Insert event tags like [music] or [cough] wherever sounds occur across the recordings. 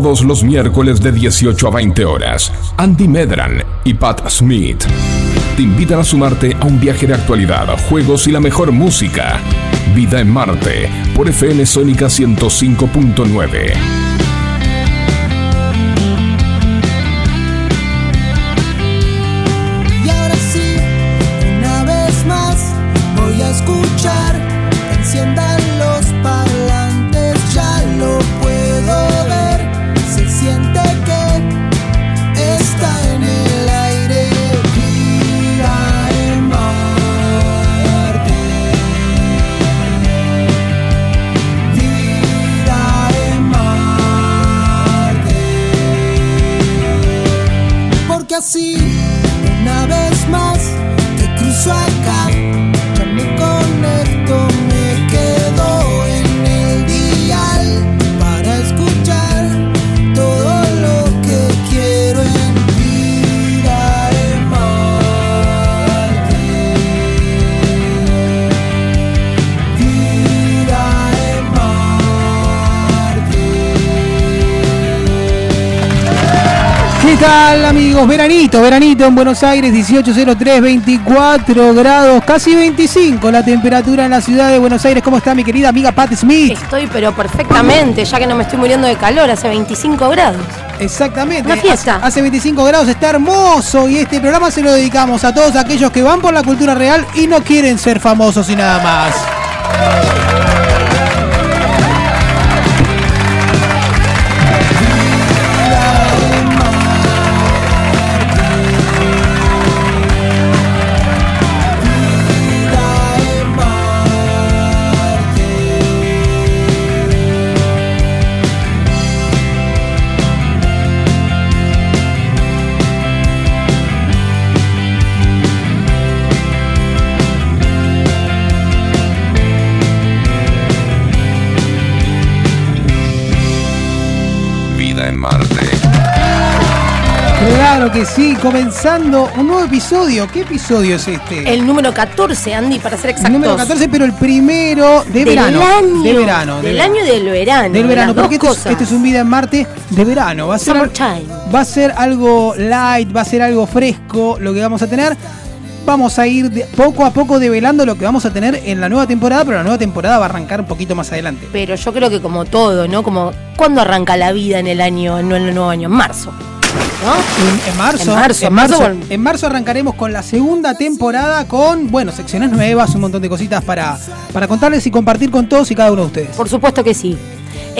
todos los miércoles de 18 a 20 horas. Andy Medran y Pat Smith te invitan a sumarte a un viaje de actualidad, juegos y la mejor música. Vida en Marte por FM Sónica 105.9. Veranito, veranito en Buenos Aires, 1803, 24 grados, casi 25 la temperatura en la ciudad de Buenos Aires. ¿Cómo está mi querida amiga Pat Smith? Estoy pero perfectamente, ya que no me estoy muriendo de calor, hace 25 grados. Exactamente. Una fiesta. Hace, hace 25 grados, está hermoso y este programa se lo dedicamos a todos aquellos que van por la cultura real y no quieren ser famosos y nada más. Claro que sí, comenzando un nuevo episodio. ¿Qué episodio es este? El número 14, Andy, para ser exactos. número 14, pero el primero de del verano. año. De verano. de Del año y del verano. Del verano, porque este es, este es un Vida en Marte de verano. Va a ser, va a ser algo light, va a ser algo fresco lo que vamos a tener. Vamos a ir de- poco a poco develando lo que vamos a tener en la nueva temporada, pero la nueva temporada va a arrancar un poquito más adelante. Pero yo creo que como todo, ¿no? Como, ¿cuándo arranca la vida en el año, no en el nuevo año? En marzo. ¿No? En, en marzo, En marzo, en marzo, marzo, en marzo arrancaremos con la segunda temporada con, bueno, secciones nuevas, un montón de cositas para, para contarles y compartir con todos y cada uno de ustedes. Por supuesto que sí.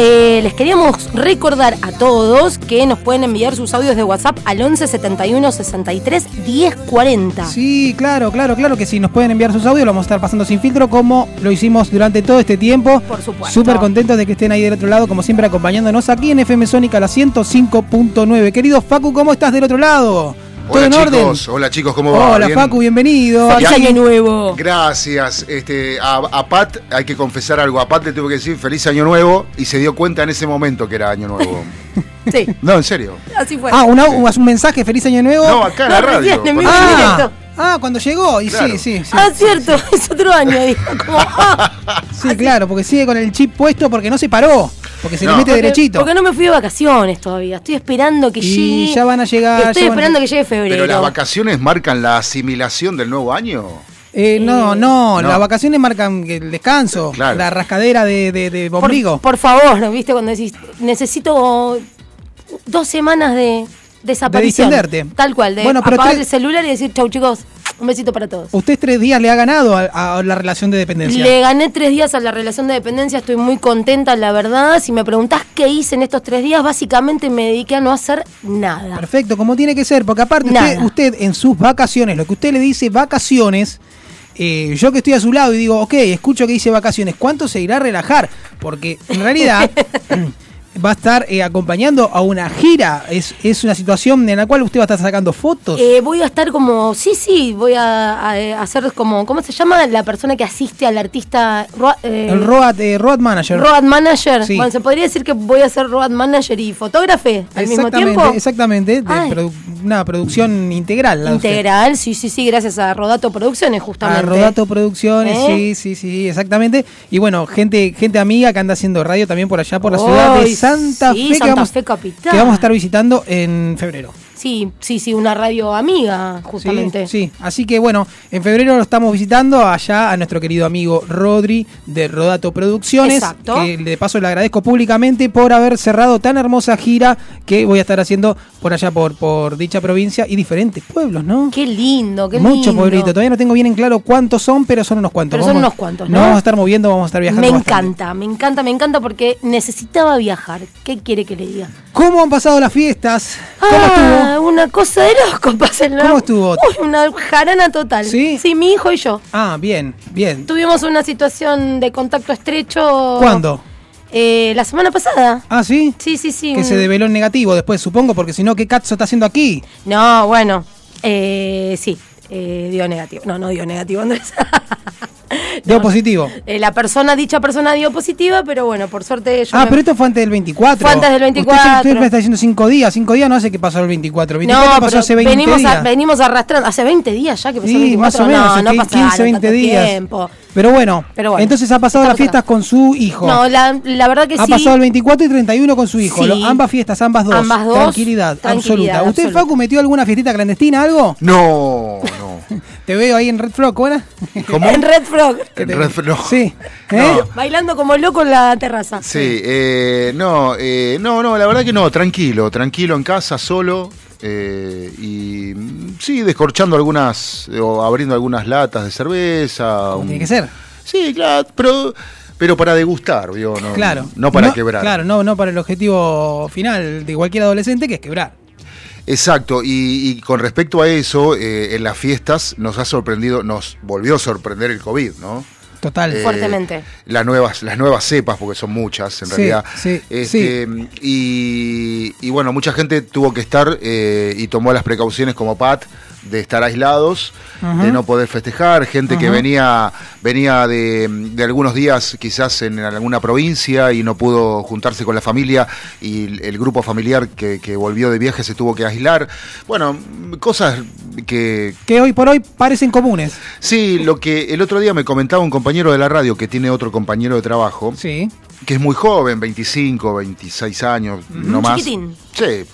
Eh, les queríamos recordar a todos que nos pueden enviar sus audios de WhatsApp al 11 71 63 10 40. Sí, claro, claro, claro que sí. Nos pueden enviar sus audios, lo vamos a estar pasando sin filtro como lo hicimos durante todo este tiempo. Por supuesto. Súper contentos de que estén ahí del otro lado, como siempre acompañándonos aquí en FM Sónica, la 105.9. Querido Facu, ¿cómo estás del otro lado? ¿Todo Hola en orden? chicos, hola chicos, ¿cómo va? Hola ¿Bien? Facu, bienvenido. Feliz Aquí- año nuevo. Gracias. Este, a, a Pat hay que confesar algo. A Pat le tuve que decir feliz año nuevo y se dio cuenta en ese momento que era año nuevo. [laughs] Sí, No, en serio. así fue. Ah, una- un mensaje, feliz año nuevo. No, acá en la radio. recién, ah, ah, cuando llegó, y Claro. sí, sí, sí. ah, cierto, es otro año. dijo, como, [laughs] ah, Sí, claro, porque sigue con el chip puesto porque no se paró, porque se No. le mete porque- derechito. Porque no me fui de vacaciones todavía. Estoy esperando que Y llegue. ya van a llegar, Estoy a- esperando que llegue febrero. Pero las vacaciones marcan la asimilación del nuevo año. Eh, no, no, No. las vacaciones marcan el descanso, Claro. la rascadera de, de, de por, ombligo. por favor, ¿viste? Cuando decís, necesito dos semanas de desaparición. De distenderte. Tal cual, de Bueno, pero apagar tres- el celular y decir, chau chicos, un besito para todos. Usted tres días le ha ganado a, a la relación de dependencia. Le gané tres días a la relación de dependencia, estoy muy contenta, la verdad. Si me preguntás qué hice en estos tres días, básicamente me dediqué a no hacer nada. Perfecto, como tiene que ser, porque aparte usted en sus vacaciones, lo que usted le dice vacaciones, eh, yo que estoy a su lado y digo, ok, escucho que dice vacaciones, ¿cuánto se irá a relajar? Porque en realidad [laughs] va a estar eh, acompañando a una gira, es, es una situación en la cual usted va a estar sacando fotos. Eh, voy a estar como, sí, sí, voy a, a- a hacer como, ¿cómo se llama? La persona que asiste al artista. ro- eh, el road, eh, road manager. Road Manager. Sí. Bueno, se podría decir que voy a ser Road Manager y fotógrafe al mismo tiempo. exactamente, de produ- una producción integral. la. Integral, sí, sí, sí, gracias a Rodato Producciones, justamente. A Rodato Producciones, ¿Eh? sí, sí, sí, exactamente. Y bueno, gente, gente amiga que anda haciendo radio también por allá por la ciudad de Santa Sí, Fe, que, Santa vamos, Fe capital. que vamos a estar visitando en febrero. Sí, sí, sí, una radio amiga, Sí, justamente. Sí, así que bueno, en febrero lo estamos visitando allá a nuestro querido amigo Rodri de Rodato Producciones. Exacto. Que de paso le agradezco públicamente por haber cerrado tan hermosa gira que voy a estar haciendo por allá, por, por dicha provincia y diferentes pueblos, ¿no? Qué lindo, qué Muchos lindo. pueblitos. Todavía no tengo bien en claro cuántos son, pero son unos cuantos. Pero son unos cuantos, Nos ¿no? vamos a estar moviendo, vamos a estar viajando. Me bastante. encanta, me encanta, me encanta porque necesitaba viajar. ¿Qué quiere que le diga? ¿Cómo han pasado las fiestas? ¿Cómo ah, estuvo? Una cosa de loco, [laughs] pásenlo. ¿Cómo estuvo? Uy, una jarana total. ¿Sí? Sí, mi hijo y yo. Ah, bien, bien. Tuvimos una situación de contacto estrecho. ¿Cuándo? Eh, la semana pasada. Ah, ¿sí? Sí, sí, sí. Que se develó en negativo después, supongo, porque si no, ¿qué cazzo está haciendo aquí? No, bueno. Eh, sí, eh, dio negativo. No, no dio negativo, Andrés. [laughs] [laughs] Dio No, positivo. eh, la persona, dicha persona dio positiva, pero bueno, por suerte yo Ah, me- pero esto fue antes del 24. Fue antes del Usted, 24. usted me está diciendo 5 días. 5 días no hace que pasó el 24. El 24 No, pasó pero hace 20 venimos, días. a- venimos arrastrando. Hace 20 días ya que pasó el Sí, 24. más o menos, No, hace no 15, pasa nada, 20 tanto días. tiempo. Pero bueno, Pero bueno, entonces ha pasado las fiestas acá. con su hijo. No, la, la verdad que ha sí. pasado el 24 y 31 con su hijo. Sí. Lo- ambas fiestas, ambas dos. Ambas dos, Tranquilidad, tranquilidad absoluta. ¿Usted, absoluta. Facu, metió alguna fiestita clandestina, algo? No, no. [laughs] Te veo ahí en Red Frog, ¿cómo era? ¿Cómo? En Red Frog. En Red- no. Sí. [laughs] ¿Eh? No. Bailando como loco en la terraza. Sí, eh, no, eh, no, no, la verdad que no, tranquilo, tranquilo en casa, solo. eh, y mm, sí, descorchando algunas, eh, o abriendo algunas latas de cerveza. Como un- tiene que ser. Sí, claro, pero, pero para degustar. No, Claro. No para quebrar. Claro, no, no para el objetivo final de cualquier adolescente, que es quebrar. Exacto, y, y con respecto a eso, eh, en las fiestas nos ha sorprendido, nos volvió a sorprender el COVID, ¿no? Total. Eh, Fuertemente. Las nuevas, las nuevas cepas, porque son muchas en Sí, realidad. sí, Este, Y, y bueno, mucha gente tuvo que estar eh, y tomó las precauciones como Pat de estar aislados, de no poder festejar, gente que venía, venía de, de algunos días quizás en alguna provincia y no pudo juntarse con la familia y el, el grupo familiar que, que volvió de viaje se tuvo que aislar. Bueno, cosas que, que hoy por hoy parecen comunes. Sí, lo que el otro día me comentaba un compañero de la radio que tiene otro compañero de trabajo, Sí. que es muy joven, 25, 26 años, no más. Chiquitín. Sí.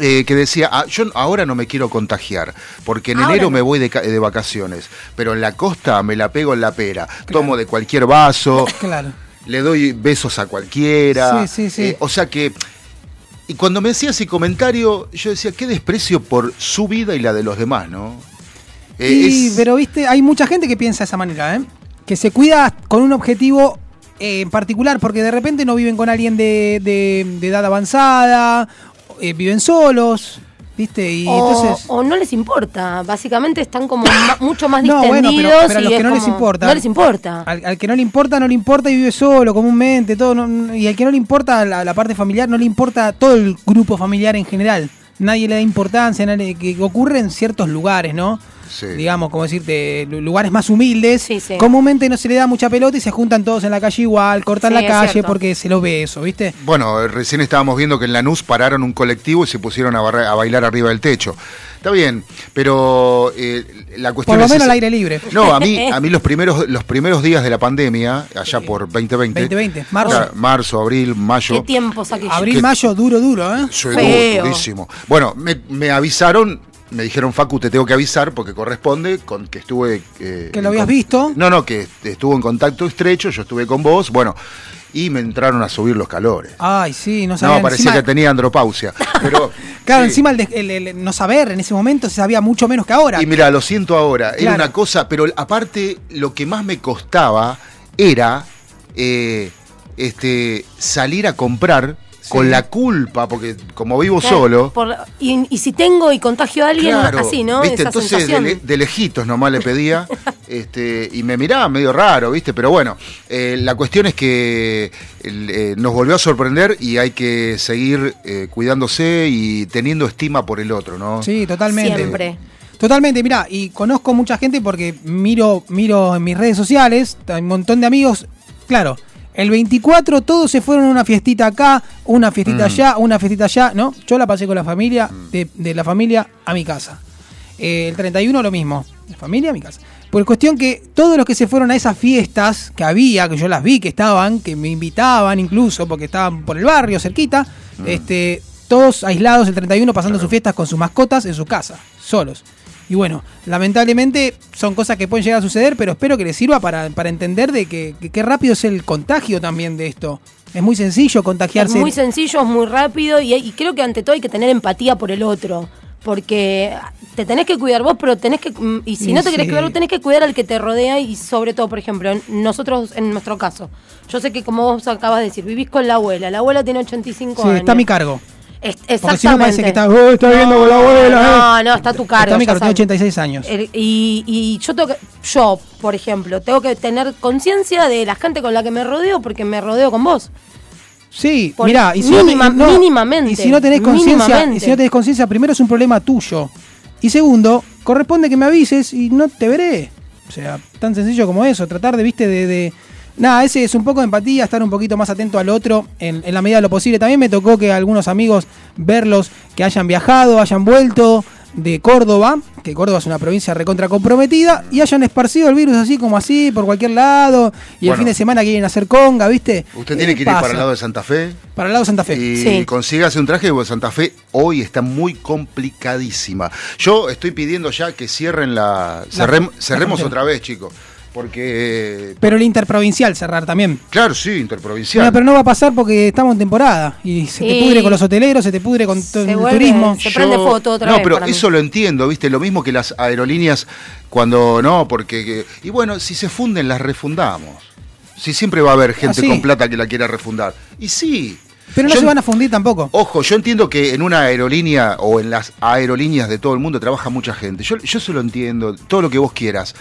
Eh, que decía, "Ah, yo ahora no me quiero contagiar, porque en Ahora enero no. me voy de, de vacaciones, pero en la costa me la pego en la pera, tomo de cualquier vaso, [laughs] Claro. le doy besos a cualquiera. Sí, sí, sí. Eh, o sea que. Y cuando me hacía ese comentario, yo decía, qué desprecio por su vida y la de los demás, ¿no? Eh, es- pero viste, hay mucha gente que piensa de esa manera, ¿eh? Que se cuida con un objetivo en particular, porque de repente no viven con alguien de, de- de edad avanzada, eh, viven solos, ¿viste? Y o, entonces. o no les importa. Básicamente están como mucho más No, bueno, distendidos. pero- pero a los que no les importa. No les importa. Al, al que no le importa, no le importa y vive solo, comúnmente, todo. no- y al que no le importa la, la parte familiar, no le importa todo el grupo familiar en general. Nadie le da importancia, nadie- que ocurre en ciertos lugares, ¿no? Sí. Digamos, como decirte, lu- lugares más humildes. Sí, sí. Comúnmente no se le da mucha pelota y se juntan todos en la calle igual, cortan Sí, la es calle cierto. porque se lo ve eso, ¿viste? Bueno, recién estábamos viendo que en Lanús pararon un colectivo y se pusieron a, bailar arriba del techo. Está bien, pero eh, la cuestión Por lo es menos al aire libre. No, a mí, [laughs] a mí los primeros, los primeros días de la pandemia, allá por 2020. 2020, marzo. Claro, marzo, abril, mayo. ¿Qué tiempos aquellos? Abril, que- mayo, duro, duro, ¿eh? Sí, Feo. durísimo. Bueno, me, me avisaron, me dijeron, Facu, te tengo que avisar porque corresponde con que estuve... eh, Que lo habías visto. No, no, que estuvo en contacto estrecho, yo estuve con vos, bueno, y me entraron a subir los calores. Ay, sí, no sabía. no, parecía encima- que tenía andropausia. [laughs] Pero, Claro, sí. encima el, de- el- el no saber en ese momento se sabía mucho menos que ahora. Y mira, lo siento ahora, era una cosa, pero aparte lo que más me costaba era eh, este, salir a comprar con la culpa, porque como vivo Claro, solo... por- y, y si tengo y contagio a alguien, Claro, así, ¿no? ¿viste? Esa Entonces de, sensación. le- de lejitos nomás le pedía [laughs] este, y me miraba medio raro, ¿viste? Pero bueno, eh, la cuestión es que eh, nos volvió a sorprender y hay que seguir eh, cuidándose y teniendo estima por el otro, ¿no? Sí, totalmente. Siempre. Totalmente, mira, y conozco mucha gente porque miro, miro en mis redes sociales, hay un montón de amigos, claro, el 24 todos se fueron a una fiestita acá, una fiestita Mm. allá, una fiestita allá, ¿no? Yo la pasé con la familia, de, de la familia a mi casa. Eh, el 31 lo mismo. La familia, mi casa. Por cuestión que todos los que se fueron a esas fiestas que había, que yo las vi, que estaban, que me invitaban incluso, porque estaban por el barrio, cerquita, este, todos aislados el 31 pasando sus fiestas con sus mascotas en su casa, solos. Y bueno, lamentablemente son cosas que pueden llegar a suceder, pero espero que les sirva para, para entender de que, que- qué rápido es el contagio también de esto. Es muy sencillo Es contagiarse. muy sencillo, es muy rápido y, y creo que ante todo hay que tener empatía por el otro. Porque te tenés que cuidar vos, pero tenés que. mm, Y si no te querés sí. cuidar, vos tenés que cuidar al que te rodea y sobre todo, por ejemplo, nosotros, en nuestro caso. Yo sé que, como vos acabas de decir, vivís con la abuela. La abuela tiene 85 Sí, años. está a mi cargo. Es- Porque exactamente. si no parece que está, "Oh, está viendo con la abuela. No, eh". no, está a tu cargo. Está mi cargo, tiene sabes. 86 años. El- y, y yo tengo que, yo, por ejemplo, tengo que tener conciencia de la gente con la que me rodeo porque me rodeo con vos. Sí, Por- mirá, y si mínima- no, no, mínimamente, Y si no tenés conciencia, si no tenés conciencia, primero es un problema tuyo. Y segundo, corresponde que me avises y no te veré. O sea, tan sencillo como eso, tratar de, viste, de, de- Nada, ese es un poco de empatía, estar un poquito más atento al otro en, en la medida de lo posible. También me tocó que algunos amigos verlos que hayan viajado, hayan vuelto de Córdoba, que Córdoba es una provincia recontra comprometida, y hayan esparcido el virus así como así por cualquier lado, y el fin de semana quieren hacer conga, ¿viste? Usted tiene ¿Qué que ir para el lado de Santa Fe Para el lado de Santa Fe. y Sí. consígase un traje porque Santa Fe hoy está muy complicadísima. Yo estoy pidiendo ya que cierren la... cerrem- la cerremos otra vez, chicos. Porque... Pero el interprovincial cerrar también. Claro, sí, interprovincial. No, pero no va a pasar porque estamos en temporada. Y se te pudre con los hoteleros, se te pudre con todo Se el vuelve- turismo. se prende foto otra no, vez pero para mí. eso lo entiendo, ¿viste? Lo mismo que las aerolíneas cuando no, porque que- y bueno, si se funden las refundamos. Si siempre va a haber gente Ah, sí. con plata que la quiera refundar. Y sí. Pero no Yo se van a fundir tampoco. Ojo, yo entiendo que en una aerolínea o en las aerolíneas de todo el mundo trabaja mucha gente. Yo, yo se lo entiendo, todo lo que vos quieras.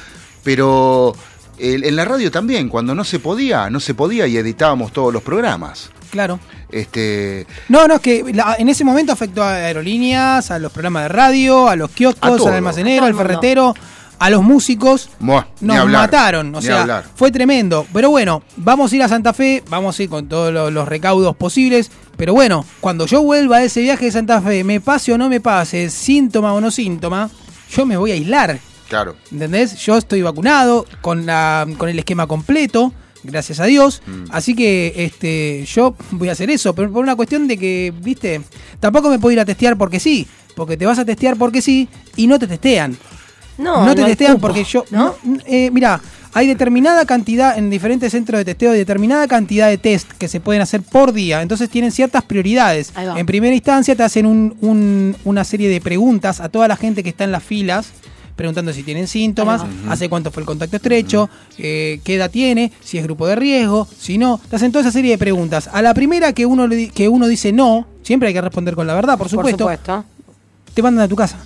Pero el- en la radio también, cuando no se podía, no se podía y editábamos todos los programas. Claro. Este, No, no, es que la- en ese momento afectó a aerolíneas, a los programas de radio, a los A kioscos, todo. al almacenero, A al ferretero, a los músicos. Buah, Nos hablar, mataron, o sea, hablar. fue tremendo. Pero bueno, vamos a ir a Santa Fe, vamos a ir con todos lo- los recaudos posibles. Pero bueno, cuando yo vuelva a ese viaje de Santa Fe, me pase o no me pase, síntoma o no síntoma, yo me voy a aislar. Claro. ¿Entendés? Yo estoy vacunado con, la, con el esquema completo, gracias a Dios. Mm. Así que este, yo voy a hacer eso, pero por una cuestión de que, viste, tampoco me puedo ir a testear porque sí, porque te vas a testear porque sí y no te testean. No, No, te hay testean porque yo... ¿no? No, eh, mira, hay determinada cantidad, en diferentes centros de testeo, determinada cantidad de test que se pueden hacer por día. Entonces tienen ciertas prioridades. En primera instancia te hacen un- un- una serie de preguntas a toda la gente que está en las filas, preguntando si tienen síntomas, hace cuánto fue el contacto estrecho, eh, qué edad tiene, si es grupo de riesgo, si no. Te hacen toda esa serie de preguntas. A la primera que uno, le di- que uno dice no, siempre hay que responder con la verdad, por supuesto Por supuesto. te mandan a tu casa.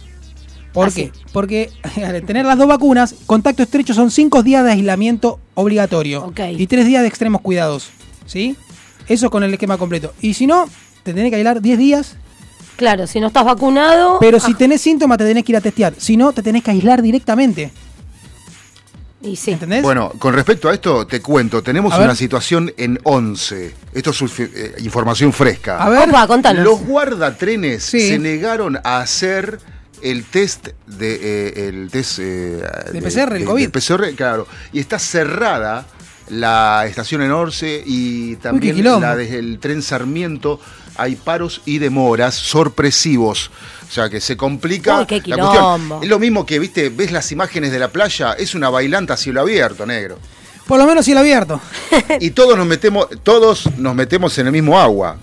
¿Por qué? Porque [laughs] al tener las dos vacunas, contacto estrecho son cinco días de aislamiento obligatorio Ok. y tres días de extremos cuidados. ¿Sí? Eso con el esquema completo. Y si no, te tenés que aislar 10 días, Claro, si no estás vacunado. pero si ah, tenés síntomas te tenés que ir a testear. Si no, te tenés que aislar directamente. Y sí. ¿Entendés? Bueno, con respecto a esto, te cuento, tenemos A una ver. situación en 11. Esto es eh, información fresca. A ver. Opa, contanos. Los guardatrenes Sí. se negaron a hacer el test de eh, el test eh, De PCR, el COVID. de PCR, claro, y está cerrada la estación en Orce y también quilombo. la del tren Sarmiento. Hay paros y demoras sorpresivos. O sea que se complica Uy, qué la cuestión. Es lo mismo que, viste, ves las imágenes de la playa, es una bailanta a cielo abierto, negro. Por lo menos cielo abierto. y todos nos metemos, todos nos metemos en el mismo agua.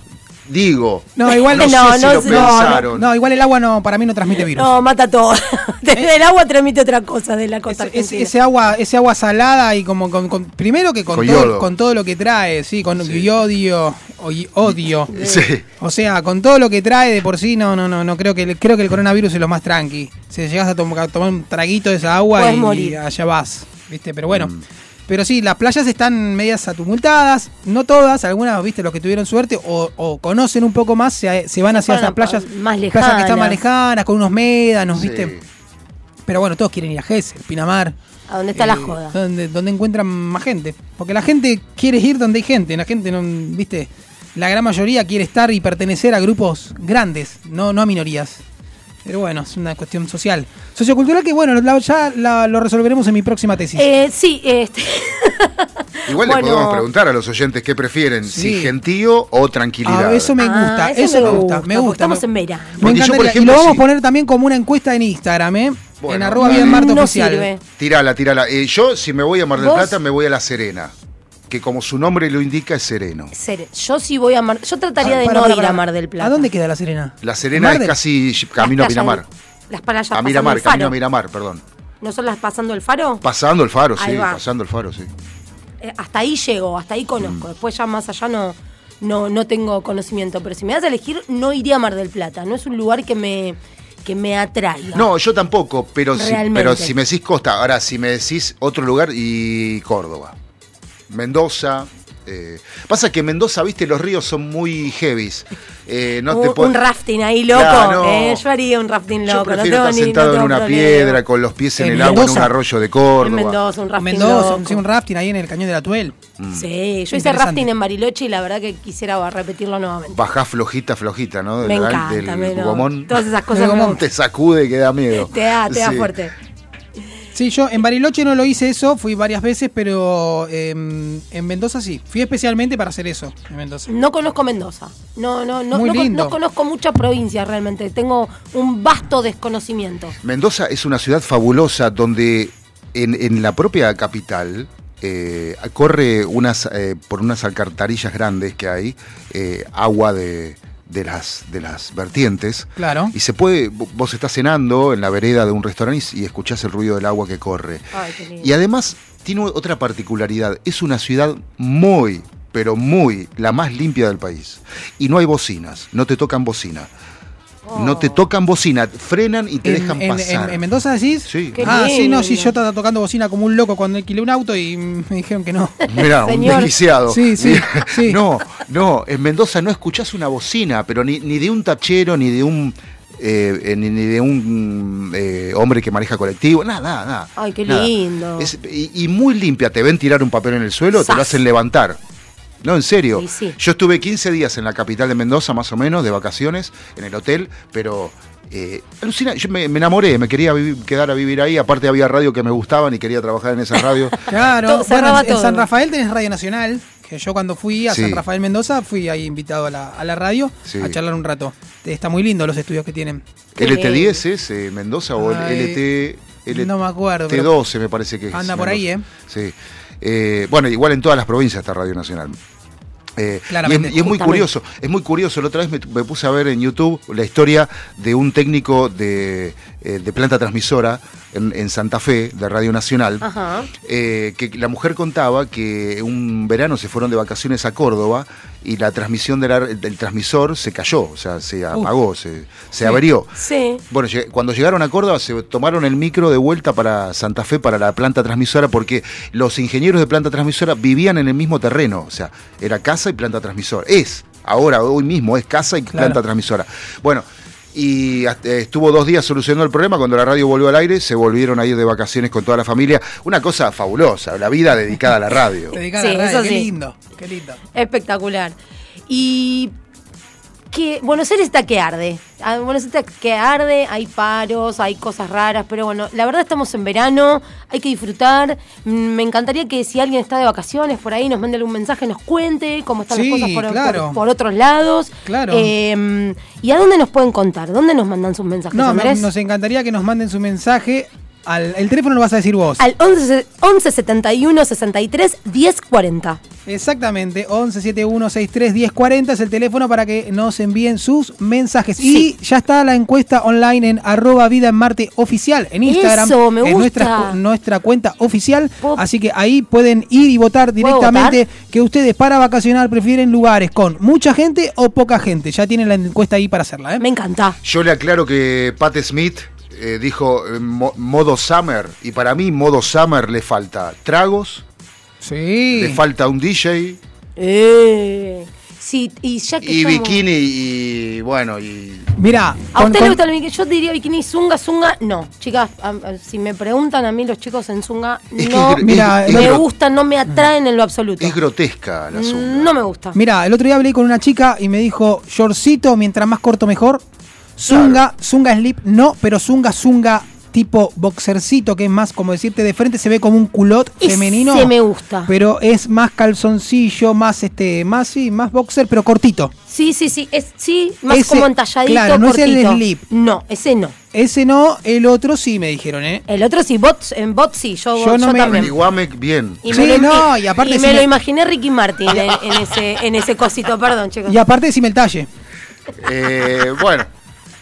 Digo, No, igual no, No, sé si no lo sé. pensaron. No, igual el agua no, para mí no transmite virus. No, mata todo. [laughs] [laughs] Desde el agua transmite otra cosa de la costa Ese, ese- argentina. ese agua, ese agua salada y como con, con- primero que con Con todo, con todo lo que trae, sí, con yodio, o- odio. [laughs] Sí. O sea, con todo lo que trae de por sí, no, no, no, no creo que el- creo que el coronavirus es lo más tranqui. Si llegas a, tom- a tomar un traguito de esa agua Puedes y, morir. allá vas, ¿viste? Pero bueno. Mm. Pero sí, las playas están medias atumultadas, no todas, algunas, viste, los que tuvieron suerte o, o conocen un poco más, se, se van Se hacia esas a- playas, más playas que están más lejanas. lejanas, con unos médanos, Sí. viste. Pero bueno, todos quieren ir a Gesell, Pinamar. ¿A dónde está la eh, joda? Donde, donde encuentran más gente. Porque la gente quiere ir donde hay gente. La gente no, viste, la gran mayoría quiere estar y pertenecer a grupos grandes, no, no a minorías. Pero bueno, es una cuestión social. Sociocultural que, bueno, la- ya la- lo resolveremos en mi próxima tesis. Eh, sí, este. [laughs] Igual Bueno. le podemos preguntar a los oyentes qué prefieren, Sí. si gentío o tranquilidad. Ah, eso me Ah, gusta, eso, me gusta, me porque gusta. Estamos me- en verano. Me Porque yo, por encantaría. ejemplo, y lo vamos sí. a poner también como una encuesta en Instagram, ¿eh? en arroba bien Marta no oficial. sirve. Tirala, tirala. Eh, yo, si me voy a Mar del ¿Vos? Plata, me voy a La Serena. Que como su nombre lo indica, es sereno. Ser- Yo sí voy a Mar. Yo trataría Ah, de para, no para, ir para. a Mar del Plata. ¿A dónde queda La Serena? La Serena Mar es del- casi camino a Las playas- Miramar. Las playas A pasando Miramar, el faro. camino a Miramar, perdón. ¿No son las pasando el faro? Pasando el faro, Ahí sí, va. pasando el faro, sí. Eh, hasta ahí llego, hasta ahí Mm. conozco. Después ya más allá no, no, no tengo conocimiento. Pero si me das a elegir, no iría a Mar del Plata. No es un lugar que me, que me atraiga. No, yo tampoco, pero si, Realmente. pero si me decís Costa, ahora si me decís otro lugar y Córdoba. Mendoza. eh, pasa que Mendoza, viste, los ríos son muy heavies. Eh, no te un, puedo- un rafting ahí loco. Claro, no. eh, yo haría un rafting Yo loco. no prefiero tengo estar ni- no sentado en una problema. piedra con los pies en, En el agua en un Mendoza. arroyo de En Córdoba. Mendoza, un En rafting Mendoza, loco. sí, un rafting ahí en el cañón de la Tuel. Mm. Sí, yo hice rafting en Bariloche y la verdad que quisiera repetirlo nuevamente. Bajás flojita, flojita, ¿no? Me Del- encanta, del me- no, Gomón. todas esas [laughs] cosas Del me. Te sacude que da miedo. Te da, te da Sí. fuerte. Sí, yo en Bariloche no lo hice eso, fui varias veces, pero em, en Mendoza sí. Fui especialmente para hacer eso en Mendoza. No conozco Mendoza. No, no, no, Muy no, lindo. no conozco muchas provincias realmente. Tengo un vasto desconocimiento. Mendoza es una ciudad fabulosa donde en, en la propia capital eh, corre unas eh, por unas alcantarillas grandes que hay eh, agua de, de las de las vertientes. Claro. y se puede vos estás cenando en la vereda de un restaurante y, y escuchás el ruido del agua que corre. Ay, qué lindo. y además tiene otra particularidad. Es una ciudad muy pero muy la más limpia del país. Y no hay bocinas no te tocan bocina no te Oh. tocan bocina frenan y te En, dejan en- pasar en- en Mendoza decís? Sí. Qué ah, sí, no, sí, yo estaba tocando bocina como un loco cuando alquilé un auto y me dijeron que no. [laughs] Mira, un Señor. desquiciado. Sí, sí, sí. [laughs] No, no, en Mendoza no escuchás una bocina, pero ni, ni de un tachero, ni de un eh, eh, ni, de un eh, hombre que maneja colectivo, nada, nada, nada. Ay, qué nada. lindo. Es- y, y muy limpia, te ven tirar un papel en el suelo, te lo hacen levantar. No, en serio. Sí, sí. Yo estuve 15 días en la capital de Mendoza, más o menos, de vacaciones, en el hotel, pero eh, alucina, yo me, me enamoré, me quería vivir- quedar a vivir ahí, aparte había radio que me gustaban y quería trabajar en esa radio. [laughs] Claro, Todo- bueno, cerraba en. San Rafael tenés Radio Nacional, que yo cuando fui a Sí. San Rafael Mendoza fui ahí invitado a la, a la radio Sí. a charlar un rato. Está muy lindo los estudios que tienen. Qué ¿LT10 es eh, Mendoza o el Ay, LT, LT12 no me acuerdo. pero- me parece que es. Anda por ahí, Mendoza. Sí. Eh, bueno, igual en todas las provincias está Radio Nacional. Eh, y, es, y es muy curioso, es muy curioso. La otra vez me, me puse a ver en YouTube la historia de un técnico de, eh, de planta transmisora en, en Santa Fe, de Radio Nacional, eh, que la mujer contaba que un verano se fueron de vacaciones a Córdoba y la transmisión del transmisor se cayó, o sea, se apagó, se, se Sí. averió. Sí. Bueno, cuando llegaron a Córdoba se tomaron el micro de vuelta para Santa Fe, para la planta transmisora, porque los ingenieros de planta transmisora vivían en el mismo terreno, o sea, era casa y planta transmisora. Es, ahora, hoy mismo, es casa y Claro. planta transmisora. Bueno, y estuvo dos días solucionando el problema, cuando la radio volvió al aire, se volvieron a ir de vacaciones con toda la familia. Una cosa fabulosa, la vida dedicada a la radio. Dedicada a la radio, eso qué sí. lindo, qué lindo. Espectacular. Y que Buenos Aires está que arde. Ah, Buenos Aires está que arde, hay paros, hay cosas raras, pero bueno, la verdad estamos en verano, hay que disfrutar. Mm, Me encantaría que si alguien está de vacaciones por ahí nos mande algún mensaje, nos cuente cómo están Sí, las cosas por, claro. por- por otros lados. Claro. Eh, ¿Y a dónde nos pueden contar? ¿Dónde nos mandan sus mensajes, No, nos encantaría que nos manden su mensaje. Al, el teléfono lo vas a decir vos. Al 11, 11 71 63 10 40. Exactamente, 1171631040 es el teléfono para que nos envíen sus mensajes. Sí. Y ya está la encuesta online en arroba vida en Marte oficial en Instagram. Eso, me Es gusta. nuestra, nuestra cuenta oficial. Puedo- Así que ahí pueden ir y votar directamente que ustedes para vacacionar prefieren lugares con mucha gente o poca gente. Ya tienen la encuesta ahí para hacerla. ¿eh? Me encanta. Yo le aclaro que Pat Smith eh, dijo eh, mo- modo summer, y para mí modo summer le falta tragos, Sí. le falta un DJ Eh. Sí, y ya que y estamos- bikini y bueno, y Mira, ¿A usted le gusta el bikini? Yo diría bikini zunga, zunga, no. Chicas, a- a- si me preguntan a mí los chicos en zunga, Es no es Mira, es- me gustan, no me atraen en lo absoluto. es grotesca la zunga. No me gusta. Mira, el otro día hablé con una chica y me dijo, shortcito, mientras más corto mejor. Zunga, Zunga Slip no, pero Zunga Zunga tipo boxercito, que es más como decirte de frente se ve como un culot Ese femenino. me gusta. Pero es más calzoncillo, más este, más sí, más boxer, pero cortito. Sí, sí, sí. Es, sí, más Ese- como entalladito, claro, no es el cortito. slip. No, ese no. Ese no, el otro sí me dijeron, ¿eh? El otro sí, bot, en bot sí, yo, Yo no yo me- también. Bien. Y Sí, me lo, no, y aparte y me me- lo imaginé Ricky Martin en, en ese, en ese cosito, perdón, chicos. Y aparte decime el talle. Eh, bueno,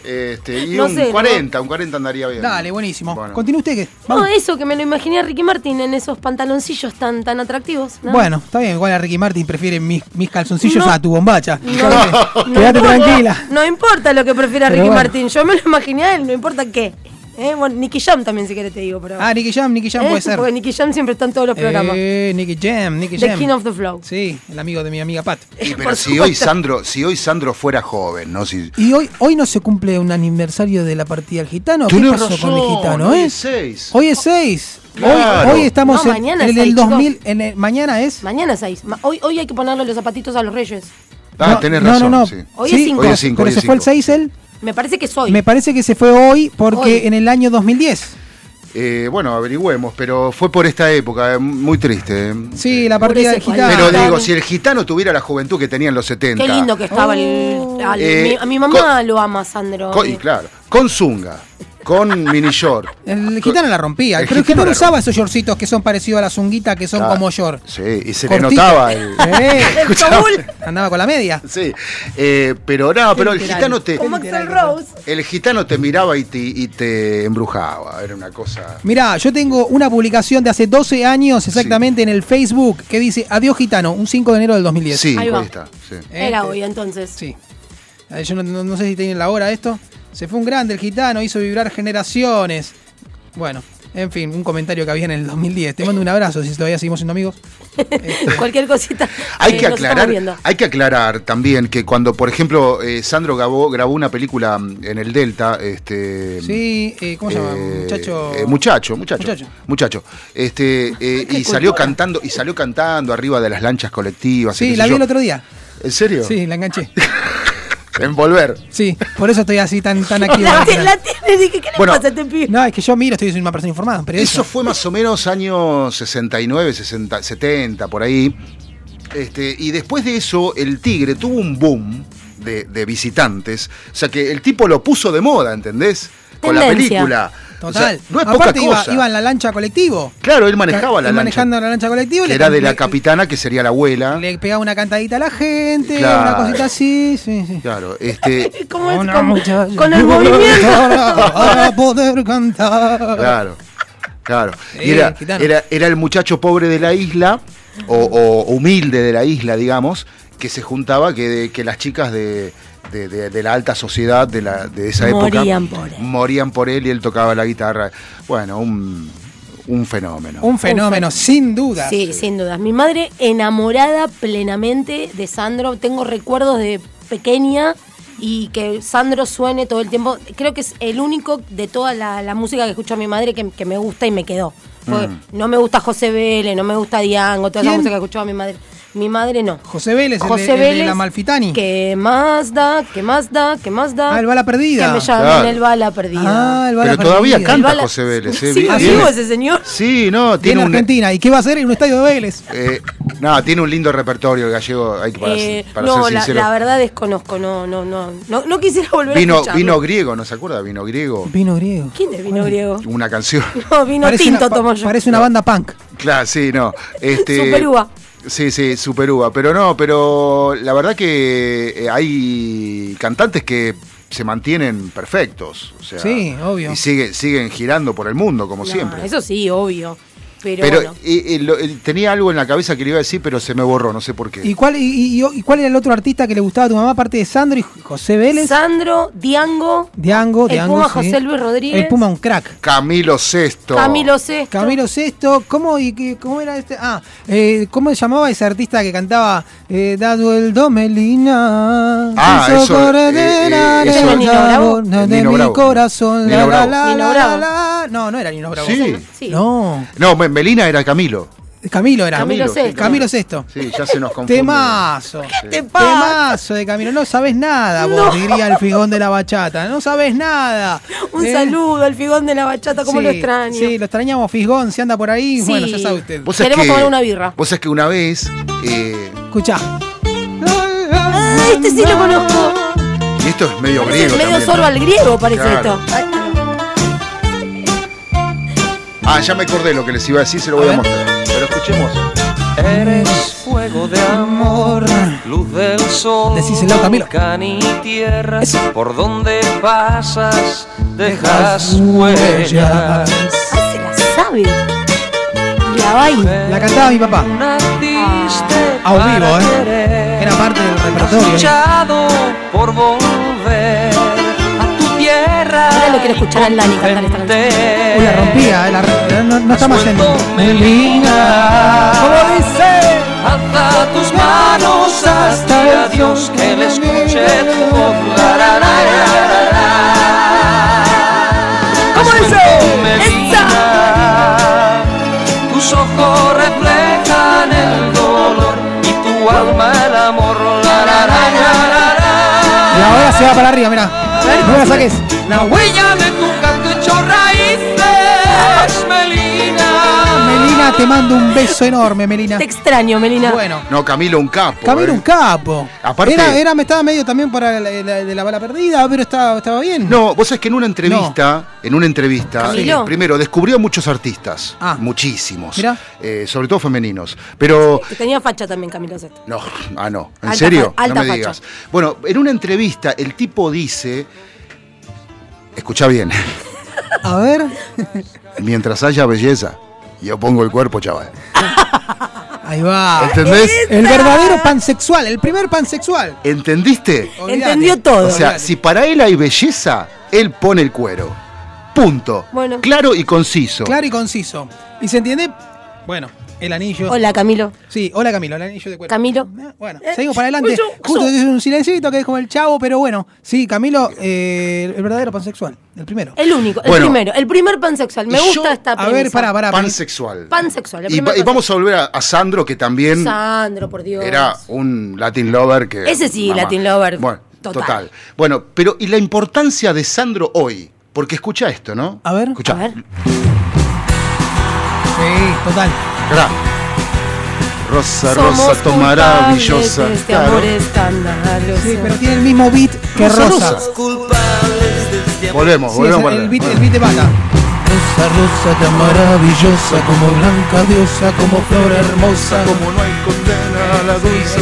este, y No un sé, ¿no? 40, un 40 andaría bien. Dale, buenísimo. Bueno. Continúe usted que. No, eso, que me lo imaginé a Ricky Martin en esos pantaloncillos tan, tan atractivos. ¿no? Bueno, está bien, igual a Ricky Martin prefiere mis, mis calzoncillos No. a tu bombacha. No, Quédate, no quédate importa, tranquila. No importa lo que prefiera Pero Ricky bueno. Martin, yo me lo imaginé a él, no importa qué. ¿Eh? Bueno, Nicky Jam también, si querés te digo, pero. Ah, Nicky Jam, Nicky Jam ¿Eh? puede ser. Porque Nicky Jam siempre está en todos los programas. Eh, Nicky Jam, Nicky The Jam. King of the Flow. Sí, el amigo de mi amiga Pat. Y pero si hoy. Sandro, si hoy Sandro fuera joven, ¿no? Si, Y hoy, hoy no se cumple un aniversario de la partida del gitano. ¿Qué pasó razón, con el gitano, hoy eh? es seis. Hoy es 6. Claro. Hoy, hoy estamos No, en, mañana en es el seis, 2000. En el- mañana es. Mañana es 6. Hoy, hoy hay que ponerle los zapatitos a los reyes. Ah, no, tenés no, razón. No, no, sí. Hoy es cinco. Hoy es cinco, Pero hoy se fue el cinco. 6 él. Me parece que es hoy. Me parece que se fue hoy porque Hoy. en el año 2010. Eh, bueno, averigüemos, pero fue por esta época, eh, muy triste. eh. Sí, la Por partida del gitano. Pero digo, si el gitano tuviera la juventud que tenía en los 70. Qué lindo que estaba Oh. el. al- Eh, mi- a mi mamá lo ama, Sandro. Con, y claro, con zunga, con mini short. El gitano la rompía. El pero el gitano gitano la usaba esos shortcitos que son parecidos a la zunguita, que son como short. Sí, y se le Cortito. notaba el. Eh, [laughs] El Kabul. andaba con la media. Sí, eh, pero no, pero el gitano te. Como Axel Rose. El gitano te miraba y te, y te embrujaba. Era una cosa. Mirá, yo tengo una publicación de hace 12 años exactamente en el Facebook que dice Adiós Gitano, un 5 de enero del 2010. Sí, Ahí ahí, está. sí. Era Este, hoy entonces. Sí. Eh, Yo no, no- no sé si tienen la hora esto. Se fue un grande el gitano, hizo vibrar generaciones. Bueno, en fin, un comentario que había en el 2010. Te mando un abrazo si todavía seguimos siendo amigos. [laughs] Este, Cualquier cosita. Hay eh, que aclarar, hay que aclarar también que cuando, por ejemplo, eh, Sandro grabó, grabó una película mm, en el Delta, este sí, eh, ¿cómo se llama? eh, Muchacho. eh, muchacho, muchacho, Muchacho. muchacho. Este, eh, y salió cantando, y salió cantando arriba de las lanchas colectivas. y Sí, la vi yo. el otro día. ¿En serio? Sí, la enganché. [laughs] Envolver. Sí, por eso estoy así tan, tan activo. [laughs] La, la tiene, dije, ¿qué le Bueno. pasa a este pibe? No, es que yo miro, estoy siendo una persona informada. Pero Eso fue más o menos años 69, 60, 70, por ahí. Este, y después de eso, el Tigre tuvo un boom de, de visitantes. O sea que el tipo lo puso de moda, ¿entendés? Con la película. Total. O sea, no es Aparte poca iba, cosa. iba en la lancha colectivo. Claro, él manejaba la Él lancha. manejando la lancha colectivo. que le era de la le- capitana, que sería la abuela. Le pegaba una cantadita a la gente, Claro. una cosita así, sí, sí. Claro, este. [laughs] ¿Cómo es? Una Con, con el [laughs] movimiento. Para poder cantar. Claro, claro. Y era, era, era el muchacho pobre de la isla, o, o humilde de la isla, digamos, que se juntaba, que, que las chicas de, de- de- de la alta sociedad de, la, de esa época Morían por él. morían por él y él tocaba la guitarra. Bueno, un, un fenómeno. Un fenómeno, sin duda. Sí, sin dudas. Mi madre enamorada plenamente de Sandro. Tengo recuerdos de pequeña y que Sandro suene todo el tiempo. Creo que es el único de toda la, la música que escucho a mi madre que, que me gusta y me quedó. Porque No me gusta José Vélez, no me gusta Diango, toda ¿Quién? música que escuchaba mi madre. Mi madre no. José Vélez, el de- José el de, Vélez, la Malfitani. ¿Qué más da? ¿Qué más da? ¿Qué más da? Ah, el Bala Perdida. Que me llamen Claro. el bala perdida. Ah, el Bala Pero todavía canta bala- José Vélez. [laughs] ¿eh? Sí, Vi- vivo ese señor. Sí, no, tiene a un, Argentina. ¿Y qué va a hacer en un estadio de Vélez? eh, no, tiene un lindo repertorio el gallego, hay que para, Eh, para no, ser la, sincero. la verdad desconozco, no, no, no, no, no quisiera volver a vino, escucharlo. vino griego, ¿no se acuerda? Vino griego. Vino griego. ¿Quién es vino griego? Una canción. [laughs] No, vino Parece tinto una, tomo yo. Parece una banda punk. Claro, sí, no. [laughs] Este, Super uva. Sí, sí, super uva. Pero no, pero la verdad que eh, hay cantantes que se mantienen perfectos. O sea, Sí, obvio. Y sigue, siguen girando por el mundo, como No, siempre. Eso sí, obvio. Pero, pero bueno. eh, eh, lo- eh, tenía algo en la cabeza que le iba a decir, pero se me borró, no sé por qué. ¿Y cuál, y, y- y cuál era el otro artista que le gustaba a tu mamá, aparte de Sandro y José Vélez? Sandro, Diango, Diango, el Diango. Puma sí. José Luis Rodríguez, El Puma, un crack. Camilo Sesto. Camilo Sesto. Camilo Sesto, ¿cómo, y, qué- cómo era este? Ah, eh, ¿cómo se llamaba ese artista que cantaba eh, Dado el do Melina? Ah, eso, eh, eh, eso- la Nino Bravo. de Nino mi Bravo. corazón. Nino la, Bravo. Bravo. No, no era Nino Bravo. Sí. Sí. No. No, Me- Melina era Camilo. Camilo era. Camilo Camilo, Sesto. Camilo Sexto. Sí, ya se nos [laughs] confunde. Temazo. Sí. te pasa? Temazo de Camilo. No sabes nada, vos, No. diría el figón de la bachata. No sabes nada. Un ¿Eh? saludo al figón de la bachata, como Sí, lo extraño. Sí, lo extrañamos, Figón. Si anda por ahí, Sí. bueno, ya sabe usted. Queremos que- tomar una birra. Vos sabés que una vez, eh, Escuchá. Ah, este sí lo conozco. y esto es medio Es griego medio también, sorbo ¿no? al griego, parece Claro. esto. Ah, ya me acordé lo que les iba a decir, se lo voy A mostrar. Pero escuchemos. Eres fuego de amor, luz del sol, Decíselo, Camilo. y tierra, por donde pasas dejas huellas. ay, se la sabe. La vaina. La cantaba mi papá. Naciste A vivo, ¿eh? Era parte del repertorio. ¿eh? luchado por volver lo quiero escuchar al Dani cantar esta canción. Uy, la rompía, eh, la re- no, no está más en. Melina. ¿Cómo dice? Alza tus manos hasta Dios que le escuche tu voz. La, la, la, la, la, la. ¿Cómo dice? Melina. Tus ojos reflejan el dolor y tu alma el amor. La, la, la, la, la, la. Y ahora se va para arriba, mira. No la saques. La huella de tu canto raíces, Melina, te mando un beso enorme, Melina. Te extraño, Melina. Bueno. No, Camilo, un capo. Camilo ¿eh? un capo. Aparte- Era, era, me estaba medio también para la, la- de la bala perdida, pero estaba, estaba bien. No, vos sabés que en una entrevista, en una entrevista, eh, primero descubrió muchos artistas, Ah. muchísimos, Mirá. eh, sobre todo femeninos, pero Que tenía facha también, Camilo Sesto. no, ah no, ¿en Alta serio? fa- alta no me facha. digas. Bueno, en una entrevista el tipo dice, escucha bien, A ver. [laughs] mientras haya belleza, yo pongo el cuerpo, chaval. [laughs] Ahí va. ¿Entendés? El verdadero pansexual, el primer pansexual. ¿Entendiste? Entendió todo. O sea, si para él hay belleza, él pone el cuero. Punto. Bueno. Claro y conciso. Claro y conciso. ¿Y se entiende? Bueno, el anillo. Hola, Camilo. Sí, hola Camilo, el anillo de cuero. Camilo. Eh, Bueno, Eh, seguimos para adelante. yo- Justo dice un silencito que es como el chavo, pero bueno. Sí, Camilo, eh, el verdadero pansexual, el primero. El único, el Bueno. primero, el primer pansexual. Me gusta yo- esta A premisa. ver, pará, pará. Pansexual. Pansexual. el Y, va- y pansexual. vamos a volver a, a Sandro, que también Sandro, por Dios. era un Latin lover que. Ese sí, Latin lover, Bueno, total. total. Bueno, pero ¿y la importancia de Sandro hoy? Porque escucha esto, ¿no? A ver. Escucha. A ver. Sí, total. Rosa, Somos rosa, culpables maravillosa. de Este Claro. amor escandaloso. Sí, pero tiene el mismo beat que Rosa, Rosa. rosa. Este. Volvemos, Sí, volvemos. para el, atrás. beat, el Bueno. beat de Bata. Rosa, rosa tan maravillosa, como blanca diosa, como flor hermosa. Como no hay condena a la dulce.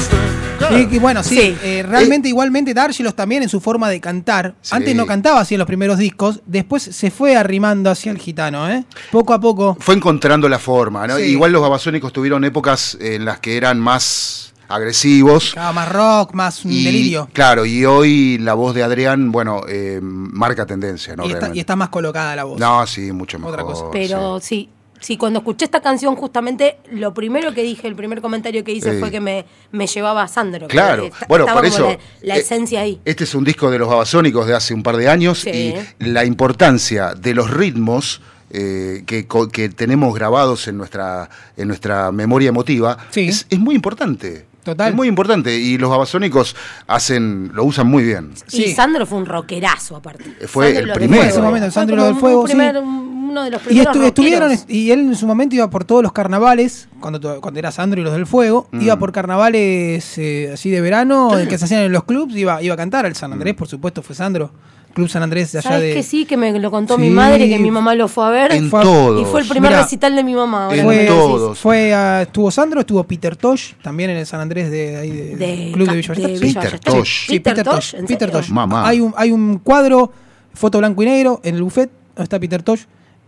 Y, y bueno, sí, Sí. eh, realmente igualmente Dargelos también en su forma de cantar. Sí. Antes no cantaba así en los primeros discos, después se fue arrimando hacia el gitano, ¿eh? Poco a poco. Fue encontrando la forma, ¿no? Sí. Igual los babasónicos tuvieron épocas en las que eran más agresivos. Cada más rock, más un Y, delirio. Claro, y hoy la voz de Adrián, bueno, eh, marca tendencia, ¿no? y, está, Realmente. y está más colocada la voz. No, sí, mucho mejor. Otra cosa. Pero sí. sí, cuando escuché esta canción, justamente lo primero que dije, el primer comentario que hice Sí. fue que me, me llevaba a Sandro. Claro, bueno, por eso. La, la eh, esencia ahí. Este es un disco de los babasónicos de hace un par de años Sí. y la importancia de los ritmos eh, que, que tenemos grabados en nuestra, en nuestra memoria emotiva Sí. es, es muy importante. Total. Es muy importante y los babasónicos hacen, lo usan muy bien. Sí. Y Sandro fue un rockerazo, aparte. Fue Sandro el primero. En ese momento, Sandro lo del un fuego, sí. Uno de los Y estu- estuvieron, y él en su momento iba por todos los carnavales, cuando, cuando era Sandro y los del Fuego, Mm. iba por carnavales eh, así de verano, que se hacían en los clubs, iba, iba a cantar al San Andrés, por supuesto, fue Sandro. Club San Andrés de allá ¿Sabes de. que sí? Que me lo contó Sí. mi madre, que mi mamá lo fue a ver. En Fue- todos. Y fue el primer Mirá, recital de mi mamá. ahora en todos. fue a- estuvo Sandro, estuvo Peter Tosh, también en el San Andrés de, ahí de- De, Club de Villa de. Villa Peter. Tosh. Sí, Peter Tosh, ¿en Peter? Tosh. Mamá. Hay un, hay un cuadro, foto blanco y negro, en el buffet, donde está Peter Tosh,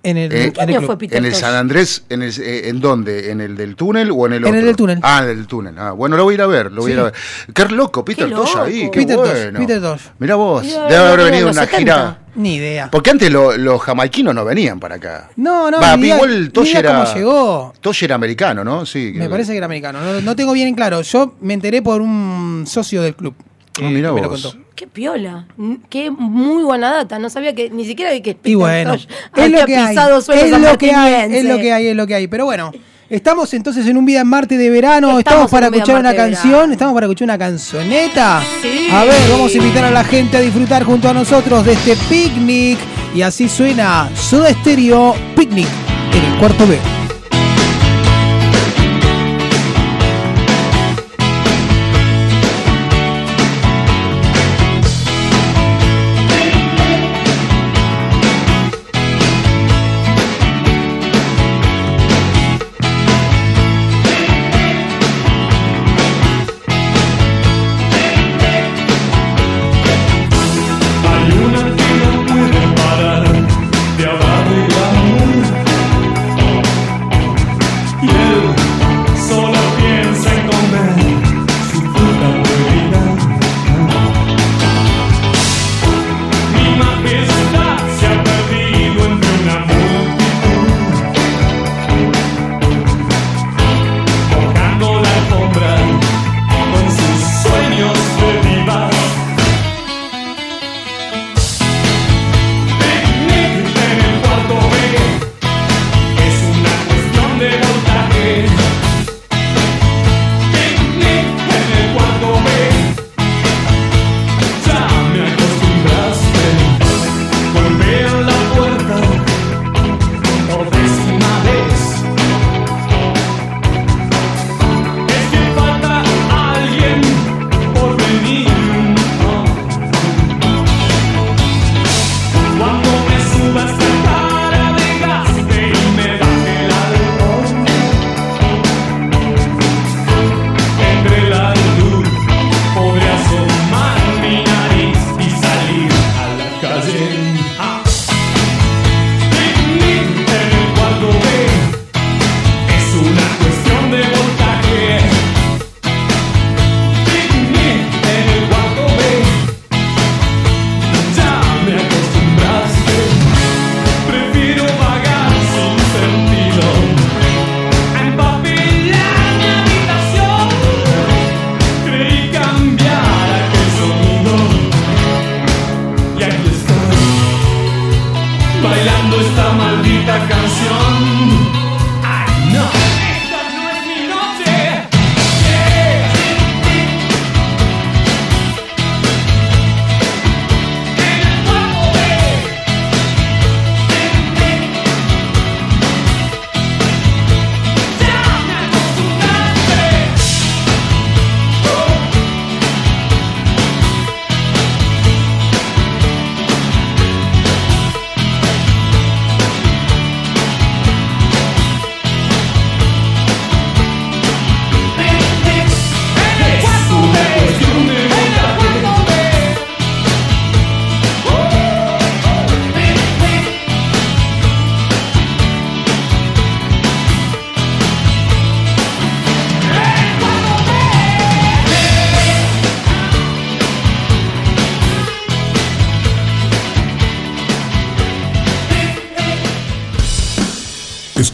en el, Eh, en ¿Qué el fue Peter ¿En el Tosh? San Andrés? ¿En, el, eh, ¿En dónde? ¿En el del túnel o en el En otro? el del túnel. Ah, en el del túnel. Ah, bueno, lo voy a ir a ver, lo voy a ir a ver. Qué loco, Peter Qué Tosh ahí, qué Peter Tosh, bueno. Peter Tosh. Mirá vos, Debe debe haber venido en una gira... 70. Ni idea. Porque antes lo- los jamaiquinos no venían para acá. No, no, Va, ni idea- igual ni Tosh idea era... cómo llegó. Tosh era americano, ¿no? Sí. Me parece que era americano. No, no tengo bien en claro. Yo me enteré por un socio del club. Ah, mirá que me lo vos. contó. Qué piola. Qué muy buena data. No sabía que ni siquiera que Y bueno, es lo que hay. Es lo que hay, es lo que hay, es lo que hay. Pero bueno, Estamos entonces en un Vida en Marte de verano. Estamos, Estamos para un escuchar una canción. Estamos para escuchar una canzoneta. Sí. A ver, vamos a invitar a la gente a disfrutar junto a nosotros de este picnic. Y así suena Soda Stereo Picnic en el cuarto B.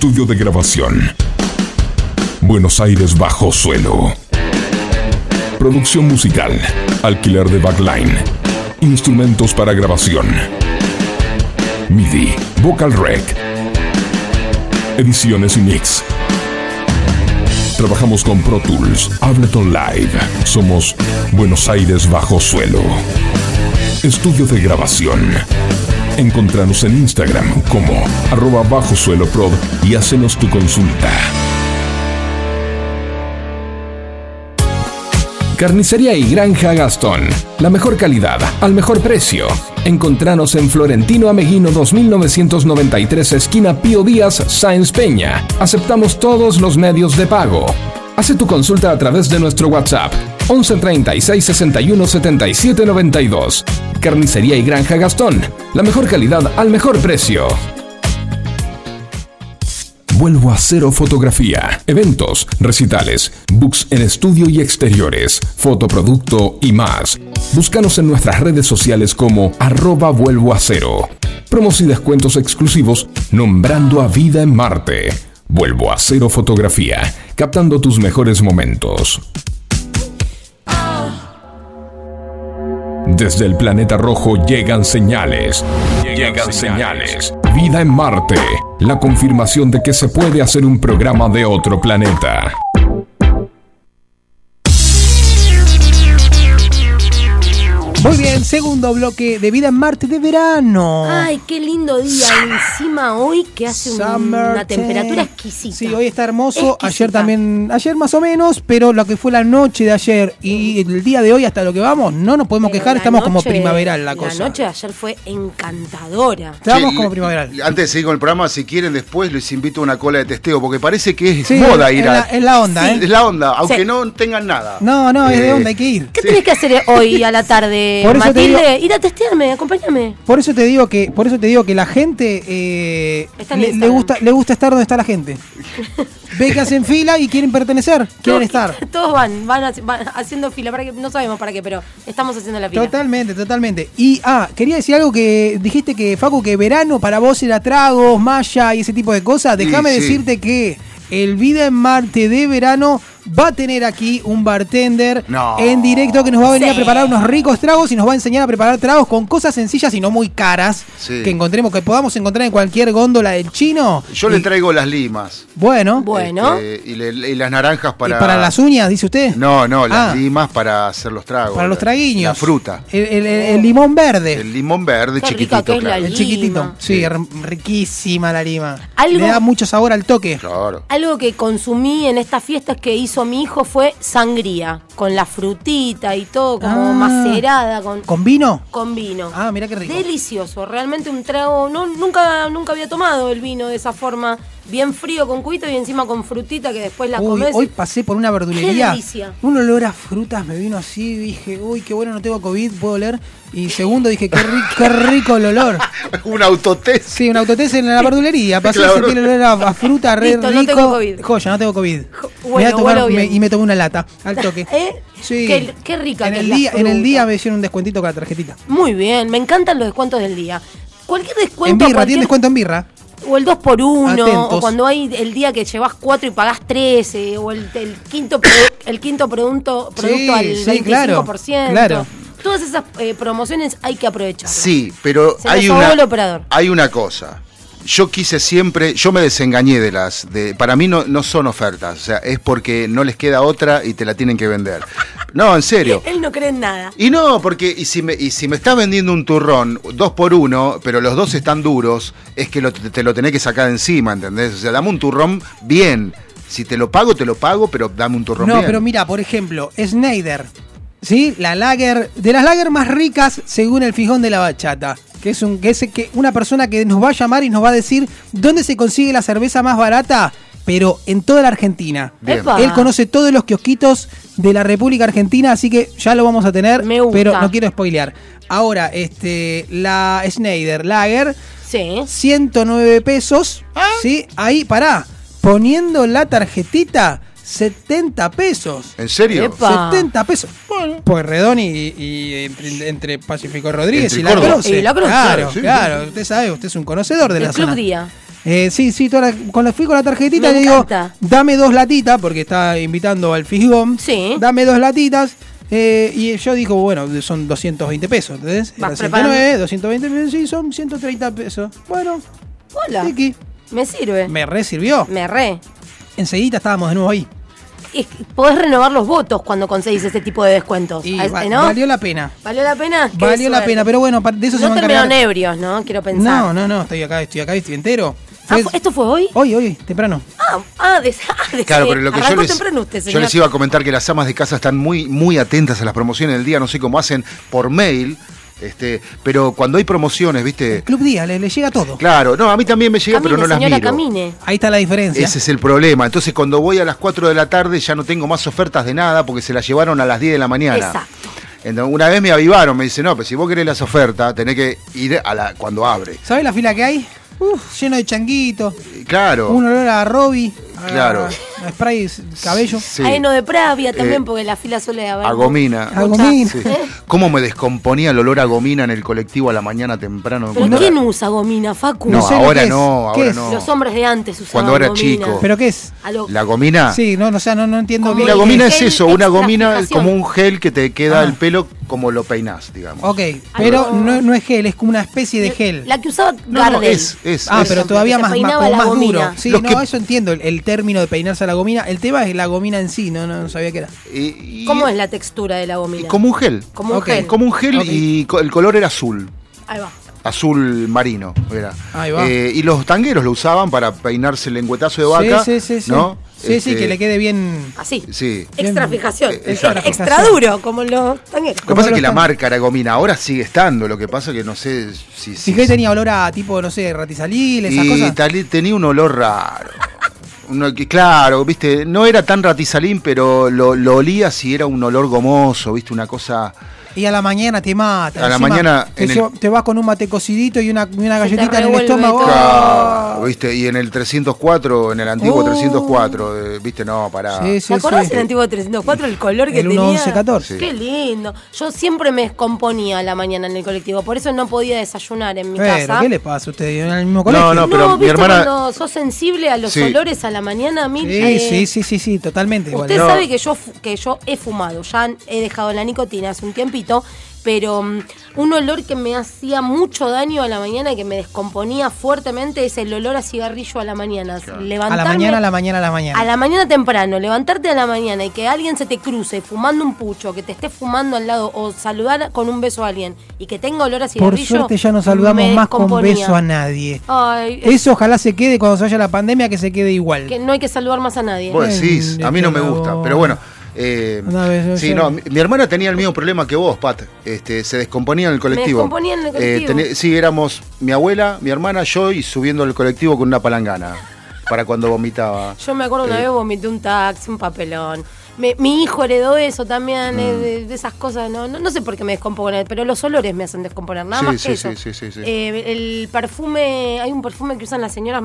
Estudio de grabación. Buenos Aires bajo suelo. Producción musical. Alquiler de backline. Instrumentos para grabación. MIDI. Vocal Rec. Ediciones y mix. Trabajamos con Pro Tools, Ableton Live. Somos Buenos Aires bajo suelo. Estudio de grabación. Encontranos en Instagram como arroba bajo suelo y hacenos tu consulta. Carnicería y Granja Gastón. La mejor calidad, al mejor precio. Encontranos en Florentino Ameguino 2993, esquina Pío Díaz, Sáenz Peña. Aceptamos todos los medios de pago. Hace tu consulta a través de nuestro WhatsApp 11 36 61 77 92. Carnicería y Granja Gastón. La mejor calidad al mejor precio. Vuelvo a cero fotografía, eventos, recitales, books en estudio y exteriores, fotoproducto y más. Búscanos en nuestras redes sociales como arroba vuelvo a cero. Promos y descuentos exclusivos nombrando a Vida en Marte. Vuelvo a cero fotografía, captando tus mejores momentos. Desde el planeta rojo llegan señales. Llegan señales. Vida en Marte, la confirmación de que se puede hacer un programa de otro planeta. Segundo bloque de Vida en Marte de verano. Ay, qué lindo día. Encima hoy que hace un- Summer una temperatura exquisita. Sí, hoy está hermoso. Exquisita. Ayer también, ayer más o menos, pero lo que fue la noche de ayer y el día de hoy hasta lo que vamos, no nos podemos Pero quejar, estamos como primaveral la cosa. La noche de ayer fue encantadora. Estamos como primaveral. Antes de seguir con el programa, si quieren después les invito a una cola de testeo, porque parece que es Sí, moda ir es a... la- es la onda, ¿eh? Es la onda, aunque Sí. no tengan nada. No, no, es de Eh, onda, hay que ir. ¿Qué tenés que hacer hoy a la tarde, Por eso Matilde? digo- Ir a testearme, acompáñame. Por eso te digo que, por eso te digo que la gente eh, le, le gusta, le gusta estar donde está la gente. [laughs] Ve que hacen fila y quieren pertenecer, quieren estar. [laughs] Todos van, van, haci- van haciendo fila. Para que, no sabemos para qué, pero estamos haciendo la fila. Totalmente, totalmente. Y ah, quería decir algo que dijiste que, Facu, que verano para vos era tragos, malla y ese tipo de cosas. Sí, Déjame sí. decirte que el Vida en Marte de verano va a tener aquí un bartender No. en directo que nos va a venir Sí. a preparar unos ricos tragos y nos va a enseñar a preparar tragos con cosas sencillas y no muy caras Sí. que encontremos, que podamos encontrar en cualquier góndola del chino. Yo Y- le traigo las limas. Bueno, Bueno. este, y, le- y las naranjas ¿y para... para las uñas, dice usted. No, no, las Ah. limas para hacer los tragos. Para los traguiños. La fruta. El, el- el- el limón verde. El limón verde Qué chiquitito, la claro. El lima. chiquitito. Sí, riquísima la lima. Algo- Le da mucho sabor al toque. Claro. Algo que consumí en estas fiestas que hizo mi hijo fue sangría, con la frutita y todo como Ah. macerada, con, ¿Con vino? con vino. Ah, mira qué rico. Delicioso, realmente un trago, no, nunca, nunca había tomado el vino de esa forma, bien frío con cuito y encima con frutita que después la Uy, comes. hoy pasé por una verdulería. Qué delicia. Un olor a frutas me vino así. Dije, uy, qué bueno, no tengo COVID, puedo oler. Y segundo, dije, qué, ri- qué rico el olor. [laughs] Un autotest. Sí, un autotest en la verdulería. [laughs] Pasé Claro. a sentir el olor a, a fruta re Listo, rico. no tengo COVID. Joya, no tengo COVID. Jo- Me voy a bueno, tomar- me- y me tomé una lata al [laughs] toque. ¿Eh? Sí. Qué, qué rica en que el es la día En el día me hicieron un descuentito con la tarjetita. Muy bien, me encantan los descuentos del día. Cualquier En descuento. birra, cualquier- ¿tiene descuento en birra? O el 2 por 1 Atentos. o cuando hay el día que llevas 4 y pagás 13, o el, el quinto el quinto producto, producto Sí, al sí, 25%. claro, claro. Todas esas eh, promociones hay que aprovechar. Sí, pero Se hay una, el operador. hay una cosa. Yo quise siempre, yo me desengañé de las, de, para mí no, no son ofertas, o sea, es porque no les queda otra y te la tienen que vender. No, en serio. [laughs] Él no cree en nada. Y no, porque y si me, y si me estás vendiendo un turrón dos por uno, pero los dos están duros, es que lo- te, te lo tenés que sacar de encima, ¿entendés? O sea, dame un turrón bien. Si te lo pago, te lo pago, pero dame un turrón No, bien. pero mira, por ejemplo, Snyder, ¿sí? La lager, de las lager más ricas según el fijón de la bachata. Que es, un, que es que una persona que nos va a llamar y nos va a decir dónde se consigue la cerveza más barata, pero en toda la Argentina. Bien. Él conoce todos los kiosquitos de la República Argentina, así que ya lo vamos a tener, Me gusta. pero no quiero spoilear. Ahora, este, la Snyder Lager, Sí. 109 pesos, ¿sí? Ahí, pará, poniendo la tarjetita, 70 pesos. ¿En serio? Epa. 70 pesos. Bueno, pues Redón y, y entre, entre Pacífico Rodríguez Entre y la. Croce. Y La Croce. Claro, Sí, claro. Usted sabe, usted es un conocedor de El la Club zona. Día. Eh, sí, sí, toda la- cuando fui con la tarjetita Me le digo, encanta. dame dos latitas, porque está invitando al Fishbomb. Sí. Dame dos latitas. eh, y yo digo, bueno, son 220 pesos, ¿entendés? Era Vas 109, 220 pesos, sí, son 130 pesos. Bueno, Hola. Tiki, Me sirve. me re sirvió. Me re. Enseguida estábamos de nuevo ahí. Podés renovar los votos cuando conseguís ese tipo de descuentos. Y ¿Ah, va- ¿no? valió la pena. ¿Valió la pena? Qué Valió la pena, pero bueno, de eso se No van a terminaron ebrios, ¿no? Quiero pensar. No, no, no, estoy acá, estoy acá, estoy entero. Ah, Fue- ¿fu- ¿Esto fue hoy? Hoy, hoy, temprano. Ah, ah, de, [laughs] ah, de- Claro, pero lo que yo les, temprano usted, yo les iba a comentar que las amas de casa están muy, muy atentas a las promociones del día, no sé cómo hacen por mail, este, pero cuando hay promociones, viste, Club Día, le, le llega todo. claro, no, a mí también me llega, Camine, pero no las señora, miro. camine. Ahí está la diferencia. Ese es el problema. Entonces, cuando voy a las 4 de la tarde, ya no tengo más ofertas de nada porque se las llevaron a las 10 de la mañana. Exacto. Entonces, una vez me avivaron, me dice, no, pero si vos querés las ofertas, tenés que ir a la cuando abre. ¿Sabes la fila que hay? Uf, lleno de changuitos. Claro. Un olor a Robbie. A- Claro. A spray cabello. Sí. No de Pravia también, Eh, porque la fila suele haber. A gomina. A gomina. Sí. ¿Cómo me descomponía el olor a gomina en el colectivo a la mañana temprano? ¿Pero Cuando quién era- usa gomina, Facu? No, sé lo ahora no, ¿Qué ahora es? no. Los hombres de antes usaban Cuando era gomina. chico. ¿Pero qué es? La gomina. Sí, no, no, o sea, no, no entiendo bien. la gomina es eso, una gomina como un gel que te queda Ah. el pelo como lo peinás, digamos. Ok, pero no, no es gel, es como una especie de gel. La que usaba No, no, Gardel. es, es, Ah, es. pero todavía más, duro. Sí, no, eso entiendo, el, el término de peinarse a la gomina. El tema es la gomina en sí, no, no, no sabía qué era. Y- y- ¿Cómo es la textura de la y gomina? como un gel. Como un Ok. gel. Como un gel y co- el color era azul. Ahí va. Azul marino era. Ahí va. Eh, y los tangueros lo usaban para peinarse el lengüetazo de vaca. sí, sí, sí, sí. ¿no? Sí, sí, Este, que le quede bien. Así. Sí. Extra fijación. Eh, extra duro, como los tangueros. Lo que pasa es que la marca era gomina, ahora sigue estando. Lo que pasa es que no sé si. Sí, que tenía olor a tipo, no sé, ratizalil, esas y cosas. tal- tenía un olor raro. Uno que, claro, viste, no era tan ratizalín, pero lo, lo olía si era un olor gomoso, viste, una cosa. Y a la mañana te mata. A la Encima, mañana Te, en el- lleva- te vas con un mate cocidito y una, y una galletita en el estómago. Claro, viste, y en el 304, en el antiguo Oh. 304, eh, viste, no, pará. Sí, sí, ¿Te acordás sí. del antiguo 304? El color que El tenía. 1114. Sí. Qué lindo. Yo siempre me descomponía a la mañana en el colectivo, por eso no podía desayunar en mi Pero, casa. ¿qué le pasa a usted? ¿En el mismo colegio? No, pero mi ¿viste hermana- cuando sos sensible a los Sí. olores a la mañana? A mí, Sí, eh, sí, sí, sí, sí, totalmente. igual. Usted No. sabe que yo, que yo he fumado, ya he dejado la nicotina hace un tiempito, pero mm, un olor que me hacía mucho daño a la mañana y que me descomponía fuertemente es el olor a cigarrillo a la mañana. A Levantarme- la mañana, a la mañana, a la mañana. a la mañana temprano, levantarte a la mañana y que alguien se te cruce fumando un pucho, que te esté fumando al lado o saludar con un beso a alguien y que tenga olor a Por cigarrillo. suerte ya no saludamos más con beso a nadie. Ay, es Eso ojalá se quede cuando se vaya la pandemia, que se quede igual. que no hay que saludar más a nadie. Vos decís, a mí no me por gusta, pero bueno. Eh, Una vez, sí, no, mi, mi hermana tenía el mismo problema que vos, Pat. Este, se descomponía en el colectivo. descomponía en el colectivo. tené- sí, éramos mi abuela, mi hermana, yo y subiendo el colectivo con una palangana para cuando vomitaba. Yo me acuerdo una Eh, vez vomité un taxi, un papelón. Me- mi hijo heredó eso también, Mm. eh, de, de esas cosas. No, no, no sé por qué me descomponer, pero los olores me hacen descomponer, nada Sí, más sí, que eso. sí, sí, sí, sí. Eh, el perfume, hay un perfume que usan las señoras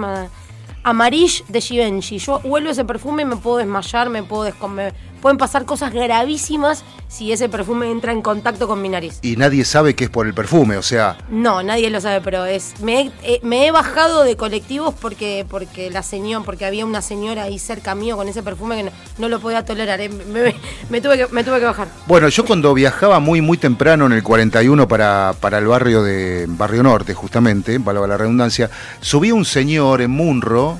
Amarish de Givenchy. Yo huelo ese perfume y me puedo desmayar, me puedo descom- Pueden pasar cosas gravísimas si ese perfume entra en contacto con mi nariz. Y nadie sabe que es por el perfume, o sea, No, nadie lo sabe, pero es me he, eh, me he bajado de colectivos porque porque la señora, porque había una señora ahí cerca mío con ese perfume que no, no lo podía tolerar. eh. Me, me- me tuve que, me tuve que bajar. Bueno, yo cuando viajaba muy muy temprano en el 41 para, para el barrio de Barrio Norte, justamente, valga la redundancia, subía un señor en Munro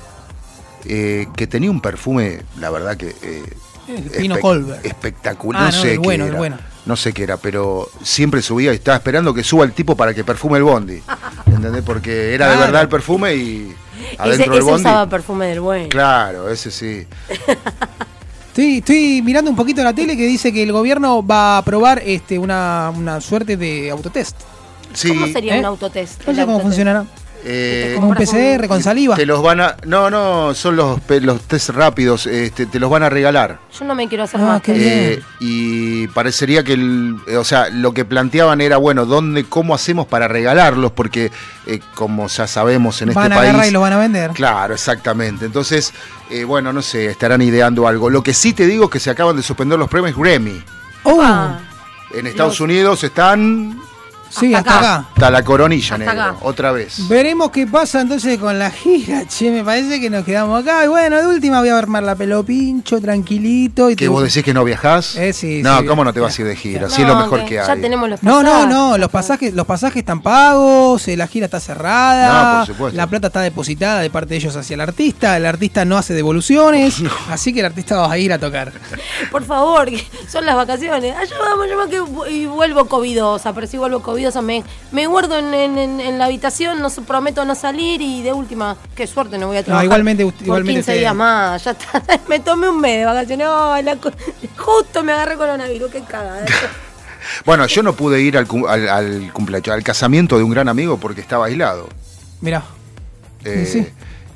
eh, que tenía un perfume, la verdad que eh, Pino Colbert. espectacular. Ah, no no, sé el qué bueno, el era. bueno. No sé qué era, pero siempre subía y estaba esperando que suba el tipo para que perfume el bondi. ¿Entendés? Porque era de verdad el perfume y Ese, adentro del ese bondi. usaba perfume del bueno. Claro, ese sí. Estoy, estoy mirando un poquito la tele que dice que el gobierno va a aprobar este, una, una suerte de autotest. sí ¿Cómo sería ¿Eh? un autotest? No El sé cómo autotest. funcionará. Eh, Como un PCR con saliva. Te los van a. No, no, son los, los test rápidos, este, te los van a regalar. Yo no me quiero hacer Ah, más. qué bien. Eh, y parecería que el, eh, o sea, lo que planteaban era, bueno, ¿dónde, cómo hacemos para regalarlos? Porque, eh, como ya sabemos en van este a país. y los van a vender. Claro, exactamente. Entonces, eh, bueno, no sé, estarán ideando algo. Lo que sí te digo es que se acaban de suspender los premios Grammy. Oh, Ah, En Estados Los- Unidos están sí, hasta hasta acá. acá. hasta la coronilla, Hasta negro. acá. Otra vez. Veremos qué pasa entonces con la gira, che, me parece que nos quedamos acá. Y bueno, de última voy a armar la pelo pincho, tranquilito. Y ¿Que te- vos decís que no viajás? Eh, sí, no, sí. ¿cómo no te vas a ir de gira? no, Si es lo mejor que, hay. Ya tenemos los No, no, pasajes. no, los pasajes, los pasajes están pagos, eh, la gira está cerrada, No, por supuesto. la plata está depositada de parte de ellos hacia el artista, el artista no hace devoluciones, [laughs] así que el artista va a ir a tocar. Por favor, que son las vacaciones. Allá vamos, yo me quedo y vuelvo covidosa, pero si vuelvo me, me guardo en, en- en- en la habitación, no prometo no salir y de última, qué suerte no voy a trabajar. igualmente usted- por igualmente 15 usted- días más, ya está. [laughs] Me tomé un mes de vacaciones. La justo me agarré coronavirus, qué cagada. [laughs] Bueno, yo no pude ir al, cum- al, al cumpleaños, al casamiento de un gran amigo porque estaba aislado. Mirá, Eh, Sí.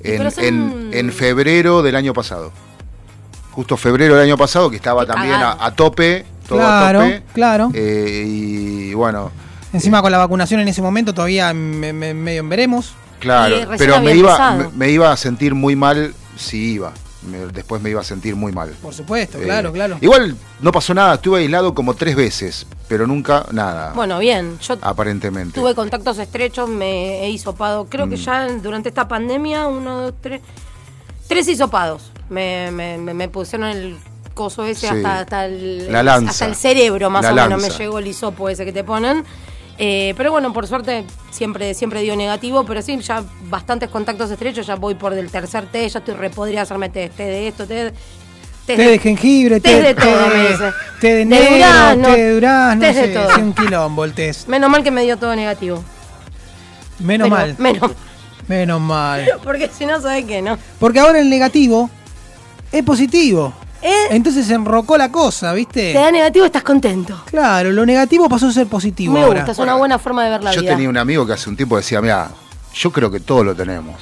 En, son- en- en febrero del año pasado. Justo febrero del año pasado, que estaba también a, tope. Todo Claro, a tope. claro. Eh, y bueno, encima con la vacunación en ese momento todavía me- me- medio en veremos. claro. Pero me iba, me, me iba a sentir muy mal si iba. Me- después me iba a sentir muy mal. Por supuesto, Eh, claro, claro. Igual no pasó nada, estuve aislado como tres veces, pero nunca nada, Bueno, bien, yo aparentemente. tuve contactos estrechos, me he hisopado. Creo Mm. que ya durante esta pandemia, uno, dos, tres. Tres hisopados. Me, me, me- me pusieron el coso ese, Sí. hasta, hasta, el, La lanza. hasta el cerebro, más La o menos, lanza. me llegó el hisopo ese que te ponen. Eh, pero bueno, por suerte siempre, siempre dio negativo, pero sí, ya bastantes contactos estrechos, ya voy por del tercer té, ya estoy re podría hacerme té, té de esto, té, té Té de jengibre, té té, de todo, me té, dice. té de De negro, durazno, té de durazno, tés de todo. un quilombo el test. Menos mal que me dio todo negativo. Menos mal, Menos, menos mal. [laughs] porque si no, ¿sabes qué? No. Porque ahora el negativo es positivo. ¿Eh? Entonces se enrocó la cosa, ¿viste? Te da negativo, estás contento. Claro, lo negativo pasó a ser positivo Me ahora. gusta, es una buena forma de ver la Yo vida. tenía un amigo que hace un tiempo decía, mira, yo creo que todos lo tenemos.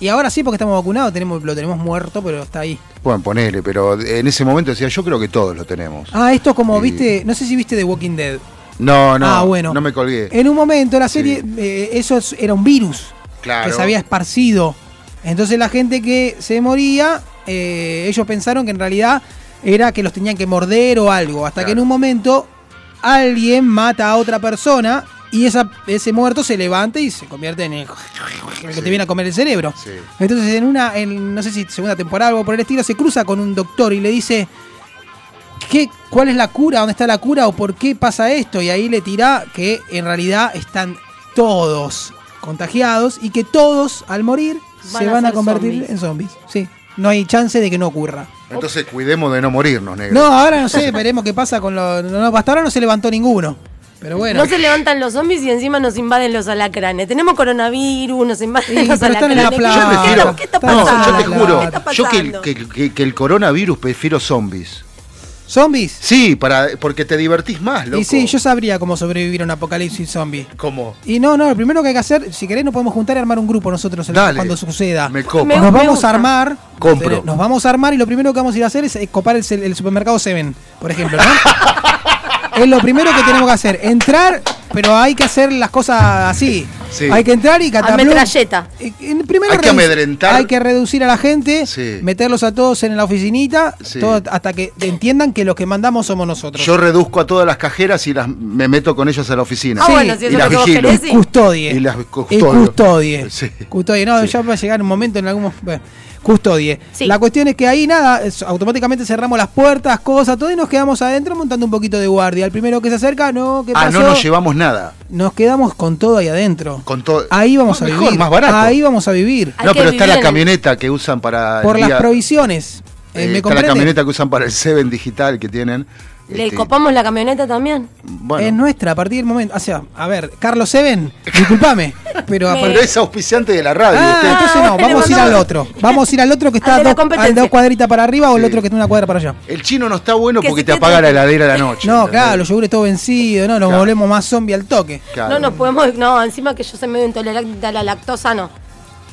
Y ahora sí, porque estamos vacunados, tenemos, lo tenemos muerto, pero está ahí. Pueden ponerle, pero en ese momento decía, yo creo que todos lo tenemos. Ah, esto es como, Sí. viste, no sé si viste The Walking Dead. No, no, ah, bueno. no me colgué. En un momento la Sí. serie, eh, eso es- era un virus Claro. que se había esparcido. Entonces la gente que se moría, eh, ellos pensaron que en realidad era que los tenían que morder o algo. Hasta que en un momento alguien mata a otra persona y esa, ese muerto se levanta y se convierte en el, el que Sí. te viene a comer el cerebro. Sí. Entonces en una, en, no sé si segunda temporada o algo por el estilo, se cruza con un doctor y le dice, ¿qué, ¿cuál es la cura? ¿Dónde está la cura? ¿O por qué pasa esto? Y ahí le tira que en realidad están todos contagiados y que todos al morir Van se van a convertir zombies. en zombies. Sí, no hay chance de que no ocurra. Entonces cuidemos de no morirnos, negro. No, ahora no sé, veremos qué pasa con los... No, hasta ahora no se levantó ninguno. Pero bueno. No se levantan los zombies y encima nos invaden los alacranes. Tenemos coronavirus, nos invaden Sí, los pero están en alacranes. la ¿Qué- playa. Yo prefiero. ¿Qué está no, pasando? yo te juro. ¿Qué está Yo que que, que- que el coronavirus prefiero zombies. ¿Zombies? Sí, para, porque te divertís más, loco. Y sí, yo sabría cómo sobrevivir a un apocalipsis zombie. ¿Cómo? Y no, no, lo primero que hay que hacer, si querés, nos podemos juntar y armar un grupo nosotros en- Dale. cuando suceda. Me copa. Me- nos vamos gusta. a armar. Compro. eh, Nos vamos a armar y lo primero que vamos a ir a hacer es, copar el, el supermercado Seven, por ejemplo, ¿no? [laughs] es lo primero que tenemos que hacer. Entrar, pero hay que hacer las cosas así. Sí. Hay que entrar y catar. metralleta. primero Hay que amedrentar. Hay que reducir a la gente, Sí. meterlos a todos en la oficinita, Sí. todo- hasta que entiendan que los que mandamos somos nosotros. Yo reduzco a todas las cajeras y las me meto con ellas a la oficina. Ah, Sí, bueno, si y eso las vigilo. querés, sí. Custodie. Y las Y custodie. Sí. Custodie. No, Sí. ya va a llegar un momento en algún. bueno, custodie. Sí. La cuestión es que ahí nada, es- automáticamente cerramos las puertas, cosas, todo y nos quedamos adentro montando un poquito de guardia. El primero que se acerca, no, ¿qué Ah, pasó? no nos llevamos nada. Nos quedamos con todo ahí adentro. Con todo. Ahí vamos a Mejor, vivir. más barato. Ahí vamos a vivir. Hay no, pero está la el- camioneta que usan para. el Por las provisiones. Eh, eh, ¿Me está la camioneta que usan para el Seven digital que tienen. ¿Le Este, copamos la camioneta también? Bueno, Es nuestra a partir del momento. O sea, a ver, Carlos Seven, discúlpame. pero a [laughs] partir pero es auspiciante de la radio. Ah, usted. entonces no, [laughs] vamos a ir al otro. [laughs] Vamos a ir al otro que está dos, a dos cuadritas para arriba o el otro que está una cuadra para allá. El chino no está bueno Que porque te apaga la heladera a la noche. No, ¿entendés? claro, los yogures todo vencidos, no, nos Claro. volvemos más zombie al toque. Claro. No nos podemos. No, encima que yo soy medio intolerante a la lactosa, no.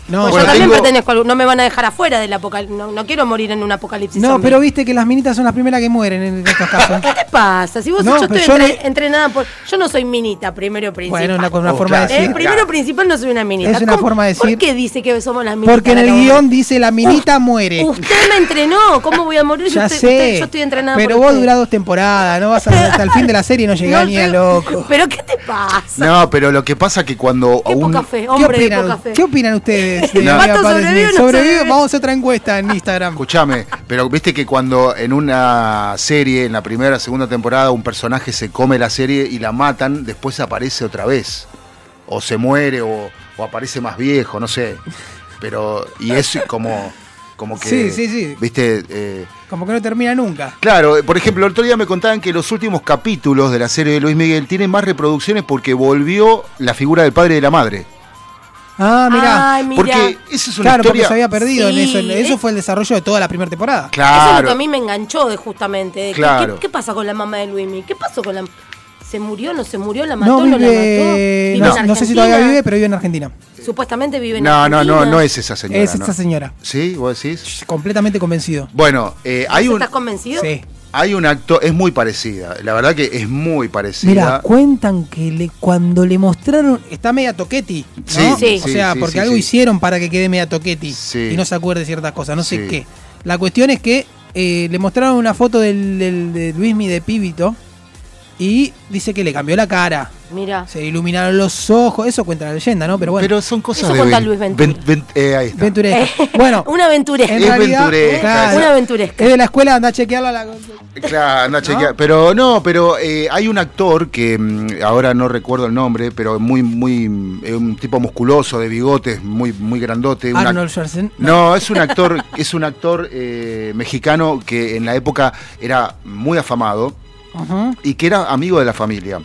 No, Pues Bueno, yo también tengo- pertenezco al- No me van a dejar afuera del apocalipsis. No, no quiero morir en un apocalipsis. no, zombie. pero viste que las minitas son las primeras que mueren en estos casos. [laughs] ¿Qué te pasa? Si vos No, yo pero estoy yo entre- no- entrenada por. Yo no soy minita, primero principal. bueno, una, una Oh, forma claro. de Eh, decir. primero Claro. principal no soy una minita. Es una ¿Cómo- forma de ¿Por decir- qué dice que somos las minitas? Porque en el guion dice la minita muere. Usted me entrenó. ¿Cómo voy a morir Ya usted- sé. usted- yo estoy entrenada pero por vos usted? durás dos temporadas, no vas a hasta el fin de la serie y no llegás [laughs] No ni a loco. ¿Pero qué te pasa? No, pero lo que pasa que cuando Qué un- poca fe, ¿Qué hombre de poca opinan, fe. ¿Qué opinan ustedes? De No. Amiga ¿Pato Padre sobrevive o Smith? no ¿Sobrevive? sobrevive? Vamos a hacer otra encuesta en Instagram. Escuchame, pero viste que cuando en una serie, en la primera, segunda temporada, un personaje se come la serie y la matan, después aparece otra vez. O se muere o, o aparece más viejo, no sé. Pero, y es como, como que. Sí, sí, sí. Viste, eh, Como que no termina nunca. Claro, por ejemplo, el otro día me contaban que los últimos capítulos de la serie de Luis Miguel tienen más reproducciones porque volvió la figura del padre y de la madre. Ah, mirá. Ay. Porque esa es una Claro, porque se había perdido Sí, en eso. Eso es- fue el desarrollo de toda la primera temporada. Eso es lo Claro. que a mí me enganchó de justamente. de Claro. ¿qué, qué pasa con la mamá de Luismi? ¿Qué pasó con la.? ¿Se murió? ¿No se murió? ¿La mató? No ¿No, la mató? vive. ¿Vive No, en no sé si todavía Argentina? vive, pero vive en Argentina. Supuestamente vive en No, no, Argentina. no, no es esa señora. es no. esta señora. ¿Sí? ¿Vos decís? Completamente convencido. Bueno, eh, hay, un, ¿Estás convencido? Sí. Hay un acto, es muy parecida. La verdad que es muy parecida. Mira, cuentan que le, cuando le mostraron. Está media toqueti. ¿no? Sí, sí, O sea, sí, porque sí, algo sí. hicieron para que quede media toqueti. Sí. Y no se acuerde ciertas cosas, no sé Sí. qué. La cuestión es que eh, le mostraron una foto del, del, de Luismi de Pibito. y dice que le cambió la cara. Mira. Se iluminaron los ojos, eso cuenta la leyenda, ¿no? Pero bueno, Pero son cosas Eso de. cuenta Luis Ventura. ven- ven- eh, ahí está. venturesca. Bueno, [laughs] Una aventuresca. en Es realidad, venturesca, claro, Una aventuresca. es de la escuela, anda a chequearla. La... Claro, anda a chequear. Pero no, pero eh, hay un actor que mm, ahora no recuerdo el nombre, pero muy, muy. eh, un tipo musculoso, de bigotes, muy, muy grandote. Arnold Schwarzenegger. No, es un actor, [laughs] es un actor eh, mexicano que en la época era muy afamado y que era amigo de la familia.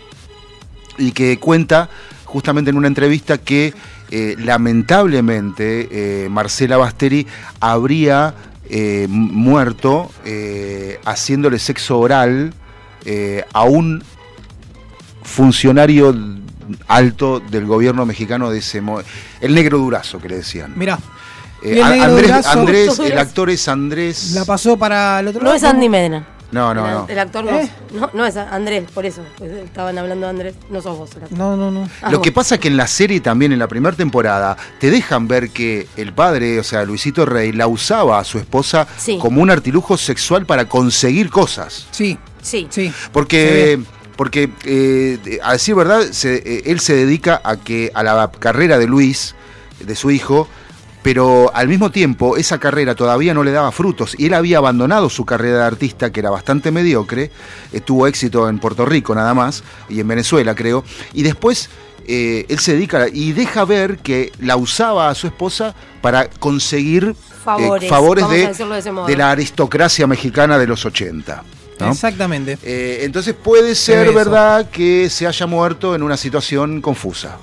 Y que cuenta justamente en una entrevista que eh, lamentablemente eh, Marcela Basteri habría eh, mu- muerto eh, haciéndole sexo oral eh, a un funcionario alto del gobierno mexicano de ese el negro durazo que le decían. Mirá, Eh, el Andrés, Durazo- Andrés, el actor es Andrés. la pasó para el otro No lado. es Andy Medina. No, no, el, no. el actor no, ¿Eh? no. No es Andrés, por eso. pues, estaban hablando de Andrés. No sos vos el actor. No, no, no. Ah, Lo que pasa es que en la serie también, en la primera temporada, te dejan ver que el padre, o sea, Luisito Rey, la usaba a su esposa Sí. como un artilujo sexual para conseguir cosas. Sí, Sí. sí. Porque, porque eh, a decir verdad, se- eh, él se dedica a que a la carrera de Luis, de su hijo, pero al mismo tiempo esa carrera todavía no le daba frutos y él había abandonado su carrera de artista que era bastante mediocre, eh, tuvo éxito en Puerto Rico nada más y en Venezuela creo, y después eh, él se dedica y deja ver que la usaba a su esposa para conseguir eh, Favores, de, la aristocracia mexicana de los 80. ¿no? Exactamente. Eh, entonces puede ser verdad que se haya muerto en una situación confusa.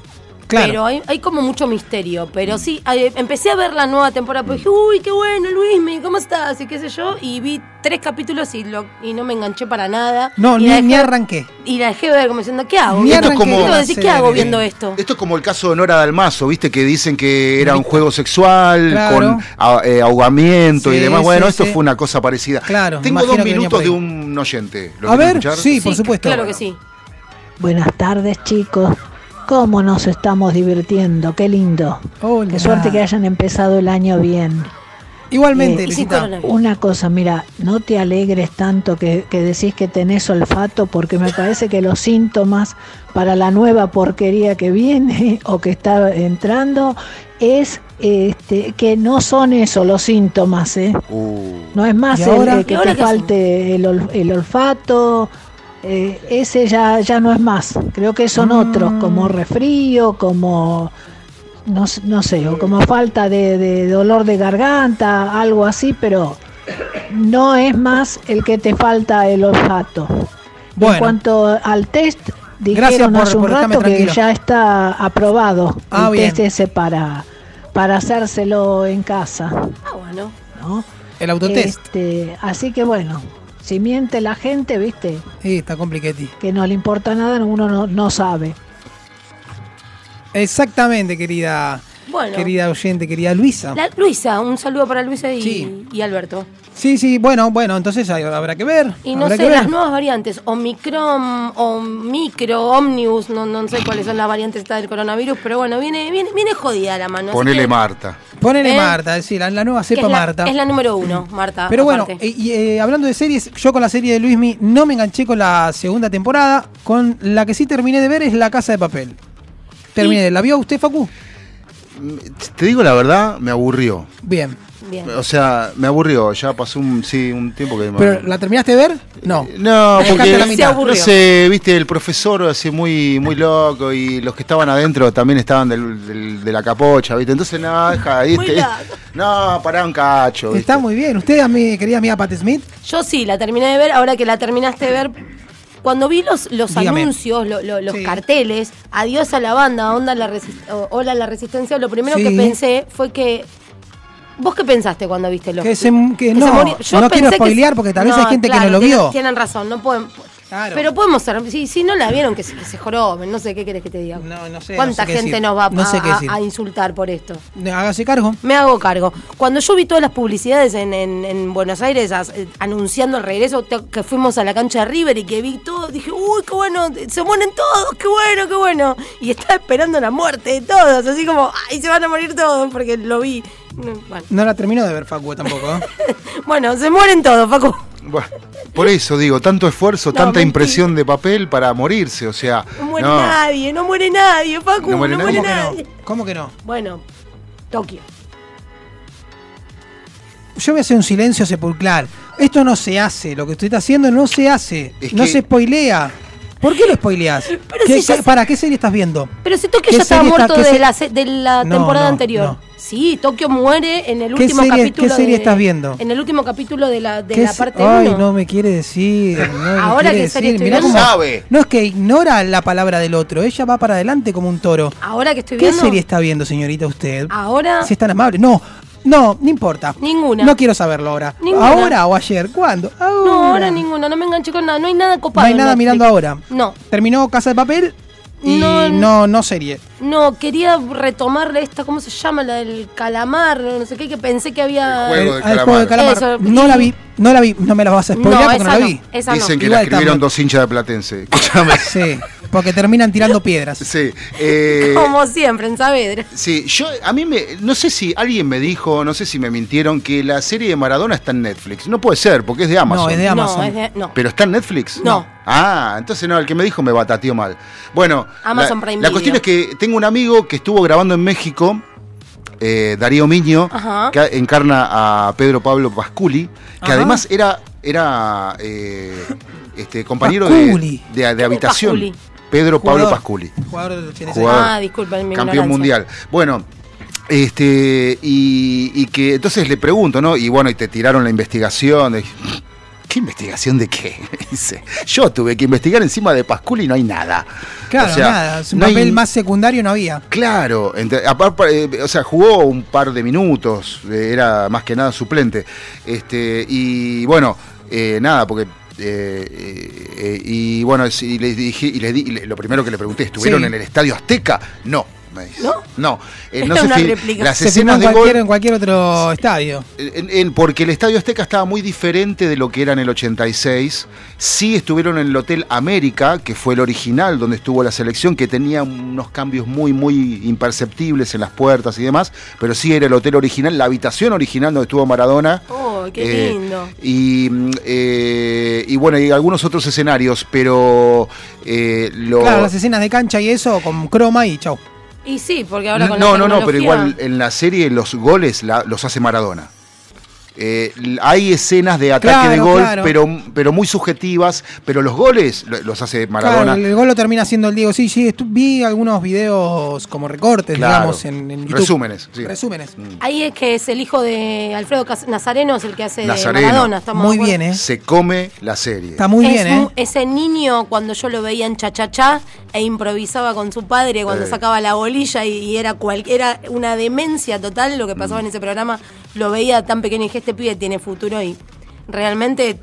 Claro. Pero hay, hay como mucho misterio. Pero sí, eh, empecé a ver la nueva temporada. Porque dije, uy, qué bueno, Luismi, ¿cómo estás? Y qué sé yo. Y vi tres capítulos y, lo, y no me enganché para nada. no, ni, dejé- arranqué. Y la dejé ver como diciendo, ¿qué hago? Ni Esto es arranqué como- la decir, ¿qué hago viendo esto? Esto es como el caso de Nora Dalmazo, ¿viste? Que dicen que era un juego sexual Claro. con ah, eh, ahogamiento y Sí, demás. Bueno, sí, esto sí. fue una cosa parecida. Claro, Tengo dos minutos de un oyente. ¿Lo A ver, escuchar? sí, por supuesto. Claro que sí. Buenas tardes chicos, ¿cómo nos estamos divirtiendo? Qué lindo. Hola. Qué suerte que hayan empezado el año bien. Igualmente, Eh. Una cosa, mira, no te alegres tanto que, que decís que tenés olfato porque me parece que los síntomas para la nueva porquería que viene [laughs] o que está entrando es este, que no son eso los síntomas, ¿eh? Uh, No es más ¿Y el, que ¿Y ahora te falte el olfato, eh, ese ya, ya no es más. Creo que son otros, como resfrío, como, no, no sé, o como falta de, de dolor de garganta, algo así, pero no es más el que te falta el olfato. Bueno. En cuanto al test, Gracias dijeron por- hace un rato que ya está aprobado Ah, el bien. test ese para, para hacérselo en casa. Ah, bueno. ¿no? El autotest. Este, así que bueno, si miente la gente, viste, Sí, está compliquetti. que no le importa nada, uno no, no sabe. Exactamente, querida. Bueno. Querida oyente, querida Luisa. La- Luisa, un saludo para Luisa y, Sí. y Alberto. Sí, sí, bueno, bueno, entonces hay- habrá que ver. Y no sé, que ver. las nuevas variantes, Omicron, o micro, Omnibus, no, no sé cuáles son las variantes del coronavirus, pero bueno, viene, viene, viene jodida la mano. ponele que- Marta. Ponele ¿Eh? Marta, es decir, la, la nueva cepa es la, Marta. Es la número uno, Marta. Pero bueno, eh, y, eh, hablando de series, yo con la serie de Luismi no me enganché con la segunda temporada. Con la que sí terminé de ver es La Casa de Papel. Terminé. ¿La vio usted, Facu? Te digo la verdad, me aburrió. Bien. Bien. O sea, me aburrió. Ya pasó un, sí, un tiempo que me ¿Pero la terminaste de ver? No. No, Dejaste porque la mitad. Se aburrió. no sé, viste, el profesor así muy muy loco y los que estaban adentro también estaban del- del- de la capocha, viste. Entonces, no, deja, viste, no, pará un cacho. ¿viste? Está muy bien. ¿Usted, a mi querida amiga Pat Smith? Yo sí, la terminé de ver, ahora que la terminaste de ver, cuando vi los, los Dígame. anuncios, lo- lo- los Sí. carteles, adiós a la banda, onda la hola la resistencia, lo primero Sí. que pensé fue que... ¿Vos qué pensaste cuando viste los Que se- que se no? Yo no quiero que- spoilear porque tal vez hay gente que no lo tienen- vio. Tienen razón, no pueden... Claro. Pero podemos ser, si, si no la vieron, que se, que se joroben, no sé qué querés que te diga. No, no sé, ¿Cuánta no sé qué gente nos va a, No sé qué a- decir. a insultar por esto? Hágase cargo. Me hago cargo. Cuando yo vi todas las publicidades en, en- en Buenos Aires as- eh, anunciando el regreso, te- que fuimos a la cancha de River y que vi todo, dije, uy, qué bueno, se mueren todos, qué bueno, qué bueno. Y estaba esperando la muerte de todos, así como, ay, se van a morir todos, porque lo vi. Bueno, No la terminó de ver Facu tampoco. ¿eh? [laughs] Bueno, se mueren todos, Facu. Bueno, Por eso digo, tanto esfuerzo, No, tanta mentira. impresión de papel para morirse, o sea. No muere no. nadie, no muere nadie, Facu, No no muere. ¿Cómo que nadie. no? ¿Cómo que no? Bueno, Tokio. Yo voy a hacer un silencio sepulcral. Esto no se hace, lo que usted está haciendo no se hace. Es no que- se spoilea. ¿Por qué lo spoileás? [laughs] Pero ¿Qué- si ya qué- se- ¿Para qué serie estás viendo? Pero si Tokio ¿Qué ya estaba está- muerto qué de se- la, se- de la No, temporada no, anterior. no. Sí, Tokio muere en el ¿Qué último serie- capítulo. qué serie de- estás viendo? En el último capítulo de la, de ¿Qué la se- parte Ay, 1. no me quiere decir. no me [laughs] Ahora quiere qué serie decir. estoy viendo. cómo- Sabe. No es que ignora la palabra del otro, ella va para adelante como un toro. Ahora que estoy ¿Qué viendo. serie está viendo, señorita, usted? Ahora. Si es tan amable. No, no, no importa. Ninguna. No quiero saberlo ahora. Ninguna. ¿Ahora o ayer? ¿Cuándo? Ahora. No, ahora ninguna, no me enganché con nada. No hay nada No copado. hay en nada Netflix. mirando ahora. No, Terminó Casa de Papel y No, no, no, serie. no, quería retomarle esta, ¿cómo se llama? La del calamar, no sé qué, que pensé que había. El juego. de El- el juego de calamar. Eso, no y- la vi, no la vi, no me la vas a spoilear no, porque esa no la no, vi. esa Dicen no. que Igual la escribieron estamos. dos hinchas de Platense. [laughs] Escúchame. Sí, porque terminan tirando piedras. Sí. eh, Como siempre, en Saavedra. Sí, yo a mí me no sé si alguien me dijo, no sé si me mintieron que la serie de Maradona está en Netflix. No puede ser, porque es de Amazon. No, es de Amazon. No, es de- no. Pero está en Netflix? No. Ah, entonces no, el que me dijo me batateó mal. Bueno, Amazon la, Prime la cuestión es que tengo un amigo que estuvo grabando en México, eh, Darío Miño, Ajá. que encarna a Pedro Pablo Pasculi, que Ajá. además era, era eh, este, compañero de, de, de habitación. Pasculi? Pedro Pablo. Pasculi. Jugador 86. Jugador. Ah, disculpen mi campeón ignorancia. mundial. Bueno, este, y, y que entonces le pregunto, ¿no? Y bueno, y te tiraron la investigación. de- ¿Qué investigación de qué? [laughs] Dice, yo tuve que investigar encima de Pasculi y no hay nada. Claro, O sea, nada. Su no hay- papel más secundario no había. Claro, aparte, eh, o sea, jugó un par de minutos, eh, era más que nada suplente. Este, y bueno, eh, nada, porque. Eh, eh, y bueno, y les dije, y les di, y le- lo primero que le pregunté, ¿estuvieron Sí. en el Estadio Azteca? No. Me dice. ¿No? No. Eh, no se una réplica. Las Se escenas en de cualquier, gol. en cualquier otro estadio. En- en- porque el Estadio Azteca estaba muy diferente de lo que era en el 86. Sí estuvieron en el Hotel América, que fue el original donde estuvo la selección, que tenía unos cambios muy, muy imperceptibles en las puertas y demás, pero sí era el hotel original, la habitación original donde estuvo Maradona. Oh, qué Eh, lindo. Y, mm, eh, y bueno, y algunos otros escenarios, pero eh, lo... Claro, las escenas de cancha y eso con croma y chau. Y sí, porque ahora No, con no, la no, no, pero igual en la serie los goles la- los hace Maradona. Eh, hay escenas de ataque Claro, de gol, claro. pero, pero muy subjetivas, pero los goles lo- los hace Maradona. Claro, el gol lo termina haciendo el Diego. Sí, sí, vi algunos videos como recortes, Claro. digamos, en, en YouTube. Resúmenes, sí. Resúmenes. Ahí es que es el hijo de Alfredo Cas- Nazareno, es el que hace Nazareno. de Maradona. Estamos Muy bien, ¿eh? Se come la serie. Está muy Es bien, ¿eh? Ese niño, cuando yo lo veía en Chachachá e improvisaba con su padre cuando sacaba la bolilla y, y era cualquiera una demencia total lo que pasaba en ese programa, lo veía tan pequeño y dije, este pibe tiene futuro y realmente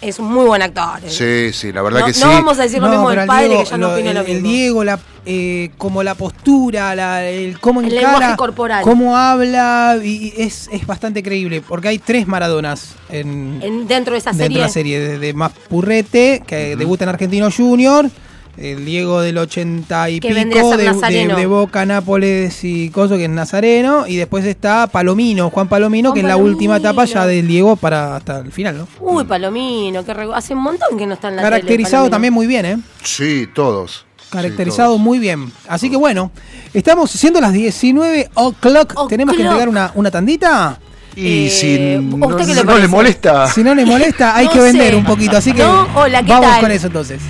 es un muy buen actor. Sí, sí, la verdad no, que sí. no vamos a decir lo No, mismo del el padre, Diego- que ya no lo- opina el, lo el mismo. Diego, la, eh, como la postura, la, el cómo El encara, lenguaje corporal. cómo habla, y es, es bastante creíble, porque hay tres Maradonas en, En- dentro de esa dentro serie. de la serie, de, de más Purrete, que debuta en Argentino Junior, el Diego del 80 y Que pico, de, Nazareno. de- de Boca, Nápoles y Coso, que es Nazareno, y después está Palomino, Juan Palomino, Juan que es la última etapa ya del Diego para hasta el final, ¿no? Uy, Palomino, que hace un montón que no está en la Caracterizado tele, también muy bien, ¿eh? Sí, todos. Caracterizado Sí, muy bien. Así que bueno, estamos siendo las 19 o'clock. ¿Tenemos que entregar una, una tandita? Y Eh, si ¿usted no, le no le parece? molesta. Si no le molesta, hay No que vender sé. un poquito. Así que No, hola, ¿qué vamos tal? con eso entonces.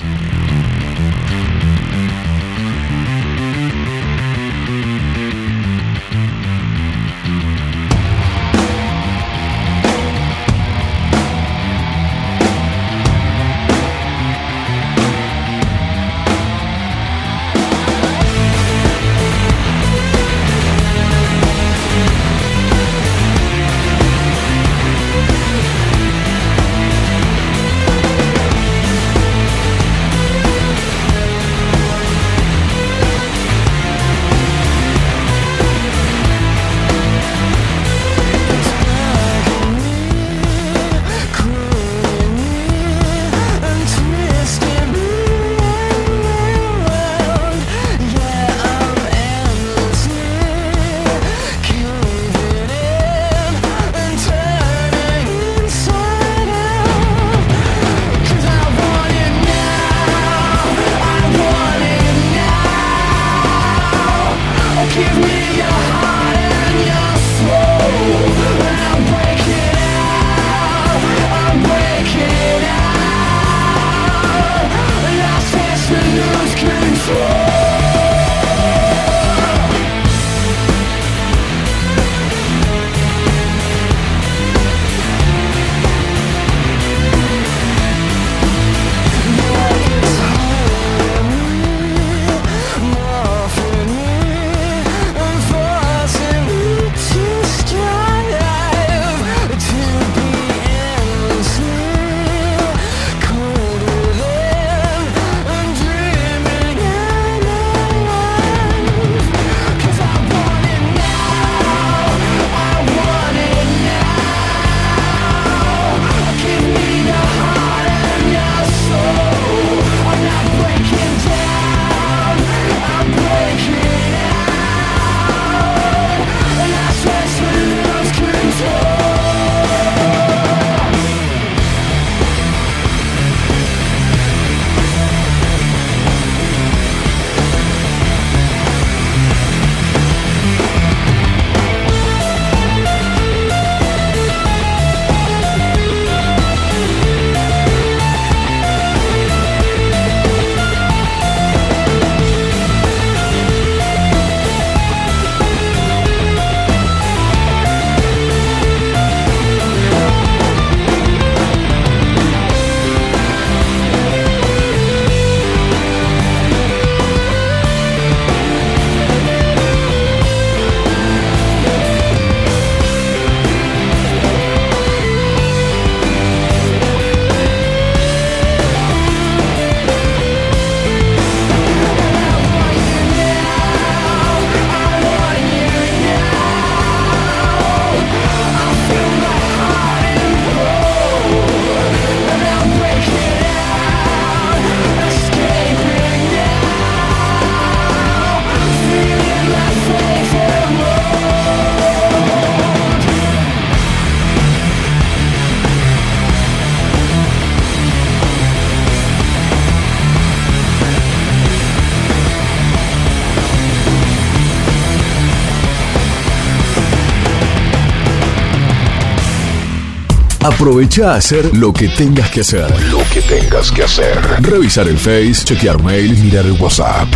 Aprovecha a hacer lo que tengas que hacer. Lo que tengas que hacer. Revisar el Face, chequear mail, mirar el WhatsApp.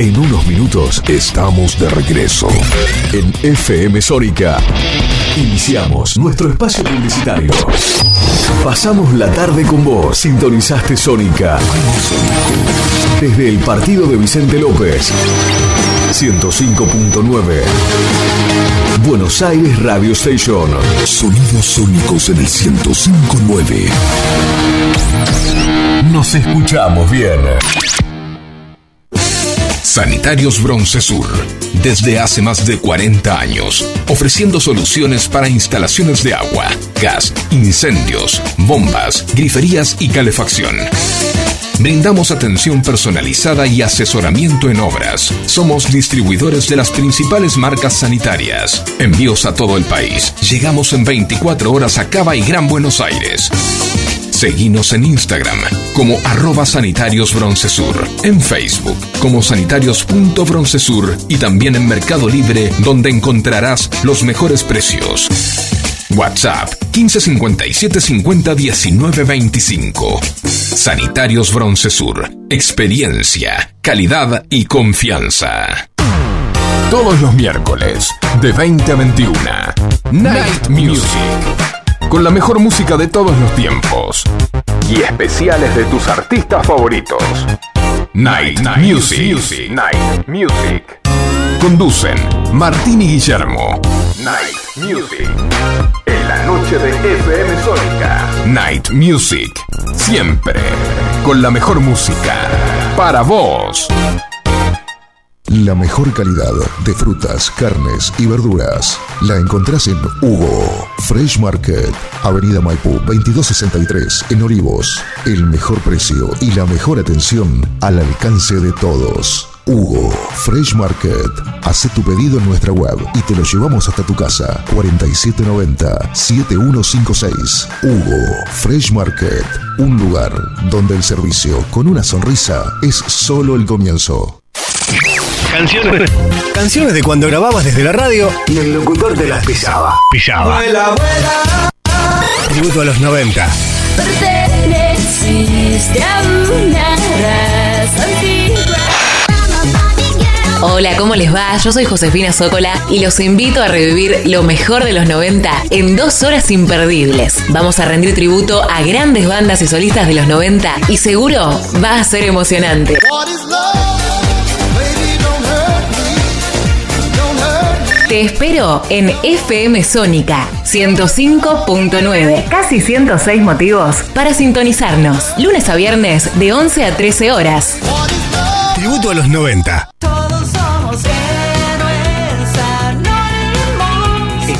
En unos minutos estamos de regreso. En FM Sónica. Iniciamos nuestro espacio publicitario. Pasamos la tarde con vos. Sintonizaste Sónica. Desde el partido de Vicente López. 105.9. Buenos Aires Radio Station. Sonidos sónicos en el 1059. Nos escuchamos bien. Sanitarios Bronce Sur, desde hace más de 40 años, ofreciendo soluciones para instalaciones de agua, gas, incendios, bombas, griferías y calefacción. Brindamos atención personalizada y asesoramiento en obras. Somos distribuidores de las principales marcas sanitarias. Envíos a todo el país. Llegamos en 24 horas a Cava y Gran Buenos Aires. Seguinos en Instagram como arroba sanitarios broncesur, en Facebook como sanitarios.broncesur y también en Mercado Libre donde encontrarás los mejores precios. WhatsApp 1557 50 19 25. Sanitarios Broncesur. Experiencia, calidad y confianza. Todos los miércoles, de 20 a 21. Night Music. Con la mejor música de todos los tiempos. Y especiales de tus artistas favoritos. Night, Music. Night Music. Conducen Martín y Guillermo. Night Music. De FM Sónica. Night Music. Siempre. Con la mejor música. Para vos. La mejor calidad de frutas, carnes y verduras la encontrás en Hugo Fresh Market, Avenida Maipú 2263 en Olivos. El mejor precio y la mejor atención al alcance de todos. Hugo Fresh Market. Hace tu pedido en nuestra web y te lo llevamos hasta tu casa. 4790-7156. Hugo Fresh Market. Un lugar donde el servicio con una sonrisa es solo el comienzo. Canciones. Canciones de cuando grababas desde la radio y el locutor te las pisaba. Pisaba. Tributo a los 90. Perteneciste a una raza. Hola, ¿cómo les va? Yo soy Josefina Zócola y los invito a revivir lo mejor de los 90 en dos horas imperdibles. Vamos a rendir tributo a grandes bandas y solistas de los 90 y seguro va a ser emocionante. Te espero en FM Sónica 105.9. Casi 106 motivos para sintonizarnos. Lunes a viernes de 11 a 13 horas. Tributo a los 90.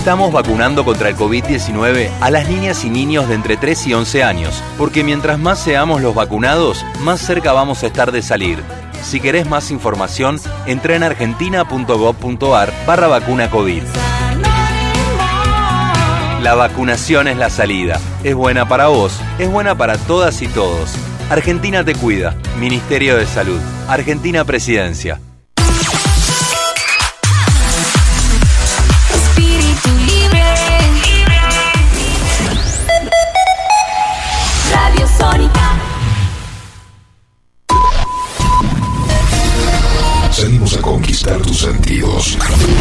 Estamos vacunando contra el COVID-19 a las niñas y niños de entre 3 y 11 años, porque mientras más seamos los vacunados, más cerca vamos a estar de salir. Si querés más información, entra en argentina.gov.ar barra vacuna COVID. La vacunación es la salida. Es buena para vos, es buena para todas y todos. Argentina te cuida. Ministerio de Salud. Argentina Presidencia.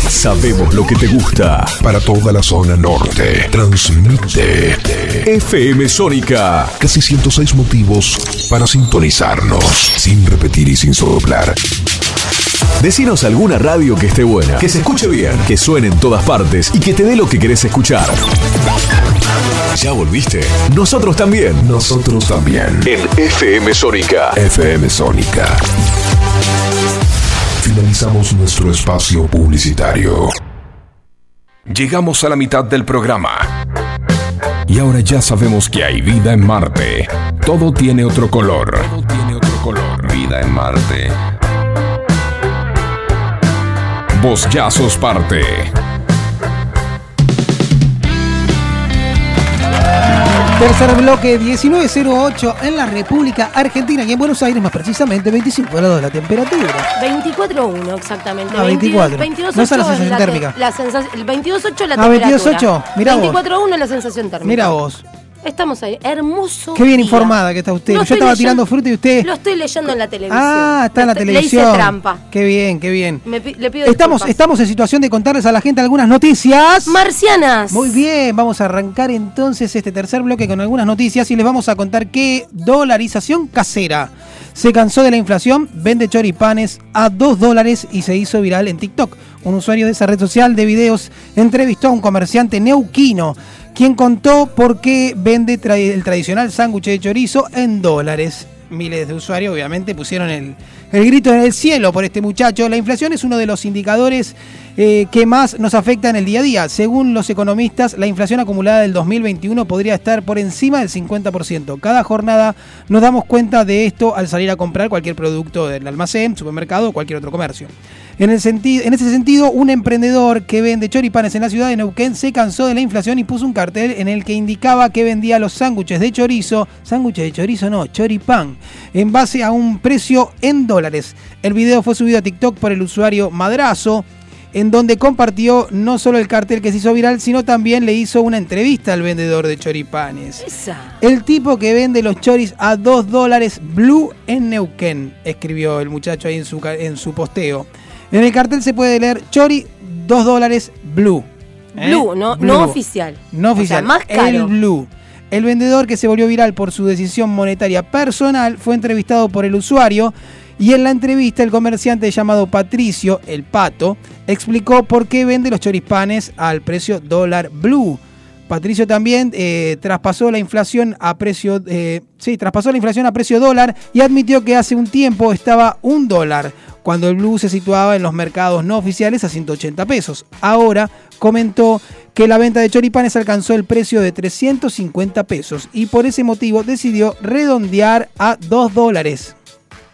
Sabemos lo que te gusta. Para toda la zona norte, transmite FM Sónica. casi 106 motivos para sintonizarnos, sin repetir y sin soplar. Decinos alguna radio que esté buena, que se escuche bien, que suene en todas partes y que te dé lo que querés escuchar. ¿Ya volviste? Nosotros también. Nosotros también. En FM Sónica. FM Sónica. Finalizamos nuestro espacio publicitario. Llegamos a la mitad del programa. Y ahora ya sabemos que hay vida en Marte. Todo tiene otro color. Todo tiene otro color. Vida en Marte. Vos ya sos parte. Tercer bloque 1908 en la República Argentina y en Buenos Aires, más precisamente 25 grados la temperatura. 24.1 exactamente. Ah, 24. 22, No está la 22.8 sensación la térmica. La sensa- el 22.8 la Ah, temperatura. 22.8, mirá vos. 24.1 la sensación térmica. Mira vos. Estamos ahí. Hermoso. Qué bien día. informada que está usted. Lo Yo estaba leyendo- tirando fruta y usted. Lo estoy leyendo en la televisión. Ah, está en la Le- televisión. Le hice trampa. Qué bien, qué bien. Me pi- le pido Estamos, disculpas. estamos en situación de contarles a la gente algunas noticias. Marcianas. Muy bien, vamos a arrancar entonces este tercer bloque con algunas noticias y les vamos a contar que dolarización casera. Se cansó de la inflación, vende choripanes a 2 dólares y se hizo viral en TikTok. Un usuario de esa red social de videos entrevistó a un comerciante neuquino, quien contó por qué vende el tradicional sándwich de chorizo en dólares. Miles de usuarios obviamente pusieron el, el grito en el cielo por este muchacho. La inflación es uno de los indicadores eh, que más nos afecta en el día a día. Según los economistas, la inflación acumulada del 2021 podría estar por encima del 50%. Cada jornada nos damos cuenta de esto al salir a comprar cualquier producto del almacén, supermercado o cualquier otro comercio. En, el sentido, en ese sentido, un emprendedor que vende choripanes en la ciudad de Neuquén se cansó de la inflación y puso un cartel en el que indicaba que vendía los sándwiches de chorizo, sándwiches de chorizo no, choripán, en base a un precio en dólares. El video fue subido a TikTok por el usuario Madrazo, en donde compartió no solo el cartel que se hizo viral, sino también le hizo una entrevista al vendedor de choripanes. Esa. El tipo que vende los choris a 2 dólares blue en Neuquén, escribió el muchacho ahí en su, en su posteo. En el cartel se puede leer chori 2 dólares blue. ¿Eh? Blue, no, Blue. no oficial. No O sea, oficial. más caro. El blue. El vendedor que se volvió viral por su decisión monetaria personal fue entrevistado por el usuario y en la entrevista el comerciante llamado Patricio, el pato, explicó por qué vende los chorispanes al precio dólar blue. Patricio también eh, traspasó la inflación a precio, eh, sí, traspasó la inflación a precio dólar y admitió que hace un tiempo estaba un dólar cuando el blue se situaba en los mercados no oficiales a 180 pesos. Ahora comentó que la venta de choripanes alcanzó el precio de 350 pesos y por ese motivo decidió redondear a 2 dólares.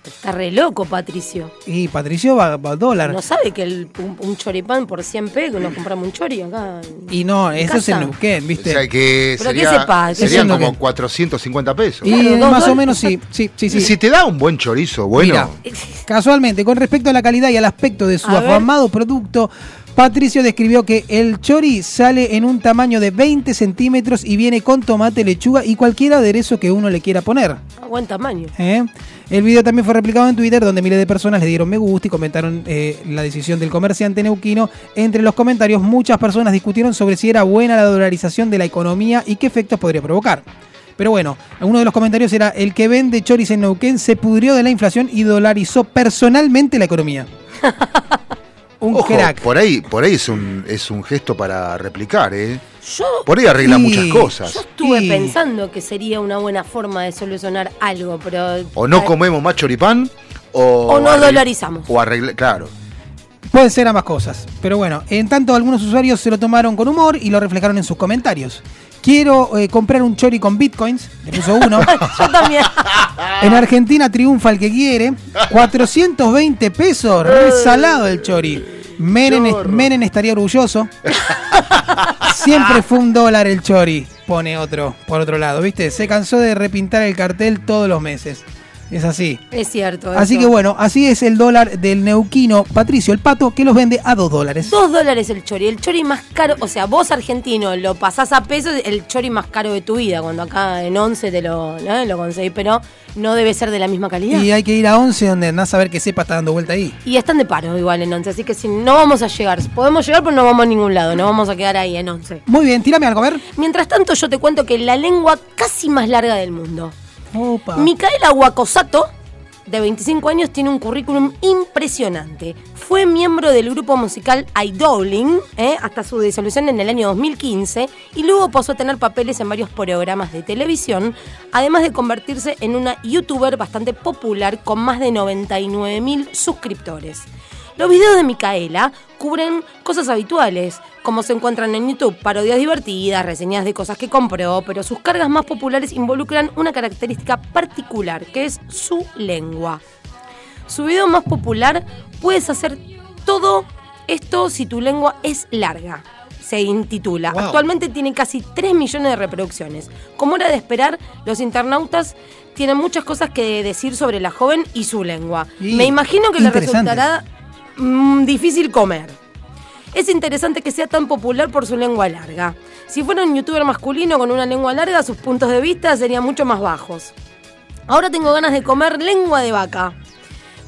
Está re loco, Patricio. Y Patricio va, va a dólar. No sabe que el- un, un choripán por 100 pesos, nos compramos un chori acá. Y no, ¿En eso es en? Neuquén, O ¿viste? sea que Pero que sería- sepa, que serían como 450 pesos. Y Claro, dos más o menos sí, sí, sí, sí. Si te da un buen chorizo, bueno. Mira, casualmente, con respecto a la calidad y al aspecto de su A ver. afamado producto, Patricio describió que el chori sale en un tamaño de 20 centímetros y viene con tomate, lechuga y cualquier aderezo que uno le quiera poner. A buen tamaño. ¿eh? El video también fue replicado en Twitter, donde miles de personas le dieron me gusta y comentaron eh, la decisión del comerciante neuquino. Entre los comentarios, muchas personas discutieron sobre si era buena la dolarización de la economía y qué efectos podría provocar. Pero bueno, uno de los comentarios era: el que vende choris en Neuquén se pudrió de la inflación y dolarizó personalmente la economía. [laughs] Un Ojo, crack. por ahí, por ahí es un, es un gesto para replicar, ¿eh? Yo, Por ahí arregla Y- muchas cosas. yo estuve Y- pensando que sería una buena forma de solucionar algo, pero. O no comemos más choripán, o. O no arregla- dolarizamos. O arregla, claro. Pueden ser ambas cosas. Pero bueno, en tanto algunos usuarios se lo tomaron con humor y lo reflejaron en sus comentarios. Quiero eh, comprar un chori con bitcoins, le puso uno. [laughs] Yo también. En Argentina triunfa el que quiere. 420 pesos, resalado el chori. Menem, Chorro. Menem estaría orgulloso. Siempre fue un dólar el chori, pone otro, por otro lado, ¿viste? Se cansó de repintar el cartel todos los meses. Es así. Es cierto. Así eso. que bueno, así es el dólar del neuquino Patricio el Pato, que los vende a 2 dólares. Dos dólares el chori. El chori más caro, o sea, vos argentino lo pasás a pesos, el chori más caro de tu vida, cuando acá en 11 te lo, ¿no? lo conseguís, pero no debe ser de la misma calidad. Y hay que ir a 11 donde andás a ver que sepa está dando vuelta ahí. Y están de paro igual en 11, así que si no vamos a llegar, podemos llegar pero no vamos a ningún lado, no vamos a quedar ahí en 11. Muy bien, tírame algo, a ver. Mientras tanto yo te cuento que la lengua casi más larga del mundo. Opa. Micaela de 25 años, tiene un currículum impresionante. Fue miembro del grupo musical Idoling ¿eh? hasta su disolución en el año 2015 y luego pasó a tener papeles en varios programas de televisión, además de convertirse en una youtuber bastante popular con más de 99 mil suscriptores. Los videos de Micaela cubren cosas habituales, como se encuentran en YouTube, parodias divertidas, reseñas de cosas que compró, pero sus cargas más populares involucran una característica particular, que es su lengua. Su video más popular, puedes hacer todo esto si tu lengua es larga. Se intitula. Wow. Actualmente tiene casi 3 millones de reproducciones. Como era de esperar, los internautas tienen muchas cosas que decir sobre la joven y su lengua. Me imagino que le resultará mm, difícil comer. Es interesante que sea tan popular por su lengua larga. Si fuera un youtuber masculino con una lengua larga, sus puntos de vista serían mucho más bajos. Ahora tengo ganas de comer lengua de vaca.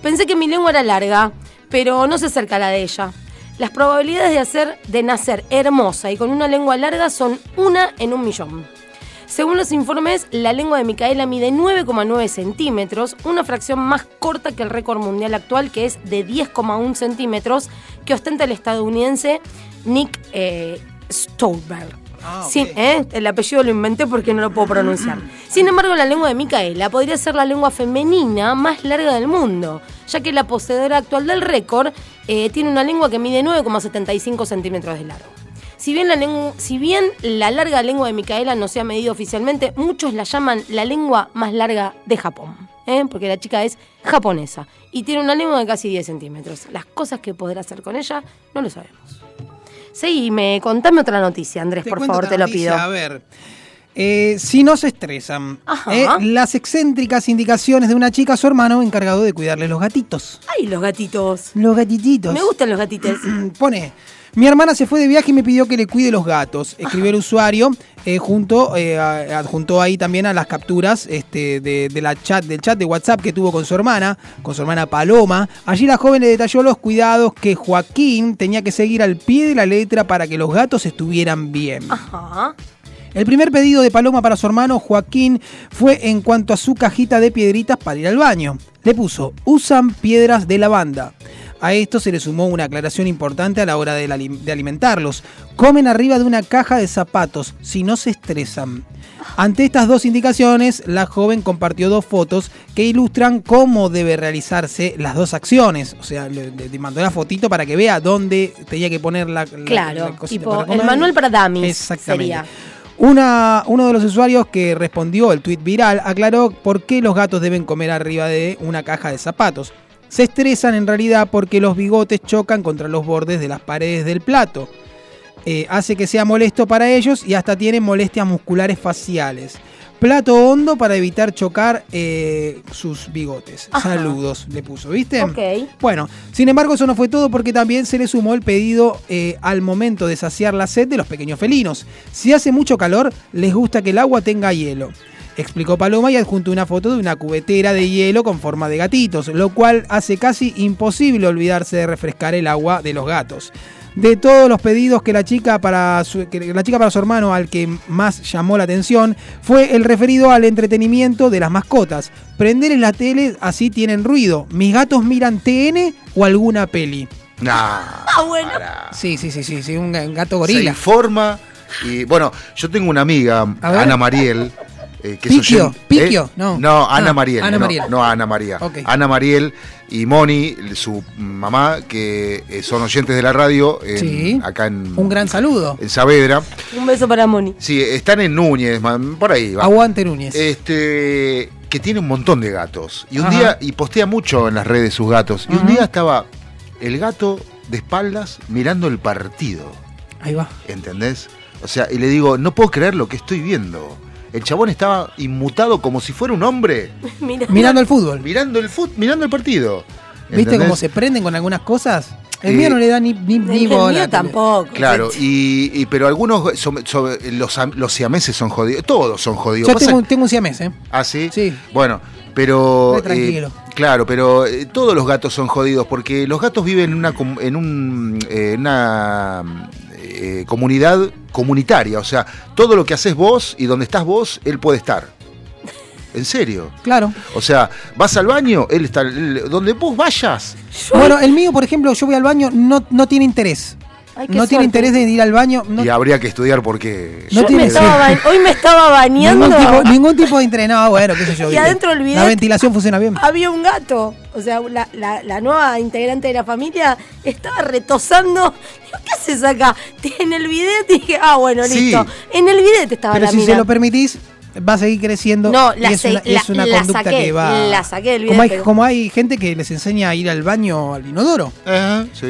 Pensé que mi lengua era larga, pero no se acerca la de ella. Las probabilidades de, hacer, de nacer hermosa y con una lengua larga son una en un millón. Según los informes, la lengua de Micaela mide 9,9 centímetros, una fracción más corta que el récord mundial actual, que es de 10,1 centímetros, que ostenta el estadounidense Nick eh, Stolberg. Sí, ¿eh? el apellido lo inventé porque no lo puedo pronunciar. [clears throat] Sin embargo, la lengua de Micaela podría ser la lengua femenina más larga del mundo, ya que la poseedora actual del récord eh, tiene una lengua que mide 9,75 centímetros de largo. Si bien, la lengu- si bien la larga lengua de Micaela no se ha medido oficialmente, muchos la llaman la lengua más larga de Japón, ¿eh? porque la chica es japonesa y tiene una lengua de casi 10 centímetros. Las cosas que podrá hacer con ella no lo sabemos. Seguime, contame otra noticia, Andrés, Te por favor, te lo noticia, pido. A ver. Eh, si no se estresan, eh, las excéntricas indicaciones de una chica a su hermano encargado de cuidarle los gatitos. Ay, los gatitos. Los gatititos. Me gustan los gatitos. [clears throat] Pone, mi hermana se fue de viaje y me pidió que le cuide los gatos. Escribió el usuario, eh, junto, eh, adjuntó ahí también a las capturas este, de, de la chat, del chat de WhatsApp que tuvo con su hermana, con su hermana Paloma. Allí la joven le detalló los cuidados que Joaquín tenía que seguir al pie de la letra para que los gatos estuvieran bien. Ajá. El primer pedido de Paloma para su hermano Joaquín fue en cuanto a su cajita de piedritas para ir al baño. Le puso, usan piedras de lavanda. A esto se le sumó una aclaración importante a la hora de, la alim- de alimentarlos. Comen arriba de una caja de zapatos, si no se estresan. Ante estas dos indicaciones, la joven compartió dos fotos que ilustran cómo debe realizarse las dos acciones. O sea, le, mandó la fotito para que vea dónde tenía que poner la, la- Claro, la tipo para el manual para dummies Exactamente. sería. Una, uno de los usuarios que respondió el tweet viral aclaró por qué los gatos deben comer arriba de una caja de zapatos. Se estresan en realidad porque los bigotes chocan contra los bordes de las paredes del plato. Eh, hace que sea molesto para ellos y hasta tienen molestias musculares faciales. Plato hondo para evitar chocar eh, sus bigotes. Ajá. Saludos, le puso, ¿viste? Ok. Bueno, sin embargo, eso no fue todo porque también se le sumó el pedido eh, al momento de saciar la sed de los pequeños felinos. Si hace mucho calor, les gusta que el agua tenga hielo. Explicó Paloma y adjuntó una foto de una cubetera de hielo con forma de gatitos, lo cual hace casi imposible olvidarse de refrescar el agua de los gatos. De todos los pedidos que la chica para su, que la chica para su hermano al que más llamó la atención fue el referido al entretenimiento de las mascotas. Prenderles la tele así tienen ruido. Mis gatos miran TN o alguna peli. Nah. Ah, bueno. Sí, sí, sí, sí, sí, un ga- gato Se gorila. informa y bueno, yo tengo una amiga. Ana Mariel. Eh, que es Piquio, oyen- Piquio, ¿eh? no. No, Ana Ah, Mariel. Ana no, Mariel. No, Ana María. Ok. Ana Mariel y Moni, su mamá, que eh, son oyentes de la radio en- Sí. acá en, Un gran saludo. en Saavedra. Un beso para Moni. Sí, están en Núñez, man, por ahí. va. Aguante Núñez. Este, que tiene un montón de gatos. Y un Ajá. día, y postea mucho en las redes sus gatos. Y un día estaba el gato de espaldas mirando el partido. Ahí va. ¿Entendés? O sea, y le digo, no puedo creer lo que estoy viendo. El chabón estaba inmutado como si fuera un hombre. [laughs] Mira. Mirando el fútbol. Mirando el fut, mirando el partido. ¿Viste cómo se prenden con algunas cosas? El Eh, mío no le da ni, ni, ni El bola. mío tampoco. Claro, y, y- pero algunos son- son- los, los siameses son jodidos. Todos son jodidos. Yo tengo, tengo un siamés, ¿eh? ¿Ah, sí? Sí. Bueno, pero. Re tranquilo. eh, claro, pero eh, todos los gatos son jodidos porque los gatos viven en una, com- en un, eh, en una eh, comunidad comunitaria. O sea, todo lo que haces vos y donde estás vos, él puede estar. En serio. Claro. O sea, vas al baño, él está. él- donde vos vayas. Bueno, el mío, por ejemplo, yo voy al baño, no, no tiene interés. Ay, No tiene interés de ir al baño. No, Y habría que estudiar porque. No Yo tiene- me estaba hoy me estaba [laughs] bañando. ningún, tipo, ningún tipo de interés. No, bueno, qué sé yo. Y adentro del bidet- La ventilación funciona bien. Había un gato. O sea, la, la- la nueva integrante de la familia estaba retosando. [laughs] ¿qué haces acá? En el bidet dije, ah, bueno, Sí. listo. En el bidet estaba Pero la si mina. se lo permitís, va a seguir creciendo. No, y la es se- una, es la- una la conducta saqué, que va. la saqué del como hay, bidet, pero- como hay gente que les enseña a ir al baño al inodoro.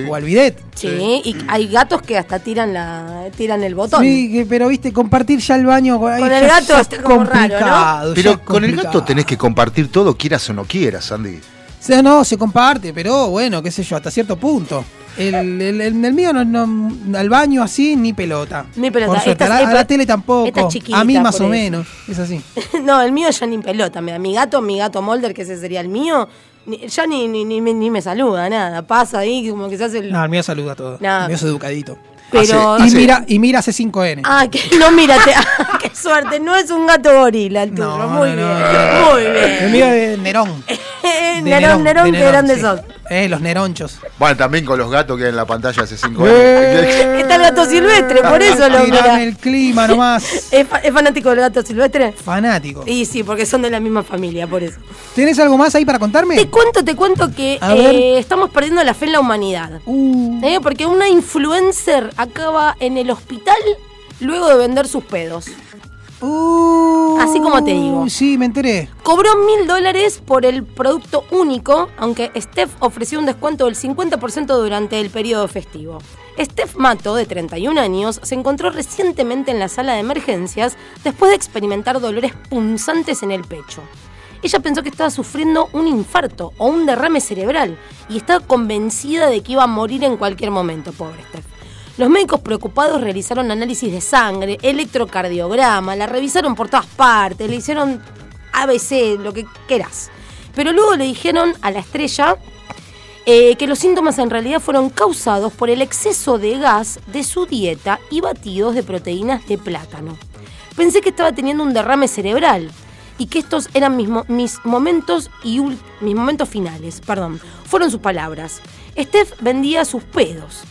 o al bidet. Sí, y hay gatos que hasta tiran la tiran el botón. Sí, pero viste, compartir ya el baño con, el gato es está como raro, Pero es con el gato tenés que compartir todo, quieras o no quieras, Andy. Sea, no, se comparte, pero bueno, qué sé yo, hasta cierto punto. El, el, el- el mío no, no- al baño así, ni pelota. Ni pelota. Por suerte. Esta- a, la, a esta- la tele tampoco. esta es chiquita, a mí más o eso. menos. Es así. [laughs] No, el mío ya ni pelota me da. Mi gato, mi gato Molder, que ese sería el mío, ni- ya ni, ni, ni, me- ni me saluda, nada. Pasa ahí como que se hace el... No, el mío saluda a todo. No. El mío es educadito. Pero- y, Hace- mira, y mira C5N. Ah, que [laughs] no, mírate. [laughs] Ah, qué suerte. No es un gato gorila el tuyo. muy bien. Muy bien. El mío es Nerón. Eh, De Nerón, Nerón, qué grande sí. sos. Eh, los Neronchos. Bueno, también con los gatos que hay en la pantalla hace cinco Eh. años. [laughs] Está el gato silvestre, por eso lo Tirame el clima nomás. [laughs] ¿Es, fa- es fanático del gato silvestre? Fanático. Y sí, porque son de la misma familia, por eso. ¿Tenés algo más ahí para contarme? Te cuento, te cuento que A ver. Uh. eh, estamos perdiendo la fe en la humanidad. Eh, Porque una influencer acaba en el hospital luego de vender sus pedos. Así como te digo. Uh, Sí, me enteré. Cobró mil dólares por el producto único, aunque Steph ofreció un descuento del 50% durante el periodo festivo. Steph Mato, de 31 años, se encontró recientemente en la sala de emergencias después de experimentar dolores punzantes en el pecho. Ella pensó que estaba sufriendo un infarto o un derrame cerebral y estaba convencida de que iba a morir en cualquier momento, pobre Steph. Los médicos preocupados realizaron análisis de sangre, electrocardiograma, la revisaron por todas partes, le hicieron ABC, lo que quieras. Pero luego le dijeron a la estrella eh, que los síntomas en realidad fueron causados por el exceso de gas de su dieta y batidos de proteínas de plátano. Pensé que estaba teniendo un derrame cerebral y que estos eran mis, mis momentos y mis momentos finales, perdón, fueron sus palabras. Steph vendía sus pedos.